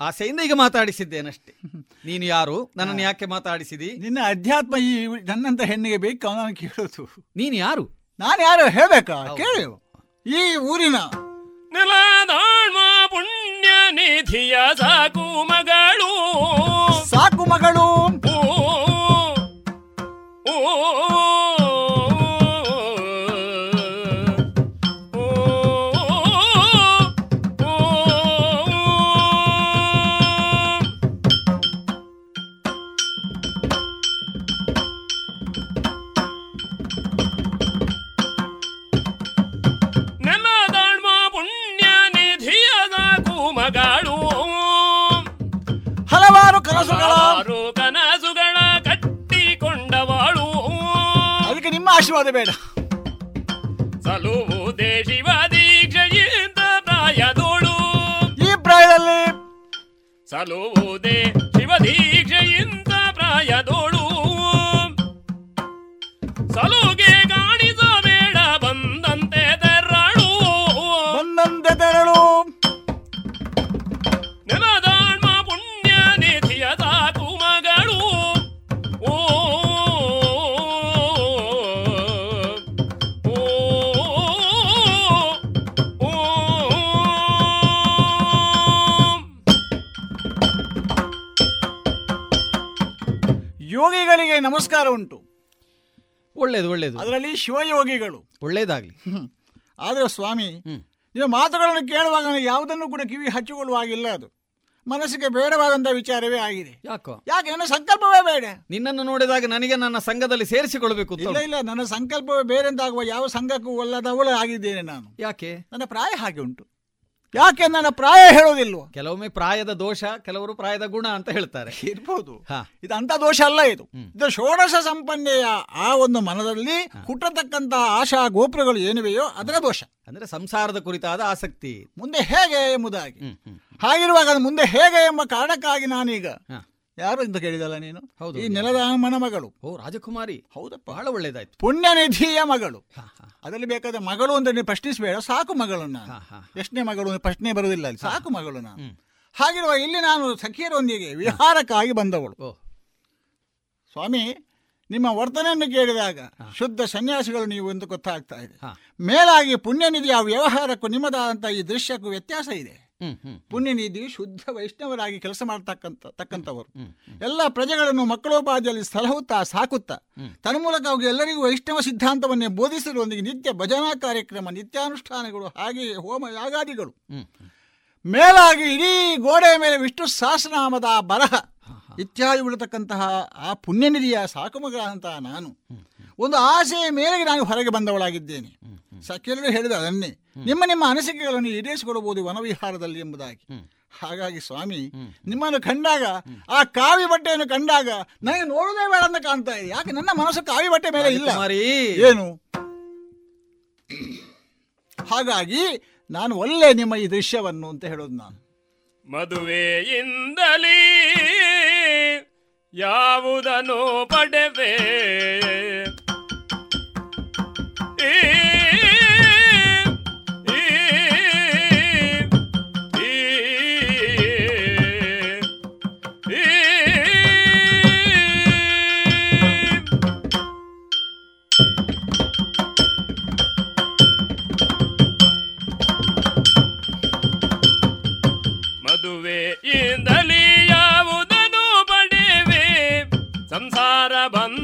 ಆಸೆಯಿಂದ ಈಗ ಮಾತಾಡಿಸಿದ್ದೇನಷ್ಟೇ. ನೀನು ಯಾರು? ನನ್ನನ್ನು ಯಾಕೆ ಮಾತಾಡಿಸಿದಿ? ನಿನ್ನ ಅಧ್ಯಾತ್ಮ ಈ ನನ್ನಂತ ಹೆಣ್ಣಿಗೆ ಬೇಕು ಅವನನ್ನು ಕೇಳೋದು. ನೀನು ಯಾರು? ನಾನು ಯಾರು ಹೇಳಬೇಕಾ? ಕೇಳಿ. ಈ ಊರಿನ ನೆಲದಾಳ್ಮ ಪುಣ್ಯ ನಿಧಿಯ ಸಾಕು ಮಗಳು. ಸಾಕು ಮಗಳು. ನೆಲದಾಳ್ಮ ಕನಸುಗಳ ಕನಸುಗಳ ಕಟ್ಟಿಕೊಂಡವಾಳು. ಅದಕ್ಕೆ ನಿಮ್ಮ ಆಶೀರ್ವಾದ ಬೇಡ. ಸಲುವು ಶಿವ ದೀಕ್ಷೆಯಿಂದ ಪ್ರಾಯದೋಳು ಈ ಪ್ರಾಯದಲ್ಲಿ ಸಲುವುದೇ ಶಿವ ದೀಕ್ಷೆಯಿಂದ ಪ್ರಾಯದೋಳು ಸಲುಗೆ ಯೋಗಿಗಳಿಗೆ ನಮಸ್ಕಾರ ಉಂಟು. ಒಳ್ಳೇದು ಒಳ್ಳೇದು. ಅದರಲ್ಲಿ ಶಿವಯೋಗಿಗಳು. ಒಳ್ಳೇದಾಗ್ಲಿ. ಆದರೆ ಸ್ವಾಮಿ ನಿಮ್ಮ ಮಾತುಗಳನ್ನು ಕೇಳುವಾಗ ಯಾವುದನ್ನು ಕೂಡ ಕಿವಿ ಹಚ್ಚಿಕೊಳ್ಳುವಾಗಿಲ್ಲ ಅದು. ಮನಸ್ಸಿಗೆ ಬೇಡವಾದಂತಹ ವಿಚಾರವೇ ಆಗಿದೆ. ಯಾಕೋ? ಯಾಕೆ? ನನ್ನ ಸಂಕಲ್ಪವೇ ಬೇಡ. ನಿನ್ನನ್ನು ನೋಡಿದಾಗ ನನಗೆ ನನ್ನ ಸಂಘದಲ್ಲಿ ಸೇರಿಸಿಕೊಳ್ಬೇಕು ಅಂತ ಇಲ್ಲ ಇಲ್ಲ. ನನ್ನ ಸಂಕಲ್ಪವೇ ಬೇರೆಂತಾಗುವ ಯಾವ ಸಂಘಕ್ಕೂ ಒಲ್ಲದವಳು ಆಗಿದ್ದೇನೆ ನಾನು. ಯಾಕೆ? ನನ್ನ ಪ್ರಾಯ ಹಾಗೆ ಉಂಟು. ಯಾಕೆ ನನ್ನ ಪ್ರಾಯ ಹೇಳೋದಿಲ್ವ? ಕೆಲವೊಮ್ಮೆ ಪ್ರಾಯದ ದೋಷ ಕೆಲವರು ಪ್ರಾಯದ ಗುಣ ಅಂತ ಹೇಳ್ತಾರೆ. ಇರ್ಬೋದು. ಇದು ಅಂತ ದೋಷ ಅಲ್ಲ ಇದು. ಇದು ಷೋಡಶ ಸಂಪನ್ನೆಯ ಆ ಒಂದು ಮನದಲ್ಲಿ ಹುಟ್ಟತಕ್ಕಂತಹ ಆಶಾ ಗೋಪುರಗಳು ಏನಿವೆಯೋ ಅದರ ದೋಷ. ಅಂದ್ರೆ ಸಂಸಾರದ ಕುರಿತಾದ ಆಸಕ್ತಿ. ಮುಂದೆ ಹೇಗೆ ಎಂಬುದಾಗಿ. ಹಾಗಿರುವಾಗ ಮುಂದೆ ಹೇಗೆ ಎಂಬ ಕಾರಣಕ್ಕಾಗಿ ನಾನೀಗ. ಯಾರು ಅಂತ ಕೇಳಿದಲ್ಲ ನೀನು? ಹೌದು. ಈ ನೆಲದ ಮನ ಮಗಳು. ಓ ರಾಜಕುಮಾರಿ. ಹೌದಪ್ಪ. ಬಹಳ ಒಳ್ಳೇದಾಯ್ತು. ಪುಣ್ಯನಿಧಿಯ ಮಗಳು. ಅದರಲ್ಲಿ ಬೇಕಾದ ಮಗಳು ಅಂತ ನೀವು ಪ್ರಶ್ನಿಸಬೇಡ ಸಾಕು ಮಗಳನ್ನ. ಎಷ್ಟನೇ ಮಗಳು ಪ್ರಶ್ನೆ ಬರುವುದಿಲ್ಲ ಅಲ್ಲಿ. ಸಾಕು ಮಗಳು ನಾನು ಹಾಗಿರುವ ಇಲ್ಲಿ ನಾನು ಸಖಿಯರೊಂದಿಗೆ ವಿಹಾರಕ್ಕಾಗಿ ಬಂದವಳು. ಸ್ವಾಮಿ ನಿಮ್ಮ ವರ್ತನೆಯನ್ನು ಕೇಳಿದಾಗ ಶುದ್ಧ ಸನ್ಯಾಸಿಗಳು ನೀವು ಎಂದು ಗೊತ್ತಾಗ್ತಾ ಇದೆ. ಮೇಲಾಗಿ ಪುಣ್ಯನಿಧಿಯ ವ್ಯವಹಾರಕ್ಕೂ ನಿಮ್ಮದಾದಂಥ ಈ ದೃಶ್ಯಕ್ಕೂ ವ್ಯತ್ಯಾಸ ಇದೆ. ಪುಣ್ಯನಿಧಿ ಶುದ್ಧ ವೈಷ್ಣವರಾಗಿ ಕೆಲಸ ಮಾಡ್ತಕ್ಕಂಥ ತಕ್ಕಂಥವರು. ಎಲ್ಲ ಪ್ರಜೆಗಳನ್ನು ಮಕ್ಕಳೋಪಾದಿಯಲ್ಲಿ ಸಲಹುತ್ತಾ ಸಾಕುತ್ತಾ ಅವರಿಗೆ ಎಲ್ಲರಿಗೂ ವೈಷ್ಣವ ಸಿದ್ಧಾಂತವನ್ನೇ ಬೋಧಿಸಿರುವೊಂದಿಗೆ ನಿತ್ಯ ಭಜನಾ ಕಾರ್ಯಕ್ರಮ ನಿತ್ಯಾನುಷ್ಠಾನಗಳು ಹಾಗೆಯೇ ಹೋಮ ಯಾಗಾದಿಗಳು. ಮೇಲಾಗಿ ಇಡೀ ಗೋಡೆಯ ಮೇಲೆ ವಿಷ್ಣು ಸಹಸ್ರನಾಮದ ಆ ಬರಹ ಇತ್ಯಾದಿ ಬಿಡತಕ್ಕಂತಹ ಆ ಪುಣ್ಯನಿಧಿಯ ಅಂತ ನಾನು. ಒಂದು ಆಸೆಯ ಮೇಲೆ ನಾನು ಹೊರಗೆ ಬಂದವಳಾಗಿದ್ದೇನೆ. ಸಖ್ಯರು ಹೇಳಿದ ಅದನ್ನೇ. ನಿಮ್ಮ ನಿಮ್ಮ ಅನಿಸಿಕೆಗಳನ್ನು ಈಡೇರಿಸಿಕೊಡಬಹುದು ವನವಿಹಾರದಲ್ಲಿ ಎಂಬುದಾಗಿ. ಹಾಗಾಗಿ ಸ್ವಾಮಿ ನಿಮ್ಮನ್ನು ಕಂಡಾಗ ಆ ಕಾವಿ ಬಟ್ಟೆಯನ್ನು ಕಂಡಾಗ ನನಗೆ ನೋಡುವುದೇ ಬೇಡ ಅಂತ ಕಾಣ್ತಾ ಇದೆ. ಯಾಕೆ? ನನ್ನ ಮನಸ್ಸು ಕಾವಿ ಬಟ್ಟೆ ಮೇಲೆ ಇಲ್ಲ. ಏನು? ಹಾಗಾಗಿ ನಾನು ಒಳ್ಳೆ ನಿಮ್ಮ ಈ ದೃಶ್ಯವನ್ನು ಅಂತ ಹೇಳೋದು ನಾನು. ಮದುವೆಯಿಂದಲೇ ಯಾವುದನ್ನು ಪಡೆವೆ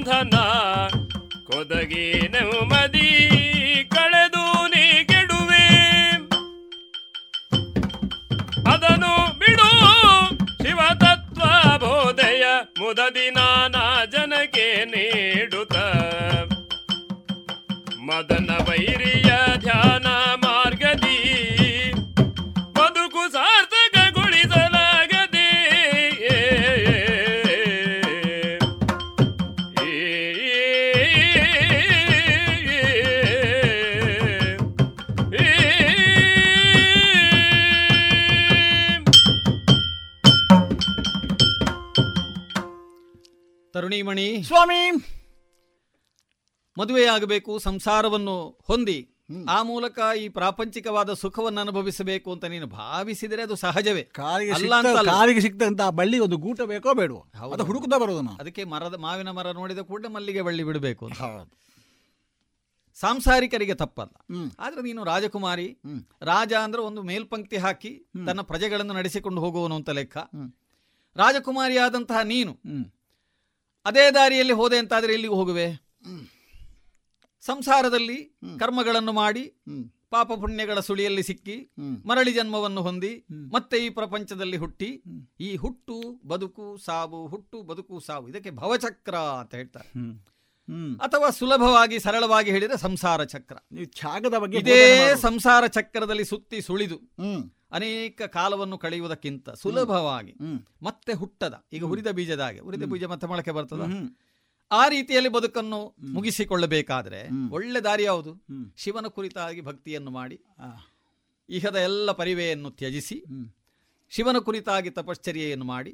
ಬಂಧನ ಕೊದಗಿ ನೆಮ್ಮದಿ ಕಳೆದು ನೀ ಕೆಡುವೆ. ಅದನ್ನು ಬಿಡು ಶಿವತತ್ವ ಬೋಧೆಯ ಮುದದಿ ನಾನಾ ಜನಕ್ಕೆ ನೀಡುತ್ತ. ಮದನ ವೈರಿಯ ಮಣಿ ಸ್ವಾಮಿ! ಮದುವೆಯಾಗಬೇಕು ಸಂಸಾರವನ್ನು ಹೊಂದಿ ಆ ಮೂಲಕ ಈ ಪ್ರಾಪಂಚಿಕವಾದ ಸುಖವನ್ನು ಅನುಭವಿಸಬೇಕು ಅಂತ ನೀನು ಭಾವಿಸಿದರೆ ಅದು ಸಹಜವೇ. ಕಾಲಿಗೆ ಸಿಕ್ತಂತ ಬಳ್ಳಿ ಒಂದು ಗೂಟ ಬೇಕೋ ಬೇಡವೋ? ಅದು ಹುಡುಕುತ್ತಾ ಬರೋದು ಅದಕ್ಕೆ ಮರದ ಮಾವಿನ ಮರ ನೋಡಿದ ಕೂಡಲೇ ಮಲ್ಲಿಗೆ ಬಳ್ಳಿ ಬಿಡಬೇಕು ಅಂತ. ಸಾಂಸಾರಿಕರಿಗೆ ತಪ್ಪಲ್ಲ. ಆದ್ರೆ ನೀನು ರಾಜಕುಮಾರಿ ರಾಜ ಅಂದ್ರೆ ಒಂದು ಮೇಲ್ಪಂಕ್ತಿ ಹಾಕಿ ತನ್ನ ಪ್ರಜೆಗಳನ್ನು ನಡೆಸಿಕೊಂಡು ಹೋಗುವನು ಅಂತ ಲೆಕ್ಕ. ರಾಜಕುಮಾರಿಯಾದಂತಹ ನೀನು ಅದೇ ದಾರಿಯಲ್ಲಿ ಹೋದೆ ಅಂತಾದ್ರೆ ಎಲ್ಲಿಗೆ ಹೋಗುವೆ? ಸಂಸಾರದಲ್ಲಿ ಕರ್ಮಗಳನ್ನು ಮಾಡಿ ಪಾಪ ಪುಣ್ಯಗಳ ಸುಳಿಯಲ್ಲಿ ಸಿಕ್ಕಿ ಮರಳಿ ಜನ್ಮವನ್ನು ಹೊಂದಿ ಮತ್ತೆ ಈ ಪ್ರಪಂಚದಲ್ಲಿ ಹುಟ್ಟಿ ಈ ಹುಟ್ಟು ಬದುಕು ಸಾವು ಹುಟ್ಟು ಬದುಕು ಸಾವು ಇದಕ್ಕೆ ಭವಚಕ್ರ ಅಂತ ಹೇಳ್ತಾರೆ. ಅಥವಾ ಸುಲಭವಾಗಿ ಸರಳವಾಗಿ ಹೇಳಿದ್ರೆ ಸಂಸಾರ ಚಕ್ರ ಬಗ್ಗೆ ಇದೇ ಸಂಸಾರ ಚಕ್ರದಲ್ಲಿ ಸುತ್ತಿ ಸುಳಿದು ಅನೇಕ ಕಾಲವನ್ನು ಕಳೆಯುವುದಕ್ಕಿಂತ ಸುಲಭವಾಗಿ ಮತ್ತೆ ಹುಟ್ಟದ ಈಗ ಹುರಿದ ಬೀಜದ ಹಾಗೆ ಹುರಿದ ಬೀಜ ಮತ್ತೆ ಮೊಳಕೆ ಬರ್ತದ? ಆ ರೀತಿಯಲ್ಲಿ ಬದುಕನ್ನು ಮುಗಿಸಿಕೊಳ್ಳಬೇಕಾದ್ರೆ ಒಳ್ಳೆ ದಾರಿ ಯಾವುದು? ಶಿವನ ಕುರಿತಾಗಿ ಭಕ್ತಿಯನ್ನು ಮಾಡಿ ಇಹದ ಎಲ್ಲ ಪರಿವೆಯನ್ನು ತ್ಯಜಿಸಿ ಶಿವನ ಕುರಿತಾಗಿ ತಪಶ್ಚರ್ಯೆಯನ್ನು ಮಾಡಿ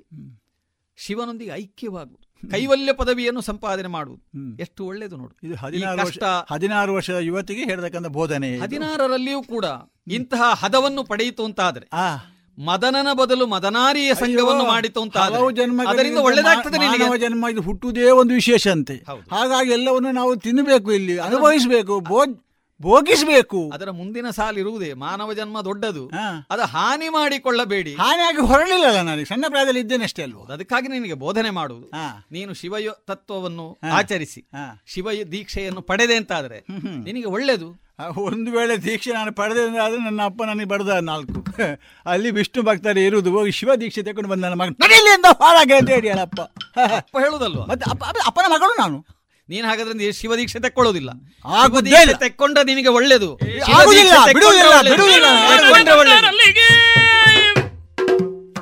ಶಿವನೊಂದಿಗೆ ಐಕ್ಯವಾಗುವುದು. ಕೈವಲ್ಯ ಪದವಿಯನ್ನು ಸಂಪಾದನೆ ಮಾಡುವುದು. ಎಷ್ಟು ಒಳ್ಳೆಯದು ನೋಡು. ಇದು ವರ್ಷ ಕಷ್ಟ ಹದಿನಾರು ವರ್ಷದ ಯುವತಿಗೆ ಹೇಳತಕ್ಕಂಥ ಬೋಧನೆ. ಹದಿನಾರರಲ್ಲಿಯೂ ಕೂಡ ಇಂತಹ ಹದವನ್ನು ಪಡೆಯಿತು ಅಂತಾದ್ರೆ ಮದನನ ಬದಲು ಮದನಾರಿಯ ಸಂಘವನ್ನು ಮಾಡಿತು ಅಂತ ಅದರಿಂದ ಒಳ್ಳೆದಾಗ್ತದೆ ಮಾನವ ಜನ್ಮ ಇದು ಹುಟ್ಟುವುದೇ ಒಂದು ವಿಶೇಷ ಅಂತೆ. ಹಾಗಾಗಿ ಎಲ್ಲವನ್ನು ನಾವು ತಿನ್ನಬೇಕು ಇಲ್ಲಿ ಅನುಭವಿಸಬೇಕು. ಭೋಗಿಸಬೇಕು. ಅದರ ಮುಂದಿನ ಸಾಲಿರುವುದೇ ಮಾನವ ಜನ್ಮ ದೊಡ್ಡದು. ಅದು ಹಾನಿ ಮಾಡಿಕೊಳ್ಳಬೇಡಿ. ಹಾನಿಯಾಗಿ ಹೊರಳಿಲ್ಲ ನನಗೆ ಸಣ್ಣ ಪ್ರಾಯದಲ್ಲಿ ಇದ್ದೇನೆ ಅಷ್ಟೇ ಅಲ್ವ? ಅದಕ್ಕಾಗಿ ನಿನಗೆ ಬೋಧನೆ ಮಾಡುವುದು. ನೀನು ಶಿವಯ ತತ್ವವನ್ನು ಆಚರಿಸಿ. ಶಿವ ದೀಕ್ಷೆಯನ್ನು ಪಡೆದೆ ಅಂತಾದ್ರೆ ನಿನಗೆ ಒಳ್ಳೆದು ಆ, ಒಂದು ವೇಳೆ ದೀಕ್ಷೆ ನಾನು ಪಡೆದೆ ಆದ್ರೆ ನನ್ನ ಅಪ್ಪ ನನಗೆ ಬಡದ ನಾಲ್ಕು. ಅಲ್ಲಿ ವಿಷ್ಣು ಭಕ್ತರು ಇರುವುದು ಹೋಗಿ ಶಿವ ದೀಕ್ಷೆ ತಗೊಂಡು ಬಂದ ನನ್ನ ಮಗ. ಅಂತ ಹಾಳಾಗೆ ಅಂತ ಹೇಳಿ ಹೇಳಪ್ಪ ಅಪ್ಪ ಹೇಳುದಲ್ವ? ಮತ್ತೆ ಅಪ್ಪ ಅಪ್ಪ- ಅಪ್ಪನ ಮಗಳು ನಾನು. ನೀನ್ ಹಾಗಾದ್ರೆ ಶಿವದೀಕ್ಷೆ ಶಿವ ದೀಕ್ಷೆ ತೆಕ್ಕೊಳ್ಳೋದಿಲ್ಲ. ಆಗುವುದೇ ಶಿವ ದೀಕ್ಷೆ ಇಲ್ಲ. ತೆಕ್ಕೊಂಡ್ರೆ ನಿನಗೆ ಒಳ್ಳೇದು.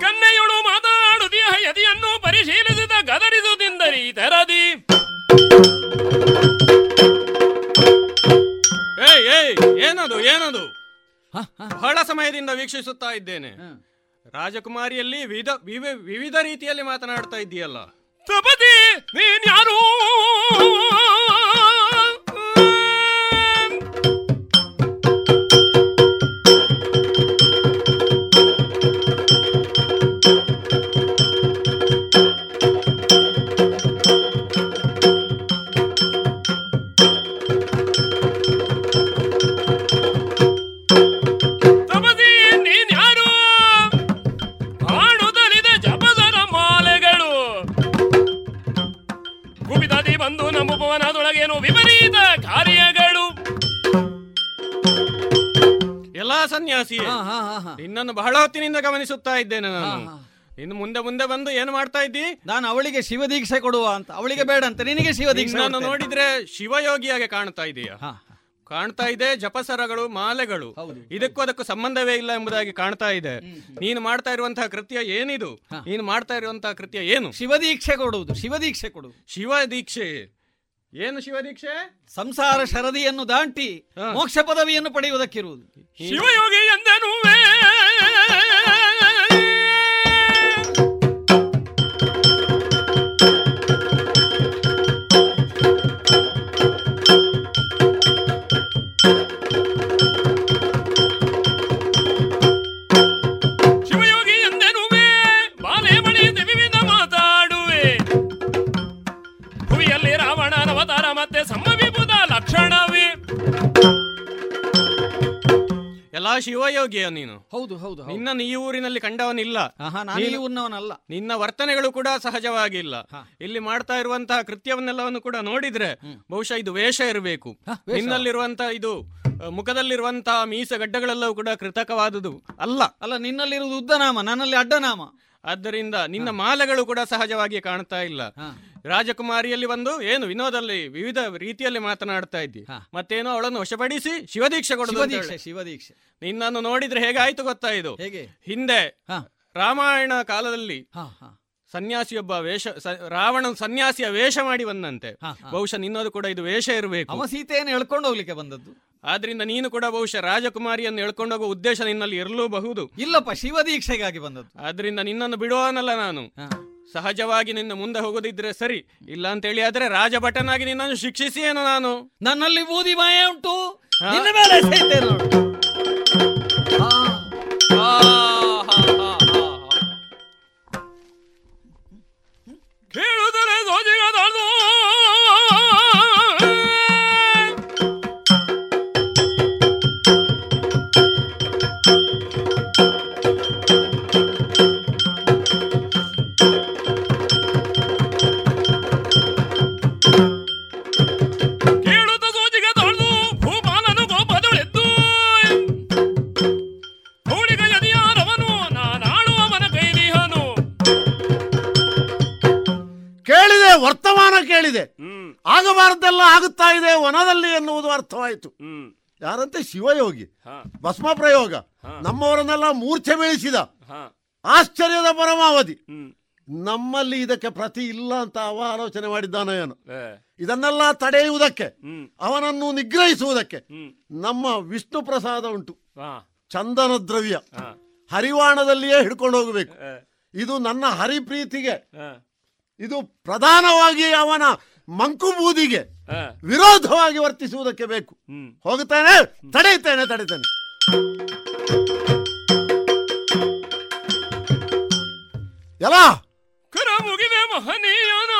ಕನ್ನೆಯೊಳು ಮಾತಾಡುದಿಯ ಯದಿಯನ್ನು ಪರಿಶೀಲಿಸಿದ ಗದರಿಸುವುದೆಂದರಿ ತೆರದಿ. ಏಯ್ ಏಯ್ ಏನದು ಏನದು? ಬಹಳ ಸಮಯದಿಂದ ವೀಕ್ಷಿಸುತ್ತಾ ಇದ್ದೇನೆ. ರಾಜಕುಮಾರಿಯಲ್ಲಿ ವಿವಿಧ ವಿವಿ- ವಿವಿಧ ರೀತಿಯಲ್ಲಿ ಮಾತನಾಡ್ತಾ ಇದ್ದೀಯಲ್ಲ. ತಪತಿ ನೀನ್ಯಾರು ಸನ್ಯಾಸಿ. ನಿನ್ನನ್ನು ಬಹಳ ಹೊತ್ತಿನಿಂದ ಗಮನಿಸುತ್ತಾ ಇದ್ದೇನೆ ನಾನು. ಇನ್ನು ಮುಂದೆ ಮುಂದೆ ಬಂದು ಏನು ಮಾಡ್ತಾ ಇದ್ದಿ? ನಾನು ಅವಳಿಗೆ ಶಿವ ದೀಕ್ಷೆ ಕೊಡುವ ಅಂತ ಅವಳಿಗೆ ಬೇಡ ಅಂತ ನಿನಗೆ ಶಿವ ದೀಕ್ಷೆ ನಾನು ನೋಡಿದ್ರೆ ಶಿವಯೋಗಿಯಾಗಿ ಕಾಣ್ತಾ ಇದೆಯಾ? ಕಾಣ್ತಾ ಇದೆ ಜಪಸರಗಳು ಮಾಲೆಗಳು. ಇದಕ್ಕೂ ಅದಕ್ಕೂ ಸಂಬಂಧವೇ ಇಲ್ಲ ಎಂಬುದಾಗಿ ಕಾಣ್ತಾ ಇದೆ. ನೀನು ಮಾಡ್ತಾ ಇರುವಂತಹ ಕೃತ್ಯ ಏನಿದು? ನೀನು ಮಾಡ್ತಾ ಇರುವಂತಹ ಕೃತ್ಯ ಏನು? ಶಿವ ದೀಕ್ಷೆ ಕೊಡುವುದು ಶಿವ ದೀಕ್ಷೆ ಕೊಡುವುದು. ಶಿವ ದೀಕ್ಷೆ. ಏನು ಶಿವದೀಕ್ಷೆ? ಸಂಸಾರ ಶರದಿಯನ್ನು ದಾಟಿ ಮೋಕ್ಷ ಪದವಿಯನ್ನು ಪಡೆಯುವುದಕ್ಕಿರುವುದು. ಶಿವಯೋಗಿ ಎಂದನು ಶಿವಯೋಗಿಯ ನೀನು? ಹೌದು ಹೌದು ನಿನ್ನ ಈ ಊರಿನಲ್ಲಿ ಕಂಡವನಿಲ್ಲ. ನಾನು ಈ ಊರಿನವನಲ್ಲ ನಿನ್ನ ವರ್ತನೆಗಳು ಕೂಡ ಸಹಜವಾಗಿಲ್ಲ. ಇಲ್ಲಿ ಮಾಡ್ತಾ ಇರುವಂತಹ ಕೃತ್ಯವನ್ನೆಲ್ಲವನ್ನು ಕೂಡ ನೋಡಿದ್ರೆ ಬಹುಶಃ ಇದು ವೇಷ ಇರಬೇಕು? ನಿನ್ನಲ್ಲಿರುವಂತಹ ಇದು ಮುಖದಲ್ಲಿರುವಂತಹ ಮೀಸ ಗಡ್ಡಗಳೆಲ್ಲವೂ ಕೂಡ ಕೃತಕವಾದುದು ಅಲ್ಲ. ಅಲ್ಲ ನಿನ್ನಲ್ಲಿರುವುದು ಉದ್ದನಾಮ ನನ್ನಲ್ಲಿ ಅಡ್ಡನಾಮ. ಆದ್ದರಿಂದ ನಿನ್ನ ಮಾಲೆಗಳು ಕೂಡ ಸಹಜವಾಗಿ ಕಾಣ್ತಾ ಇಲ್ಲ. ರಾಜಕುಮಾರಿಯಲ್ಲಿ ಬಂದು ಏನು ವಿನೋದಲ್ಲಿ ವಿವಿಧ ರೀತಿಯಲ್ಲಿ ಮಾತನಾಡ್ತಾ ಇದ್ದಿ. ಮತ್ತೇನೋ ಅವಳನ್ನು ವಶಪಡಿಸಿ ಶಿವದೀಕ್ಷೆ ಕೊಡೋದು ಶಿವದೀಕ್ಷೆ ನಿನ್ನನ್ನು ನೋಡಿದ್ರೆ ಹೇಗಾಯ್ತು ಗೊತ್ತಾ ಇದು? ಹಿಂದೆ ರಾಮಾಯಣ ಕಾಲದಲ್ಲಿ ಸನ್ಯಾಸಿಯೊಬ್ಬ ವೇಷ ರಾವಣ ಸನ್ಯಾಸಿಯ ವೇಷ ಮಾಡಿ ಬಂದಂತೆ. ಬಹುಶಃ ನಿನ್ನದು ಕೂಡ ಇದು ವೇಷ ಇರಬೇಕು. ಸೀತೆಯನ್ನು ಎಳ್ಕೊಂಡು ಹೋಗ್ಲಿಕ್ಕೆ ಬಂದದ್ದು. ಆದ್ರಿಂದ ನೀನು ಕೂಡ ಬಹುಶಃ ರಾಜಕುಮಾರಿಯನ್ನು ಎಳ್ಕೊಂಡೋಗೋ ಉದ್ದೇಶ ನಿನ್ನಲ್ಲಿ ಇರಲೂಬಹುದು. ಇಲ್ಲಪ್ಪ ಶಿವ ದೀಕ್ಷೆಗಾಗಿ ಬಂದದ್ದು. ಆದ್ರಿಂದ ನಿನ್ನನ್ನು ಬಿಡುವನಲ್ಲ ನಾನು. ಸಹಜವಾಗಿ ನಿನ್ನ ಮುಂದೆ ಹೋಗೋದಿದ್ರೆ ಸರಿ ಇಲ್ಲ ಅಂತ ಹೇಳಿ ಆದ್ರೆ ರಾಜಭಟನಾಗಿ ನಿನ್ನನ್ನು ಶಿಕ್ಷಿಸಿ ಏನು ನಾನು? ನನ್ನಲ್ಲಿ ಬೂದಿ ಮಾಯ ಉಂಟು. ಶಿವಯೋಗಿ ಭಸ್ಮ ಪ್ರಯೋಗ ನಮ್ಮವರನ್ನೆಲ್ಲ ಮೂರ್ಛೆ ಬೀಳಿಸಿದ ಆಶ್ಚರ್ಯದ ಪರಮಾವಧಿ. ನಮ್ಮಲ್ಲಿ ಇದಕ್ಕೆ ಪ್ರತಿ ಇಲ್ಲ ಅಂತ ಅವ ಆಲೋಚನೆ ಮಾಡಿದ್ದಾನ ಏನು. ಇದನ್ನೆಲ್ಲ ತಡೆಯುವುದಕ್ಕೆ ಅವನನ್ನು ನಿಗ್ರಹಿಸುವುದಕ್ಕೆ ನಮ್ಮ ವಿಷ್ಣು ಪ್ರಸಾದ ಉಂಟು. ಚಂದನ ದ್ರವ್ಯ. ಹರಿವಾಣದಲ್ಲಿಯೇ ಹಿಡ್ಕೊಂಡು ಹೋಗಬೇಕು. ಇದು ನನ್ನ ಹರಿಪ್ರೀತಿಗೆ. ಇದು ಪ್ರಧಾನವಾಗಿ ಅವನ ಮಂಕುಬೂದಿಗೆ ವಿರೋಧವಾಗಿ ವರ್ತಿಸುವುದಕ್ಕೆ ಬೇಕು. ಹೋಗುತ್ತಾನೆ? ತಡೆಯುತ್ತೇನೆ ತಡೆಯುತ್ತೇನೆ. ಎಲ್ಲ ಕರ ಮುಗಿವೆ ಮಹನೀಯನ.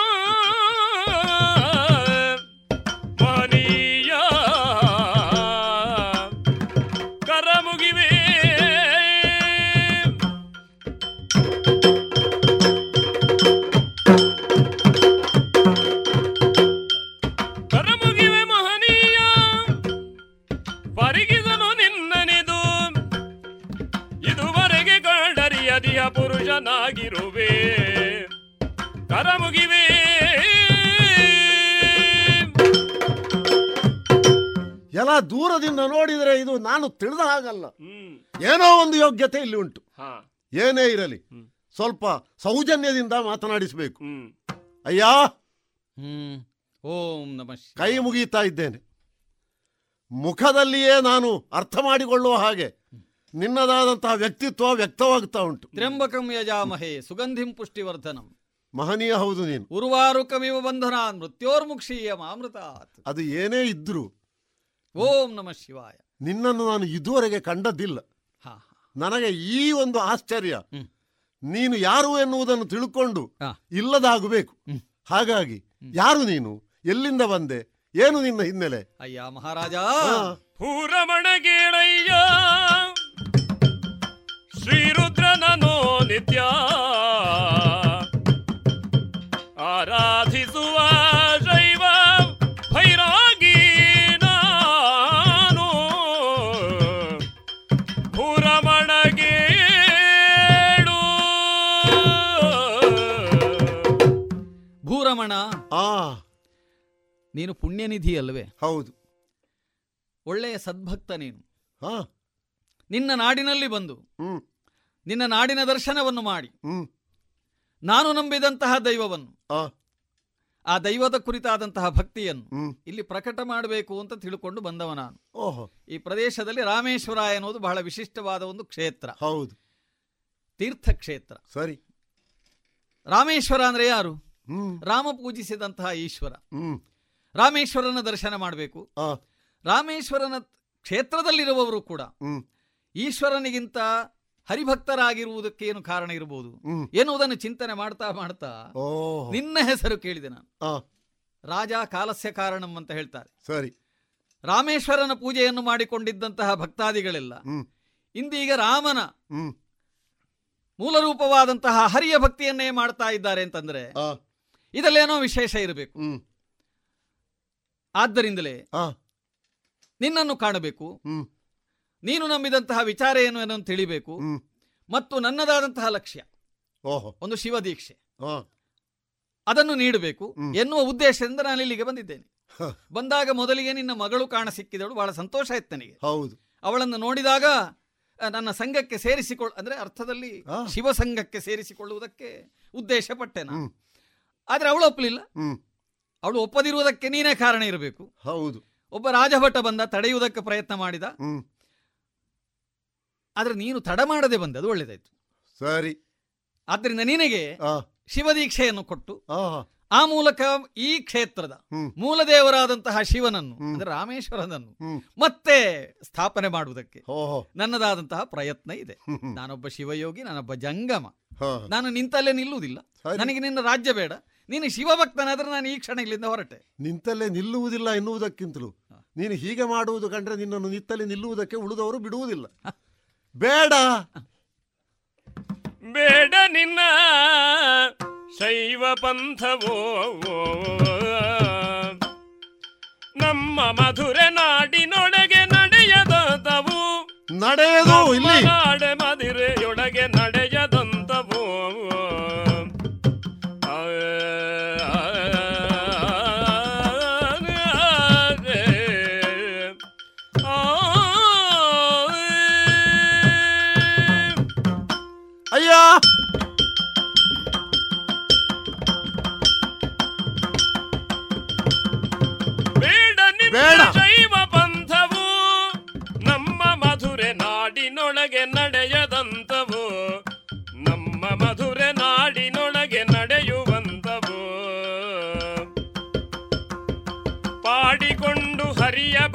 ಎಲ್ಲ ದೂರದಿಂದ ನೋಡಿದರೆ ಇದು ನಾನು ತಿಳಿದ ಹಾಗಲ್ಲ. ಏನೋ ಒಂದು ಯೋಗ್ಯತೆ ಇಲ್ಲಿ ಉಂಟು. ಏನೇ ಇರಲಿ. ಸ್ವಲ್ಪ ಸೌಜನ್ಯದಿಂದ ಮಾತನಾಡಿಸಬೇಕು. ಅಯ್ಯ! ಹ್ಮ್. ಓಂ ನಮ ಕೈ ಮುಗಿಯುತ್ತಾ ಇದ್ದೇನೆ. ಮುಖದಲ್ಲಿಯೇ ನಾನು ಅರ್ಥ ಮಾಡಿಕೊಳ್ಳುವ ಹಾಗೆ ನಿನ್ನದಾದಂತಹ ವ್ಯಕ್ತಿತ್ವ ವ್ಯಕ್ತವಾಗ್ತಾ ಉಂಟು. ತ್ರ್ಯಂಬಕಂ ಯಜಾಮಹೇ ಸುಗಂಧಿಂ ಪುಷ್ಟಿವರ್ಧನಂ. ಮಹನೀಯ ಹೌದು ನೀನು. ಉರ್ವಾರುಕಮಿವ ಬಂಧನ ಮೃತ್ಯೋರ್ಮುಕ್ಷೀಯ ಮಾಮೃತ ಅದು ಏನೇ ಇದ್ರು ಓಂ ನಮ ಶಿವಾಯ. ನಿನ್ನನ್ನು ನಾನು ಇದುವರೆಗೆ ಕಂಡದ್ದಿಲ್ಲ. ಹಾ ನನಗೆ ಈ ಒಂದು ಆಶ್ಚರ್ಯ. ನೀನು ಯಾರು ಎನ್ನುವುದನ್ನು ತಿಳ್ಕೊಂಡು ಇಲ್ಲದಾಗಬೇಕು. ಹಾಗಾಗಿ ಯಾರು ನೀನು? ಎಲ್ಲಿಂದ ಬಂದೆ? ಏನು ನಿನ್ನ ಹಿನ್ನೆಲೆ? ಅಯ್ಯ ಮಹಾರಾಜ. ಪೂರಮಣಗೇಳಯ್ಯ ಶ್ರೀರುದ್ರನನೋ ನೀನು ಪುಣ್ಯನಿಧಿ ಅಲ್ವೇ? ಹೌದು. ಒಳ್ಳೆಯ ಸದ್ಭಕ್ತ ನೀನು. ಹಾ. ನಿನ್ನ ನಾಡಿನಲ್ಲಿ ಬಂದು ನಿನ್ನ ನಾಡಿನ ದರ್ಶನವನ್ನು ಮಾಡಿ. ನಾನು ನಂಬಿದಂತಹ ದೈವವನ್ನು ಆ. ಆ ದೈವದ ಕುರಿತಾದಂತಹ ಭಕ್ತಿಯನ್ನು ಇಲ್ಲಿ ಪ್ರಕಟ ಮಾಡಬೇಕು ಅಂತ ತಿಳ್ಕೊಂಡು ಬಂದವ ನಾನು. ಓಹೋ. ಈ ಪ್ರದೇಶದಲ್ಲಿ ರಾಮೇಶ್ವರ ಎನ್ನುವುದು ಬಹಳ ವಿಶಿಷ್ಟವಾದ ಒಂದು ಕ್ಷೇತ್ರ. ಹೌದು. ತೀರ್ಥಕ್ಷೇತ್ರ. ಸರಿ. ರಾಮೇಶ್ವರ ಅಂದ್ರೆ ಯಾರು? ರಾಮ ಪೂಜಿಸಿದಂತಹ ಈಶ್ವರ. ರಾಮೇಶ್ವರನ ದರ್ಶನ ಮಾಡಬೇಕು. ಆ. ರಾಮೇಶ್ವರನ ಕ್ಷೇತ್ರದಲ್ಲಿರುವವರು ಕೂಡ ಈಶ್ವರನಿಗಿಂತ ಹರಿಭಕ್ತರಾಗಿರುವುದಕ್ಕೆ ಏನು ಕಾರಣ ಇರಬಹುದು ಎನ್ನುವುದನ್ನು ಚಿಂತನೆ ಮಾಡ್ತಾ ಮಾಡ್ತಾ ನಿನ್ನ ಹೆಸರು ಕೇಳಿದೆ ನಾನು. ರಾಜ ಕಾಲಸ್ಯ ಕಾರಣಂ ಅಂತ ಹೇಳ್ತಾರೆ. ಸರಿ. ರಾಮೇಶ್ವರನ ಪೂಜೆಯನ್ನು ಮಾಡಿಕೊಂಡಿದ್ದಂತಹ ಭಕ್ತಾದಿಗಳೆಲ್ಲ ಇಂದೀಗ ರಾಮನ ಮೂಲ ಮೂಲರೂಪವಾದಂತಹ ಹರಿಯ ಭಕ್ತಿಯನ್ನೇ ಮಾಡ್ತಾ ಇದ್ದಾರೆ ಅಂತಂದ್ರೆ ಇದಲ್ಲೇನೋ ವಿಶೇಷ ಇರಬೇಕು. ಆದ್ದರಿಂದಲೇ ನಿನ್ನನ್ನು ಕಾಣಬೇಕು. ನೀನು ನಂಬಿದಂತಹ ವಿಚಾರ ಏನು ಅನ್ನೋದು ತಿಳಿಬೇಕು ಮತ್ತು ನನ್ನದಾದಂತಹ ಲಕ್ಷ್ಯ. ಓಹೋ. ಒಂದು ಶಿವದೀಕ್ಷೆ ಅದನ್ನು ನೀಡಬೇಕು. ಎನ್ನುವ ಉದ್ದೇಶದಿಂದ ನಾನು ಇಲ್ಲಿಗೆ ಬಂದಿದ್ದೇನೆ. ಬಂದಾಗ ಮೊದಲಿಗೆ ನಿನ್ನ ಮಗಳು ಕಾಣ ಸಿಕ್ಕಿದಳು ಬಹಳ ಸಂತೋಷ ಆಯ್ತು ನನಗೆ. ಹೌದು. ಅವಳನ್ನು ನೋಡಿದಾಗ ನನ್ನ ಸಂಘಕ್ಕೆ ಸೇರಿಸಿಕೊಳ್ಳ ಅಂದ್ರೆ ಅರ್ಥದಲ್ಲಿ ಶಿವ ಸಂಘಕ್ಕೆ ಸೇರಿಸಿಕೊಳ್ಳುವುದಕ್ಕೆ ಉದ್ದೇಶ ಪಟ್ಟೆ ನಾನು. ಆದ್ರೆ ಅವಳು ಒಪ್ಪಲಿಲ್ಲ. ಅವಳು ಒಪ್ಪದಿರುವುದಕ್ಕೆ ನೀನೇ ಕಾರಣ ಇರಬೇಕು. ಹೌದು. ಒಬ್ಬ ರಾಜಭಟ ಬಂದ ತಡೆಯುವುದಕ್ಕೆ ಪ್ರಯತ್ನ ಮಾಡಿದ. ಹ್ಮ್. ಆದ್ರೆ ನೀನು ತಡ ಮಾಡದೆ ಬಂದೆ ಅದು ಒಳ್ಳೇದಾಯ್ತು. ಸರಿ. ಆದ್ರಿಂದ ನಿನಗೆ ಆ. ಶಿವದೀಕ್ಷೆಯನ್ನು ಕೊಟ್ಟು ಆಹಾ. ಆ ಮೂಲಕ ಈ ಕ್ಷೇತ್ರದ ಮೂಲ ದೇವರಾದಂತಹ ಶಿವನನ್ನು ಅಂದ್ರೆ ರಾಮೇಶ್ವರನನ್ನು ಮತ್ತೆ ಸ್ಥಾಪನೆ ಮಾಡುವುದಕ್ಕೆ ನನ್ನದಾದಂತಹ ಪ್ರಯತ್ನ ಇದೆ. ನಾನೊಬ್ಬ ಶಿವಯೋಗಿ ನಾನೊಬ್ಬ ಜಂಗಮ. ನಾನು ನಿಂತಲ್ಲೇ ನಿಲ್ಲುವುದಿಲ್ಲ. ನನಗೆ ನಿನ್ನ ರಾಜ್ಯ ಬೇಡ. ನೀನು ಶಿವಭಕ್ತನಾದ್ರೆ ನಾನು ಈ ಕ್ಷಣ ಇಲ್ಲಿಂದ ಹೊರಟೆ. ನಿಂತಲ್ಲೇ ನಿಲ್ಲುವುದಿಲ್ಲ ಎನ್ನುವುದಕ್ಕಿಂತಲೂ. ನೀನು ಹೀಗೆ ಮಾಡುವುದು ಕಂಡ್ರೆ ನಿನ್ನನ್ನು ನಿತ್ತಲ್ಲಿ ನಿಲ್ಲುವುದಕ್ಕೆ ಉಳಿದವರು ಬಿಡುವುದಿಲ್ಲ. ಬೇಡ. ಬೇಡ ನಿನ್ನ ಶೈವ ಪಂಥವೋ ನಮ್ಮ ಮಧುರೆ ನಾಡಿನೊಳಗೆ ನಡೆಯದಾದವು ನಡೆಯದು ಇಲ್ಲಿ. ನಾಡೆ Мария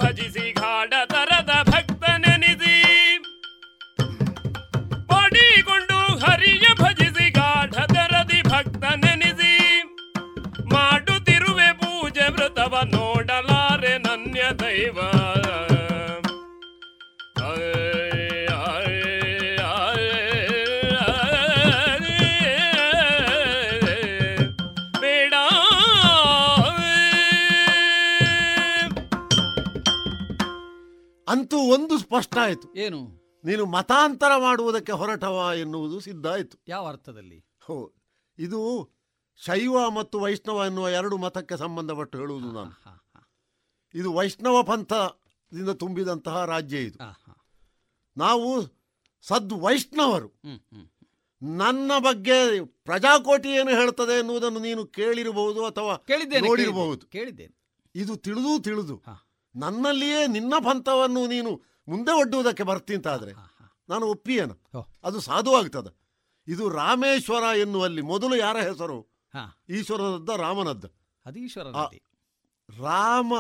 ಸ್ಪಷ್ಟ ಆಯಿತು ಏನು? ನೀನು ಮತಾಂತರ ಮಾಡುವುದಕ್ಕೆ ಹೊರಟವ ಎನ್ನುವುದು ಸಿದ್ಧ ಆಯಿತು ಯಾವ ಅರ್ಥದಲ್ಲಿ? ಹೋ ಇದು ಶೈವ ಮತ್ತು ವೈಷ್ಣವ ಎನ್ನುವ ಎರಡು ಮತಕ್ಕೆ ಸಂಬಂಧಪಟ್ಟು ಹೇಳುವುದು ನಾನು. ಇದು ವೈಷ್ಣವ ಪಂಥದಿಂದ ತುಂಬಿದಂತಹ ರಾಜ್ಯ ಇದು. ನಾವು ಸದ್ ವೈಷ್ಣವರು ನನ್ನ ಬಗ್ಗೆ ಪ್ರಜಾಕೋಟಿ ಏನು ಹೇಳ್ತದೆ ಎನ್ನುವುದನ್ನು ನೀನು ಕೇಳಿರಬಹುದು ಅಥವಾ ನೋಡಿರಬಹುದು. ಕೇಳಿದ್ದೇನೆ ಇದು ತಿಳಿದು ತಿಳಿದು. ನನ್ನಲ್ಲಿಯೇ ನಿನ್ನ ಪಂಥವನ್ನು ನೀನು ಮುಂದೆ ಒಡ್ಡುವುದಕ್ಕೆ ಬರ್ತೀಂತಾದ್ರೆ ನಾನು ಒಪ್ಪಿಯೇನು? ಅದು ಸಾಧುವಾಗ್ತದ. ಇದು ರಾಮೇಶ್ವರ ಎನ್ನುವಲ್ಲಿ ಮೊದಲು ಯಾರ ಹೆಸರು? ಈಶ್ವರನದ್ದ ರಾಮನದ್ದ. ಅದು ಈಶ್ವರ ರಾಮ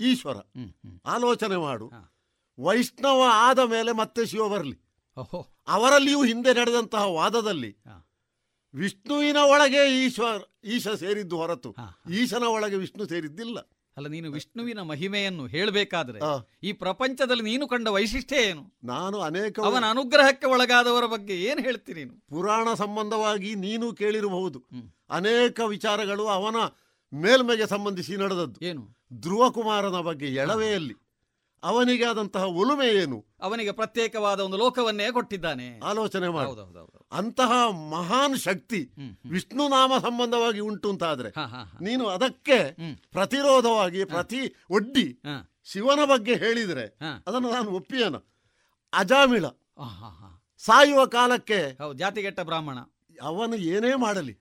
ಈಶ್ವರ. ಆಲೋಚನೆ ಮಾಡು. ವೈಷ್ಣವ ಆದ ಮೇಲೆ ಮತ್ತೆ ಶಿವ ಬರಲಿ. ಅವರಲ್ಲಿಯೂ ಹಿಂದೆ ನಡೆದಂತಹ ವಾದದಲ್ಲಿ ವಿಷ್ಣುವಿನ ಒಳಗೆ ಈಶ್ವರ ಈಶ ಸೇರಿದ್ದು ಹೊರತು. ಈಶನ ಒಳಗೆ ವಿಷ್ಣು ಸೇರಿದ್ದಿಲ್ಲ. ಅಲ್ಲ ನೀನು ವಿಷ್ಣುವಿನ ಮಹಿಮೆಯನ್ನು ಹೇಳಬೇಕಾದ್ರೆ ಈ ಪ್ರಪಂಚದಲ್ಲಿ ನೀನು ಕಂಡ ವೈಶಿಷ್ಟ್ಯ ಏನು? ನಾನು ಅನೇಕ ಅವನ ಅನುಗ್ರಹಕ್ಕೆ ಒಳಗಾದವರ ಬಗ್ಗೆ ಏನು ಹೇಳ್ತೀನಿ ನೀನು? ಪುರಾಣ ಸಂಬಂಧವಾಗಿ ನೀನು ಕೇಳಿರಬಹುದು. ಅನೇಕ ವಿಚಾರಗಳು ಅವನ ಮೇಲ್ಮೆಗೆ ಸಂಬಂಧಿಸಿ ನಡೆದದ್ದು. ಏನು? ಧ್ರುವ ಕುಮಾರನ ಬಗ್ಗೆ ಎಳವೆಯಲ್ಲಿ ಅವನಿಗೆ ಆದಂತಹ ಒಲುಮೆ ಏನು? ಅವನಿಗೆ ಪ್ರತ್ಯೇಕವಾದ ಒಂದು ಲೋಕವನ್ನೇ ಕೊಟ್ಟಿದ್ದಾನೆ. ಆಲೋಚನೆ ಮಾಡಿ. ಅಂತಹ ಮಹಾನ್ ಶಕ್ತಿ ವಿಷ್ಣು ನಾಮ ಸಂಬಂಧವಾಗಿ ಉಂಟು ಅಂತಾದ್ರೆ ನೀನು ಅದಕ್ಕೆ ಪ್ರತಿರೋಧವಾಗಿ ಪ್ರತಿ ಒಡ್ಡಿ ಶಿವನ ಬಗ್ಗೆ ಹೇಳಿದ್ರೆ ಅದನ್ನು ನಾನು ಒಪ್ಪಿಯನ. ಅಜಾಮಿಳ. ಸಾಯುವ ಕಾಲಕ್ಕೆ ಜಾತಿಗೆಟ್ಟ ಬ್ರಾಹ್ಮಣ. ಅವನು ಏನೇ ಮಾಡಲಿ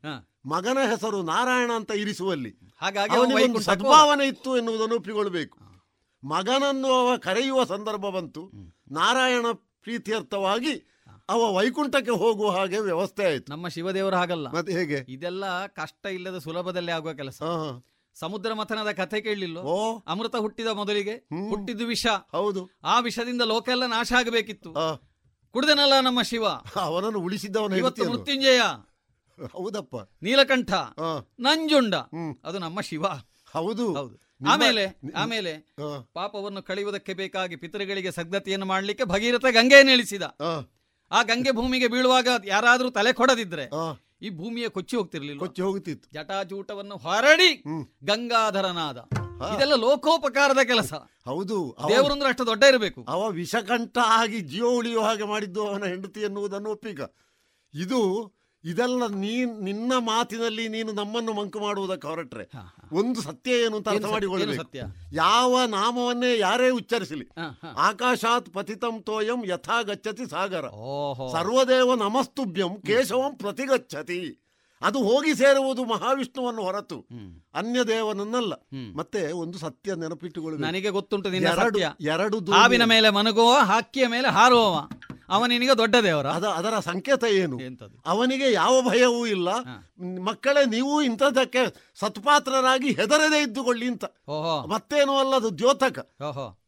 ಮಗನ ಹೆಸರು ನಾರಾಯಣ ಅಂತ ಇರಿಸುವಲ್ಲಿ ಹಾಗಾಗಿ ಸದ್ಭಾವನೆ ಇತ್ತು ಎನ್ನುವುದನ್ನು ಒಪ್ಪಿಕೊಳ್ಬೇಕು. ಮಗನನ್ನು ಅವ ಕರೆಯುವ ಸಂದರ್ಭ ಬಂತು. ನಾರಾಯಣ ಪ್ರೀತಿಯರ್ಥವಾಗಿ ಅವ ವೈಕುಂಠಕ್ಕೆ ಹೋಗುವ ಹಾಗೆ ವ್ಯವಸ್ಥೆ ಆಯ್ತು. ನಮ್ಮ ಶಿವದೇವರು ಹಾಗಲ್ಲ. ಮತ್ತೆ ಹೇಗೆ? ಇದೆಲ್ಲ ಕಷ್ಟ ಇಲ್ಲದ ಸುಲಭದಲ್ಲಿ ಆಗುವ ಕೆಲಸ. ಸಮುದ್ರ ಮಥನದ ಕಥೆ ಕೇಳಲಿಲ್ಲ ಅಮೃತ ಹುಟ್ಟಿದ ಮೊದಲಿಗೆ ಹುಟ್ಟಿದ್ದು ವಿಷ. ಹೌದು. ಆ ವಿಷದಿಂದ ಲೋಕ ಎಲ್ಲ ನಾಶ ಆಗಬೇಕಿತ್ತು. ಕುಡ್ದನಲ್ಲ ನಮ್ಮ ಶಿವ? ಅವನನ್ನು ಉಳಿಸಿದ್ದವನ ಇವತ್ತು. ಮೃತ್ಯುಂಜಯ. ಹೌದಪ್ಪ. ನೀಲಕಂಠ. ನಂಜುಂಡ. ಅದು ನಮ್ಮ ಶಿವ. ಹೌದು. ಹೌದು. ಆಮೇಲೆ ಆಮೇಲೆ ಪಾಪವನ್ನು ಕಳೆಯುವುದಕ್ಕೆ ಬೇಕಾಗಿ ಪಿತೃಗಳಿಗೆ ಸಗ್ಧತೆಯನ್ನು ಮಾಡಲಿಕ್ಕೆ ಭಗೀರಥ ಗಂಗೆಯನ್ನು ಇಳಿಸಿದ ಆ ಗಂಗೆ ಭೂಮಿಗೆ ಬೀಳುವಾಗ ಯಾರಾದ್ರೂ ತಲೆ ಕೊಡದಿದ್ರೆ ಈ ಭೂಮಿಯ ಕೊಚ್ಚಿ ಹೋಗ್ತಿರ್ಲಿಲ್ಲ ಕೊಚ್ಚಿ ಹೋಗುತ್ತಿತ್ತು ಜಟಾಜೂಟವನ್ನು ಹೊರಡಿ ಗಂಗಾಧರನಾದ. ಇದೆಲ್ಲ ಲೋಕೋಪಕಾರದ ಕೆಲಸ. ಹೌದು. ದೇವರಂದ್ರೆ ಅಷ್ಟು ದೊಡ್ಡ ಇರಬೇಕು. ಅವ ವಿಷಕಂಠ ಆಗಿ ಜೀವ ಉಳಿಯುವ ಹಾಗೆ ಮಾಡಿದ್ದು ಅವನ ಹೆಂಡತಿ ಎನ್ನುವುದನ್ನು ಒಪ್ಪಿಗ. ಇದು ಇದೆಲ್ಲ ನೀ ನಿನ್ನ ಮಾತಿನಲ್ಲಿ ನೀನು ನಮ್ಮನ್ನು ಮಂಕು ಮಾಡುವುದಕ್ಕೆ ಹೊರಟ್ರೆ ಒಂದು ಸತ್ಯ ಏನು ಅಂತ ಅರ್ಥ? ಮಾಡಿಕೊಳ್ಳಬೇಕು ಸತ್ಯ? ಯಾವ ನಾಮವನ್ನೇ ಯಾರೇ ಉಚ್ಚರಿಸಲಿ. ಆಕಾಶಾತ್ ಪತಿತಂ ತೋಯಂ ಯಥಾ ಗಚ್ಚತಿ ಸಾಗರ. ಸರ್ವದೇವ ನಮಸ್ತುಭ್ಯಂ ಕೇಶವಂ ಪ್ರತಿಗಚ್ಚತಿ. ಅದು ಹೋಗಿ ಸೇರುವುದು ಮಹಾವಿಷ್ಣುವನ್ನು ಹೊರತು. ಅನ್ಯ ದೇವನನ್ನಲ್ಲ ಮತ್ತೆ ಒಂದು ಸತ್ಯ ನೆನಪಿಟ್ಟುಕೊಳ್ಳಿ ನನಗೆ ಗೊತ್ತುಂಟು ಎರಡು ಎರಡು ಹಾವಿನ ಮೇಲೆ ಮನಗುವ ಹಕ್ಕಿಯ ಮೇಲೆ ಹಾರುವವ. ಅವನಿಗೆ ದೊಡ್ಡ ದೇವರ. ಅದ ಅದರ ಸಂಕೇತ ಏನು? ಅವನಿಗೆ ಯಾವ ಭಯವೂ ಇಲ್ಲ. ಮಕ್ಕಳೇ ನೀವು ಇಂಥದ್ದಕ್ಕೆ ಸತ್ಪಾತ್ರರಾಗಿ ಹೆದರದೇ ಇದ್ದುಕೊಳ್ಳಿ ಅಂತ. ಮತ್ತೇನು ಅಲ್ಲದು ದ್ಯೋತಕ.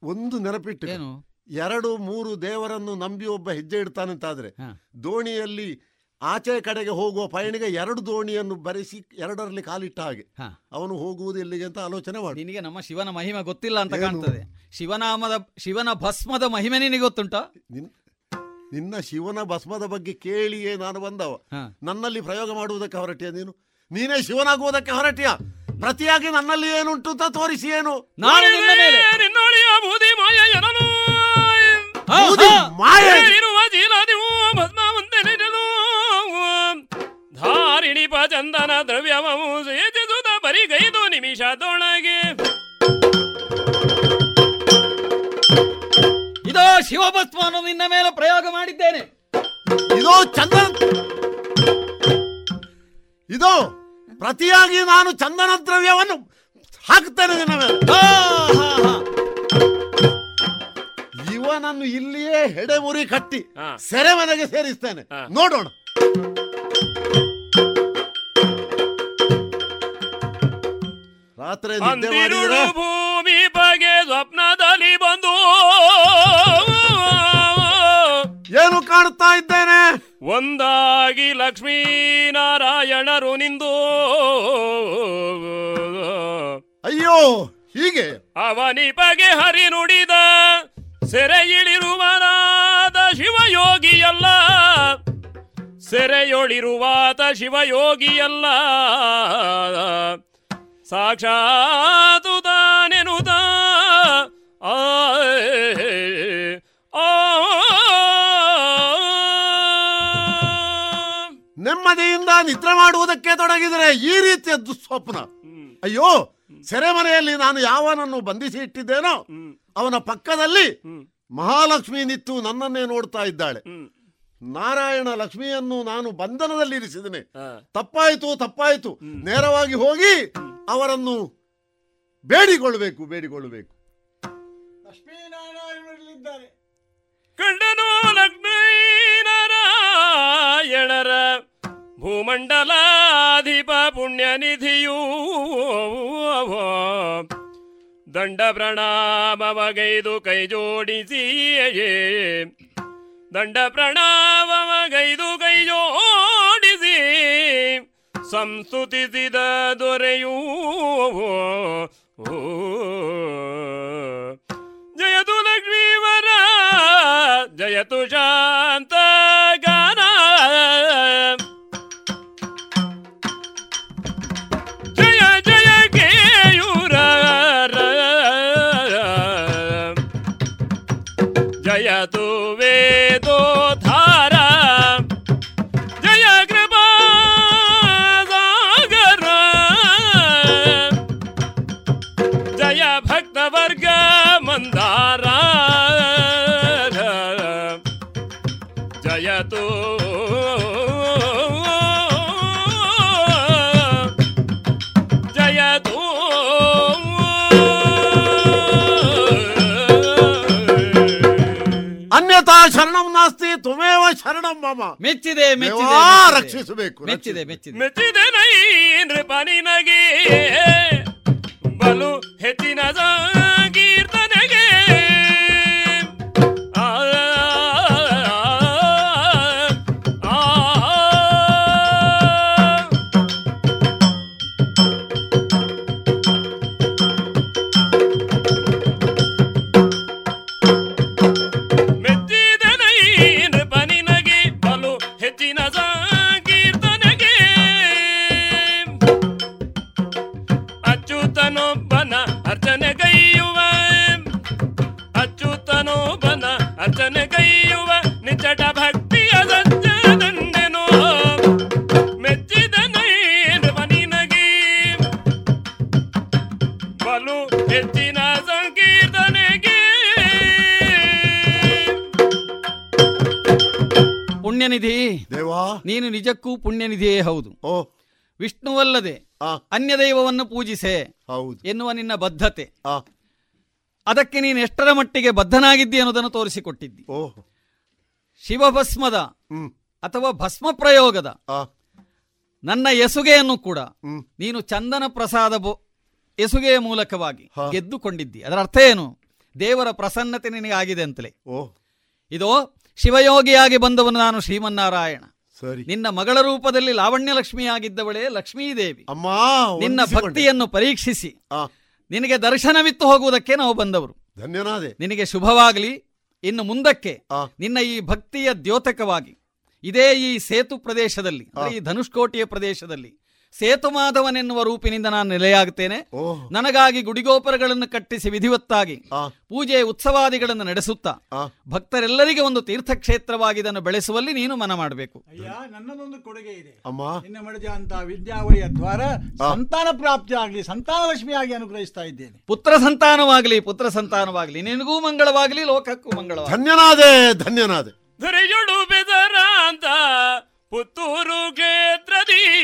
ಒಂದು ನೆನಪಿಟ್ಟು ಎರಡು ಮೂರು ದೇವರನ್ನು ನಂಬಿ ಒಬ್ಬ ಹೆಜ್ಜೆ ಇಡ್ತಾನಂತಾದ್ರೆ ದೋಣಿಯಲ್ಲಿ ಆಚೆ ಕಡೆಗೆ ಹೋಗುವ ಪಯಣಿಗೆ ಎರಡು ದೋಣಿಯನ್ನು ಬರೆಸಿ ಎರಡರಲ್ಲಿ ಕಾಲಿಟ್ಟ ಹಾಗೆ. ಅವನು ಹೋಗುವುದು ಎಲ್ಲಿಗೆ ಅಂತ ಆಲೋಚನೆ ಮಾಡಿ. ನಿನಗೆ ನಮ್ಮ ಶಿವನ ಮಹಿಮೆ ಗೊತ್ತಿಲ್ಲ ಅಂತ ಕಾಣ್ತದೆ. ಶಿವನಾಮದ ಶಿವನ ಭಸ್ಮದ ಮಹಿಮೆ ನಿನಗೆ ಗೊತ್ತುಂಟಾ? ನಿನ್ನ ಶಿವನ ಭಸ್ಮದ ಬಗ್ಗೆ ಕೇಳಿಯೇ ನಾನು ಬಂದವ. ನನ್ನಲ್ಲಿ ಪ್ರಯೋಗ ಮಾಡುವುದಕ್ಕೆ ಹೊರಟಿಯ ನೀನು? ನೀನೇ ಶಿವನಾಗುವುದಕ್ಕೆ ಹೊರಟಿಯ? ಪ್ರತಿಯಾಗಿ ನನ್ನಲ್ಲಿ ಏನುಂಟು ಅಂತ ತೋರಿಸಿ ಏನು? ನಾನು ನಿನ್ನ ಮೇಲೆ. ನಿನ್ನೊಳಿಯ ಬೂದಿ ಮಾಯ? ಧಾರಿಣಿಪ ಚಂದನ ದ್ರವ್ಯವವು ಸೇಚಿಸುತ್ತ ಬರಿಗೈದು ನಿಮಿಷದೊಳಗೆ. ಇದೋ ಶಿವಭಸ್ಮವನ್ನು ನಿನ್ನ ಮೇಲೆ ಪ್ರಯೋಗ ಮಾಡಿದ್ದೇನೆ. ಇದೋ ಚಂದನ. ಇದು ಪ್ರತಿಯಾಗಿ ನಾನು ಚಂದನ ದ್ರವ್ಯವನ್ನು ಹಾಕ್ತೇನೆ ನಿನ್ನ ಮೇಲೆ. ಇವನನ್ನು ಇಲ್ಲಿಯೇ ಹೆಡೆಮುರಿ ಕಟ್ಟಿ ಸೆರೆಮನೆಗೆ ಸೇರಿಸ್ತೇನೆ. ನೋಡೋಣ. ರಾತ್ರಿ ಭೂಮಿ ಬಗೆ ಸ್ವಪ್ನದಲ್ಲಿ ಬಂದು. ಏನು ಕಾಣ್ತಾ ಇದ್ದೇನೆ? ಒಂದಾಗಿ ಲಕ್ಷ್ಮೀನಾರಾಯಣರು ನಿಂದು. ಅಯ್ಯೋ ಹೀಗೆ? ಅವನಿ ಬಗೆ ಹರಿ ನುಡಿದ ಸೆರೆಯಿಳಿರುವನಾದ ಶಿವಯೋಗಿಯಲ್ಲ. ಸೆರೆಯೊಳಿರುವಾತ ಶಿವಯೋಗಿಯಲ್ಲ. ಸಾಕ್ಷಾತು ತಾನೆನುತ ಆ. ನೆಮ್ಮದಿಯಿಂದ ನಿದ್ರೆ ಮಾಡುವುದಕ್ಕೆ ತೊಡಗಿದರೆ ಈ ರೀತಿಯ ದುಸ್ವಪ್ನ. ಅಯ್ಯೋ, ಸೆರೆಮನೆಯಲ್ಲಿ ನಾನು ಯಾವನನ್ನು ಬಂಧಿಸಿ ಇಟ್ಟಿದ್ದೇನೋ, ಅವನ ಪಕ್ಕದಲ್ಲಿ ಮಹಾಲಕ್ಷ್ಮಿ ನಿತ್ತು ನನ್ನನ್ನೇ ನೋಡ್ತಾ ಇದ್ದಾಳೆ. ನಾರಾಯಣ ಲಕ್ಷ್ಮಿಯನ್ನು ನಾನು ಬಂಧನದಲ್ಲಿ ಇರಿಸಿದ್ದೇನೆ. ತಪ್ಪಾಯಿತು ತಪ್ಪಾಯಿತು. ನೇರವಾಗಿ ಹೋಗಿ ಅವರನ್ನು ಬೇಡಿಕೊಳ್ಳಬೇಕು ಬೇಡಿಕೊಳ್ಳಬೇಕು. ಕಂಡನು ಲಕ್ಷ್ಮೀನಾರಾಯಣರ ಭೂಮಂಡಲಾಧಿಪ ಪುಣ್ಯನಿಧಿಯೂ ದಂಡ ಪ್ರಣಾಮವಗೈದು ಕೈ ಜೋಡಿಸಿ ದಂಡ ಪ್ರಣಾವಮಗೈದು ಕೈಯೋಡಿಸಿ ಸಂಸ್ತುತಿಸಿದ ದೊರೆಯೂ ಜಯತು ಲಕ್ಷ್ಮೀವರ ಜಯತು ಶಾಂತ ಶರಣಂ ಮಾಮ. ಮೆಚ್ಚಿದೆ ಮೆಚ್ಚಿದೆ. ರಕ್ಷಿಸಬೇಕು ಮೆಚ್ಚಿದೆ ಮೆಚ್ಚಿದೆ. ಮೆಚ್ಚಿದೆ ನೈ ಬಲು ಹೆಚ್ಚಿನ ಪುಣ್ಯನಿಧಿ. ದೇವಾ. ನೀನು ನಿಜಕ್ಕೂ ಪುಣ್ಯನಿಧಿಯೇ ಹೌದು. ಓ. ವಿಷ್ಣುವಲ್ಲದೆ ಅನ್ಯ ದೈವವನ್ನು ಪೂಜಿಸೆ ಹೌದು. ಎನ್ನುವ ನಿನ್ನ ಬದ್ಧತೆ. ಅದಕ್ಕೆ ನೀನು ಎಷ್ಟರ ಮಟ್ಟಿಗೆ ಬದ್ಧನಾಗಿದ್ದಿ ಅನ್ನೋದನ್ನು ತೋರಿಸಿಕೊಟ್ಟಿದ್ದಿ. ಓಹ್ ಶಿವಭಸ್ಮದ ಅಥವಾ ಭಸ್ಮ ಪ್ರಯೋಗದ ನನ್ನ ಎಸುಗೆಯನ್ನು ಕೂಡ ನೀನು ಚಂದನ ಪ್ರಸಾದ ಎಸುಗೆಯ ಮೂಲಕವಾಗಿ ಗೆದ್ದುಕೊಂಡಿದ್ದಿ. ಅದರ ಅರ್ಥ ಏನು? ದೇವರ ಪ್ರಸನ್ನತೆ ನಿನಗೆ ಆಗಿದೆ ಅಂತಲೇ ಇದು ಶಿವಯೋಗಿಯಾಗಿ ಬಂದವನು ನಾನು ಶ್ರೀಮನ್ನಾರಾಯಣ. ಸರಿ. ನಿನ್ನ ಮಗಳ ರೂಪದಲ್ಲಿ ಲಾವಣ್ಯ ಲಕ್ಷ್ಮಿಯಾಗಿದ್ದವಳೇ ಲಕ್ಷ್ಮೀದೇವಿ. ಅಮ್ಮ ನಿನ್ನ. ಭಕ್ತಿಯನ್ನು ಪರೀಕ್ಷಿಸಿ. ನಿನಗೆ ದರ್ಶನವಿತ್ತು ಹೋಗುವುದಕ್ಕೆ ನಾವು ಬಂದವರು. ಧನ್ಯನಾದೆ. ನಿನಗೆ ಶುಭವಾಗಲಿ. ಇನ್ನು ಮುಂದಕ್ಕೆ ನಿನ್ನ ಈ ಭಕ್ತಿಯ ದ್ಯೋತಕವಾಗಿ ಇದೇ ಈ ಸೇತು ಪ್ರದೇಶದಲ್ಲಿ ಈ ಧನುಷ್ಕೋಟಿಯ ಪ್ರದೇಶದಲ್ಲಿ ಸೇತು ಮಾಧವನೆನ್ನುವ ರೂಪಿನಿಂದ ನಾನು ನೆಲೆಯಾಗುತ್ತೇನೆ. ನನಗಾಗಿ ಗುಡಿಗೋಪುರಗಳನ್ನು ಕಟ್ಟಿಸಿ ವಿಧಿವತ್ತಾಗಿ ಪೂಜೆ ಉತ್ಸವಾದಿಗಳನ್ನು ನಡೆಸುತ್ತಾ ಭಕ್ತರೆಲ್ಲರಿಗೆ ಒಂದು ತೀರ್ಥಕ್ಷೇತ್ರವಾಗಿ ಇದನ್ನು ಬೆಳೆಸುವಲ್ಲಿ ನೀನು ಮನ ಮಾಡಬೇಕು. ಅಯ್ಯ ನನ್ನದೊಂದು ಕೊಡುಗೆ ಇದೆ. ಅಮ್ಮ. ಅಂತ ವಿದ್ಯಾವಳಿಯ ದ್ವಾರ ಸಂತಾನ ಪ್ರಾಪ್ತಿ ಆಗಲಿ ಸಂತಾನ ಲಕ್ಷ್ಮಿಯಾಗಿ ಅನುಗ್ರಹಿಸ್ತಾ ಇದ್ದೇನೆ. ಪುತ್ರ ಸಂತಾನವಾಗಲಿ ಪುತ್ರ ಸಂತಾನವಾಗಲಿ ನಿನಗೂ ಮಂಗಳವಾಗಲಿ ಲೋಕಕ್ಕೂ ಮಂಗಳವಾಗಲಿ. ಧನ್ಯನಾದೆ ಧನ್ಯನಾದೆ. ಪುತ್ತೂರು ಕ್ಷೇತ್ರದಿ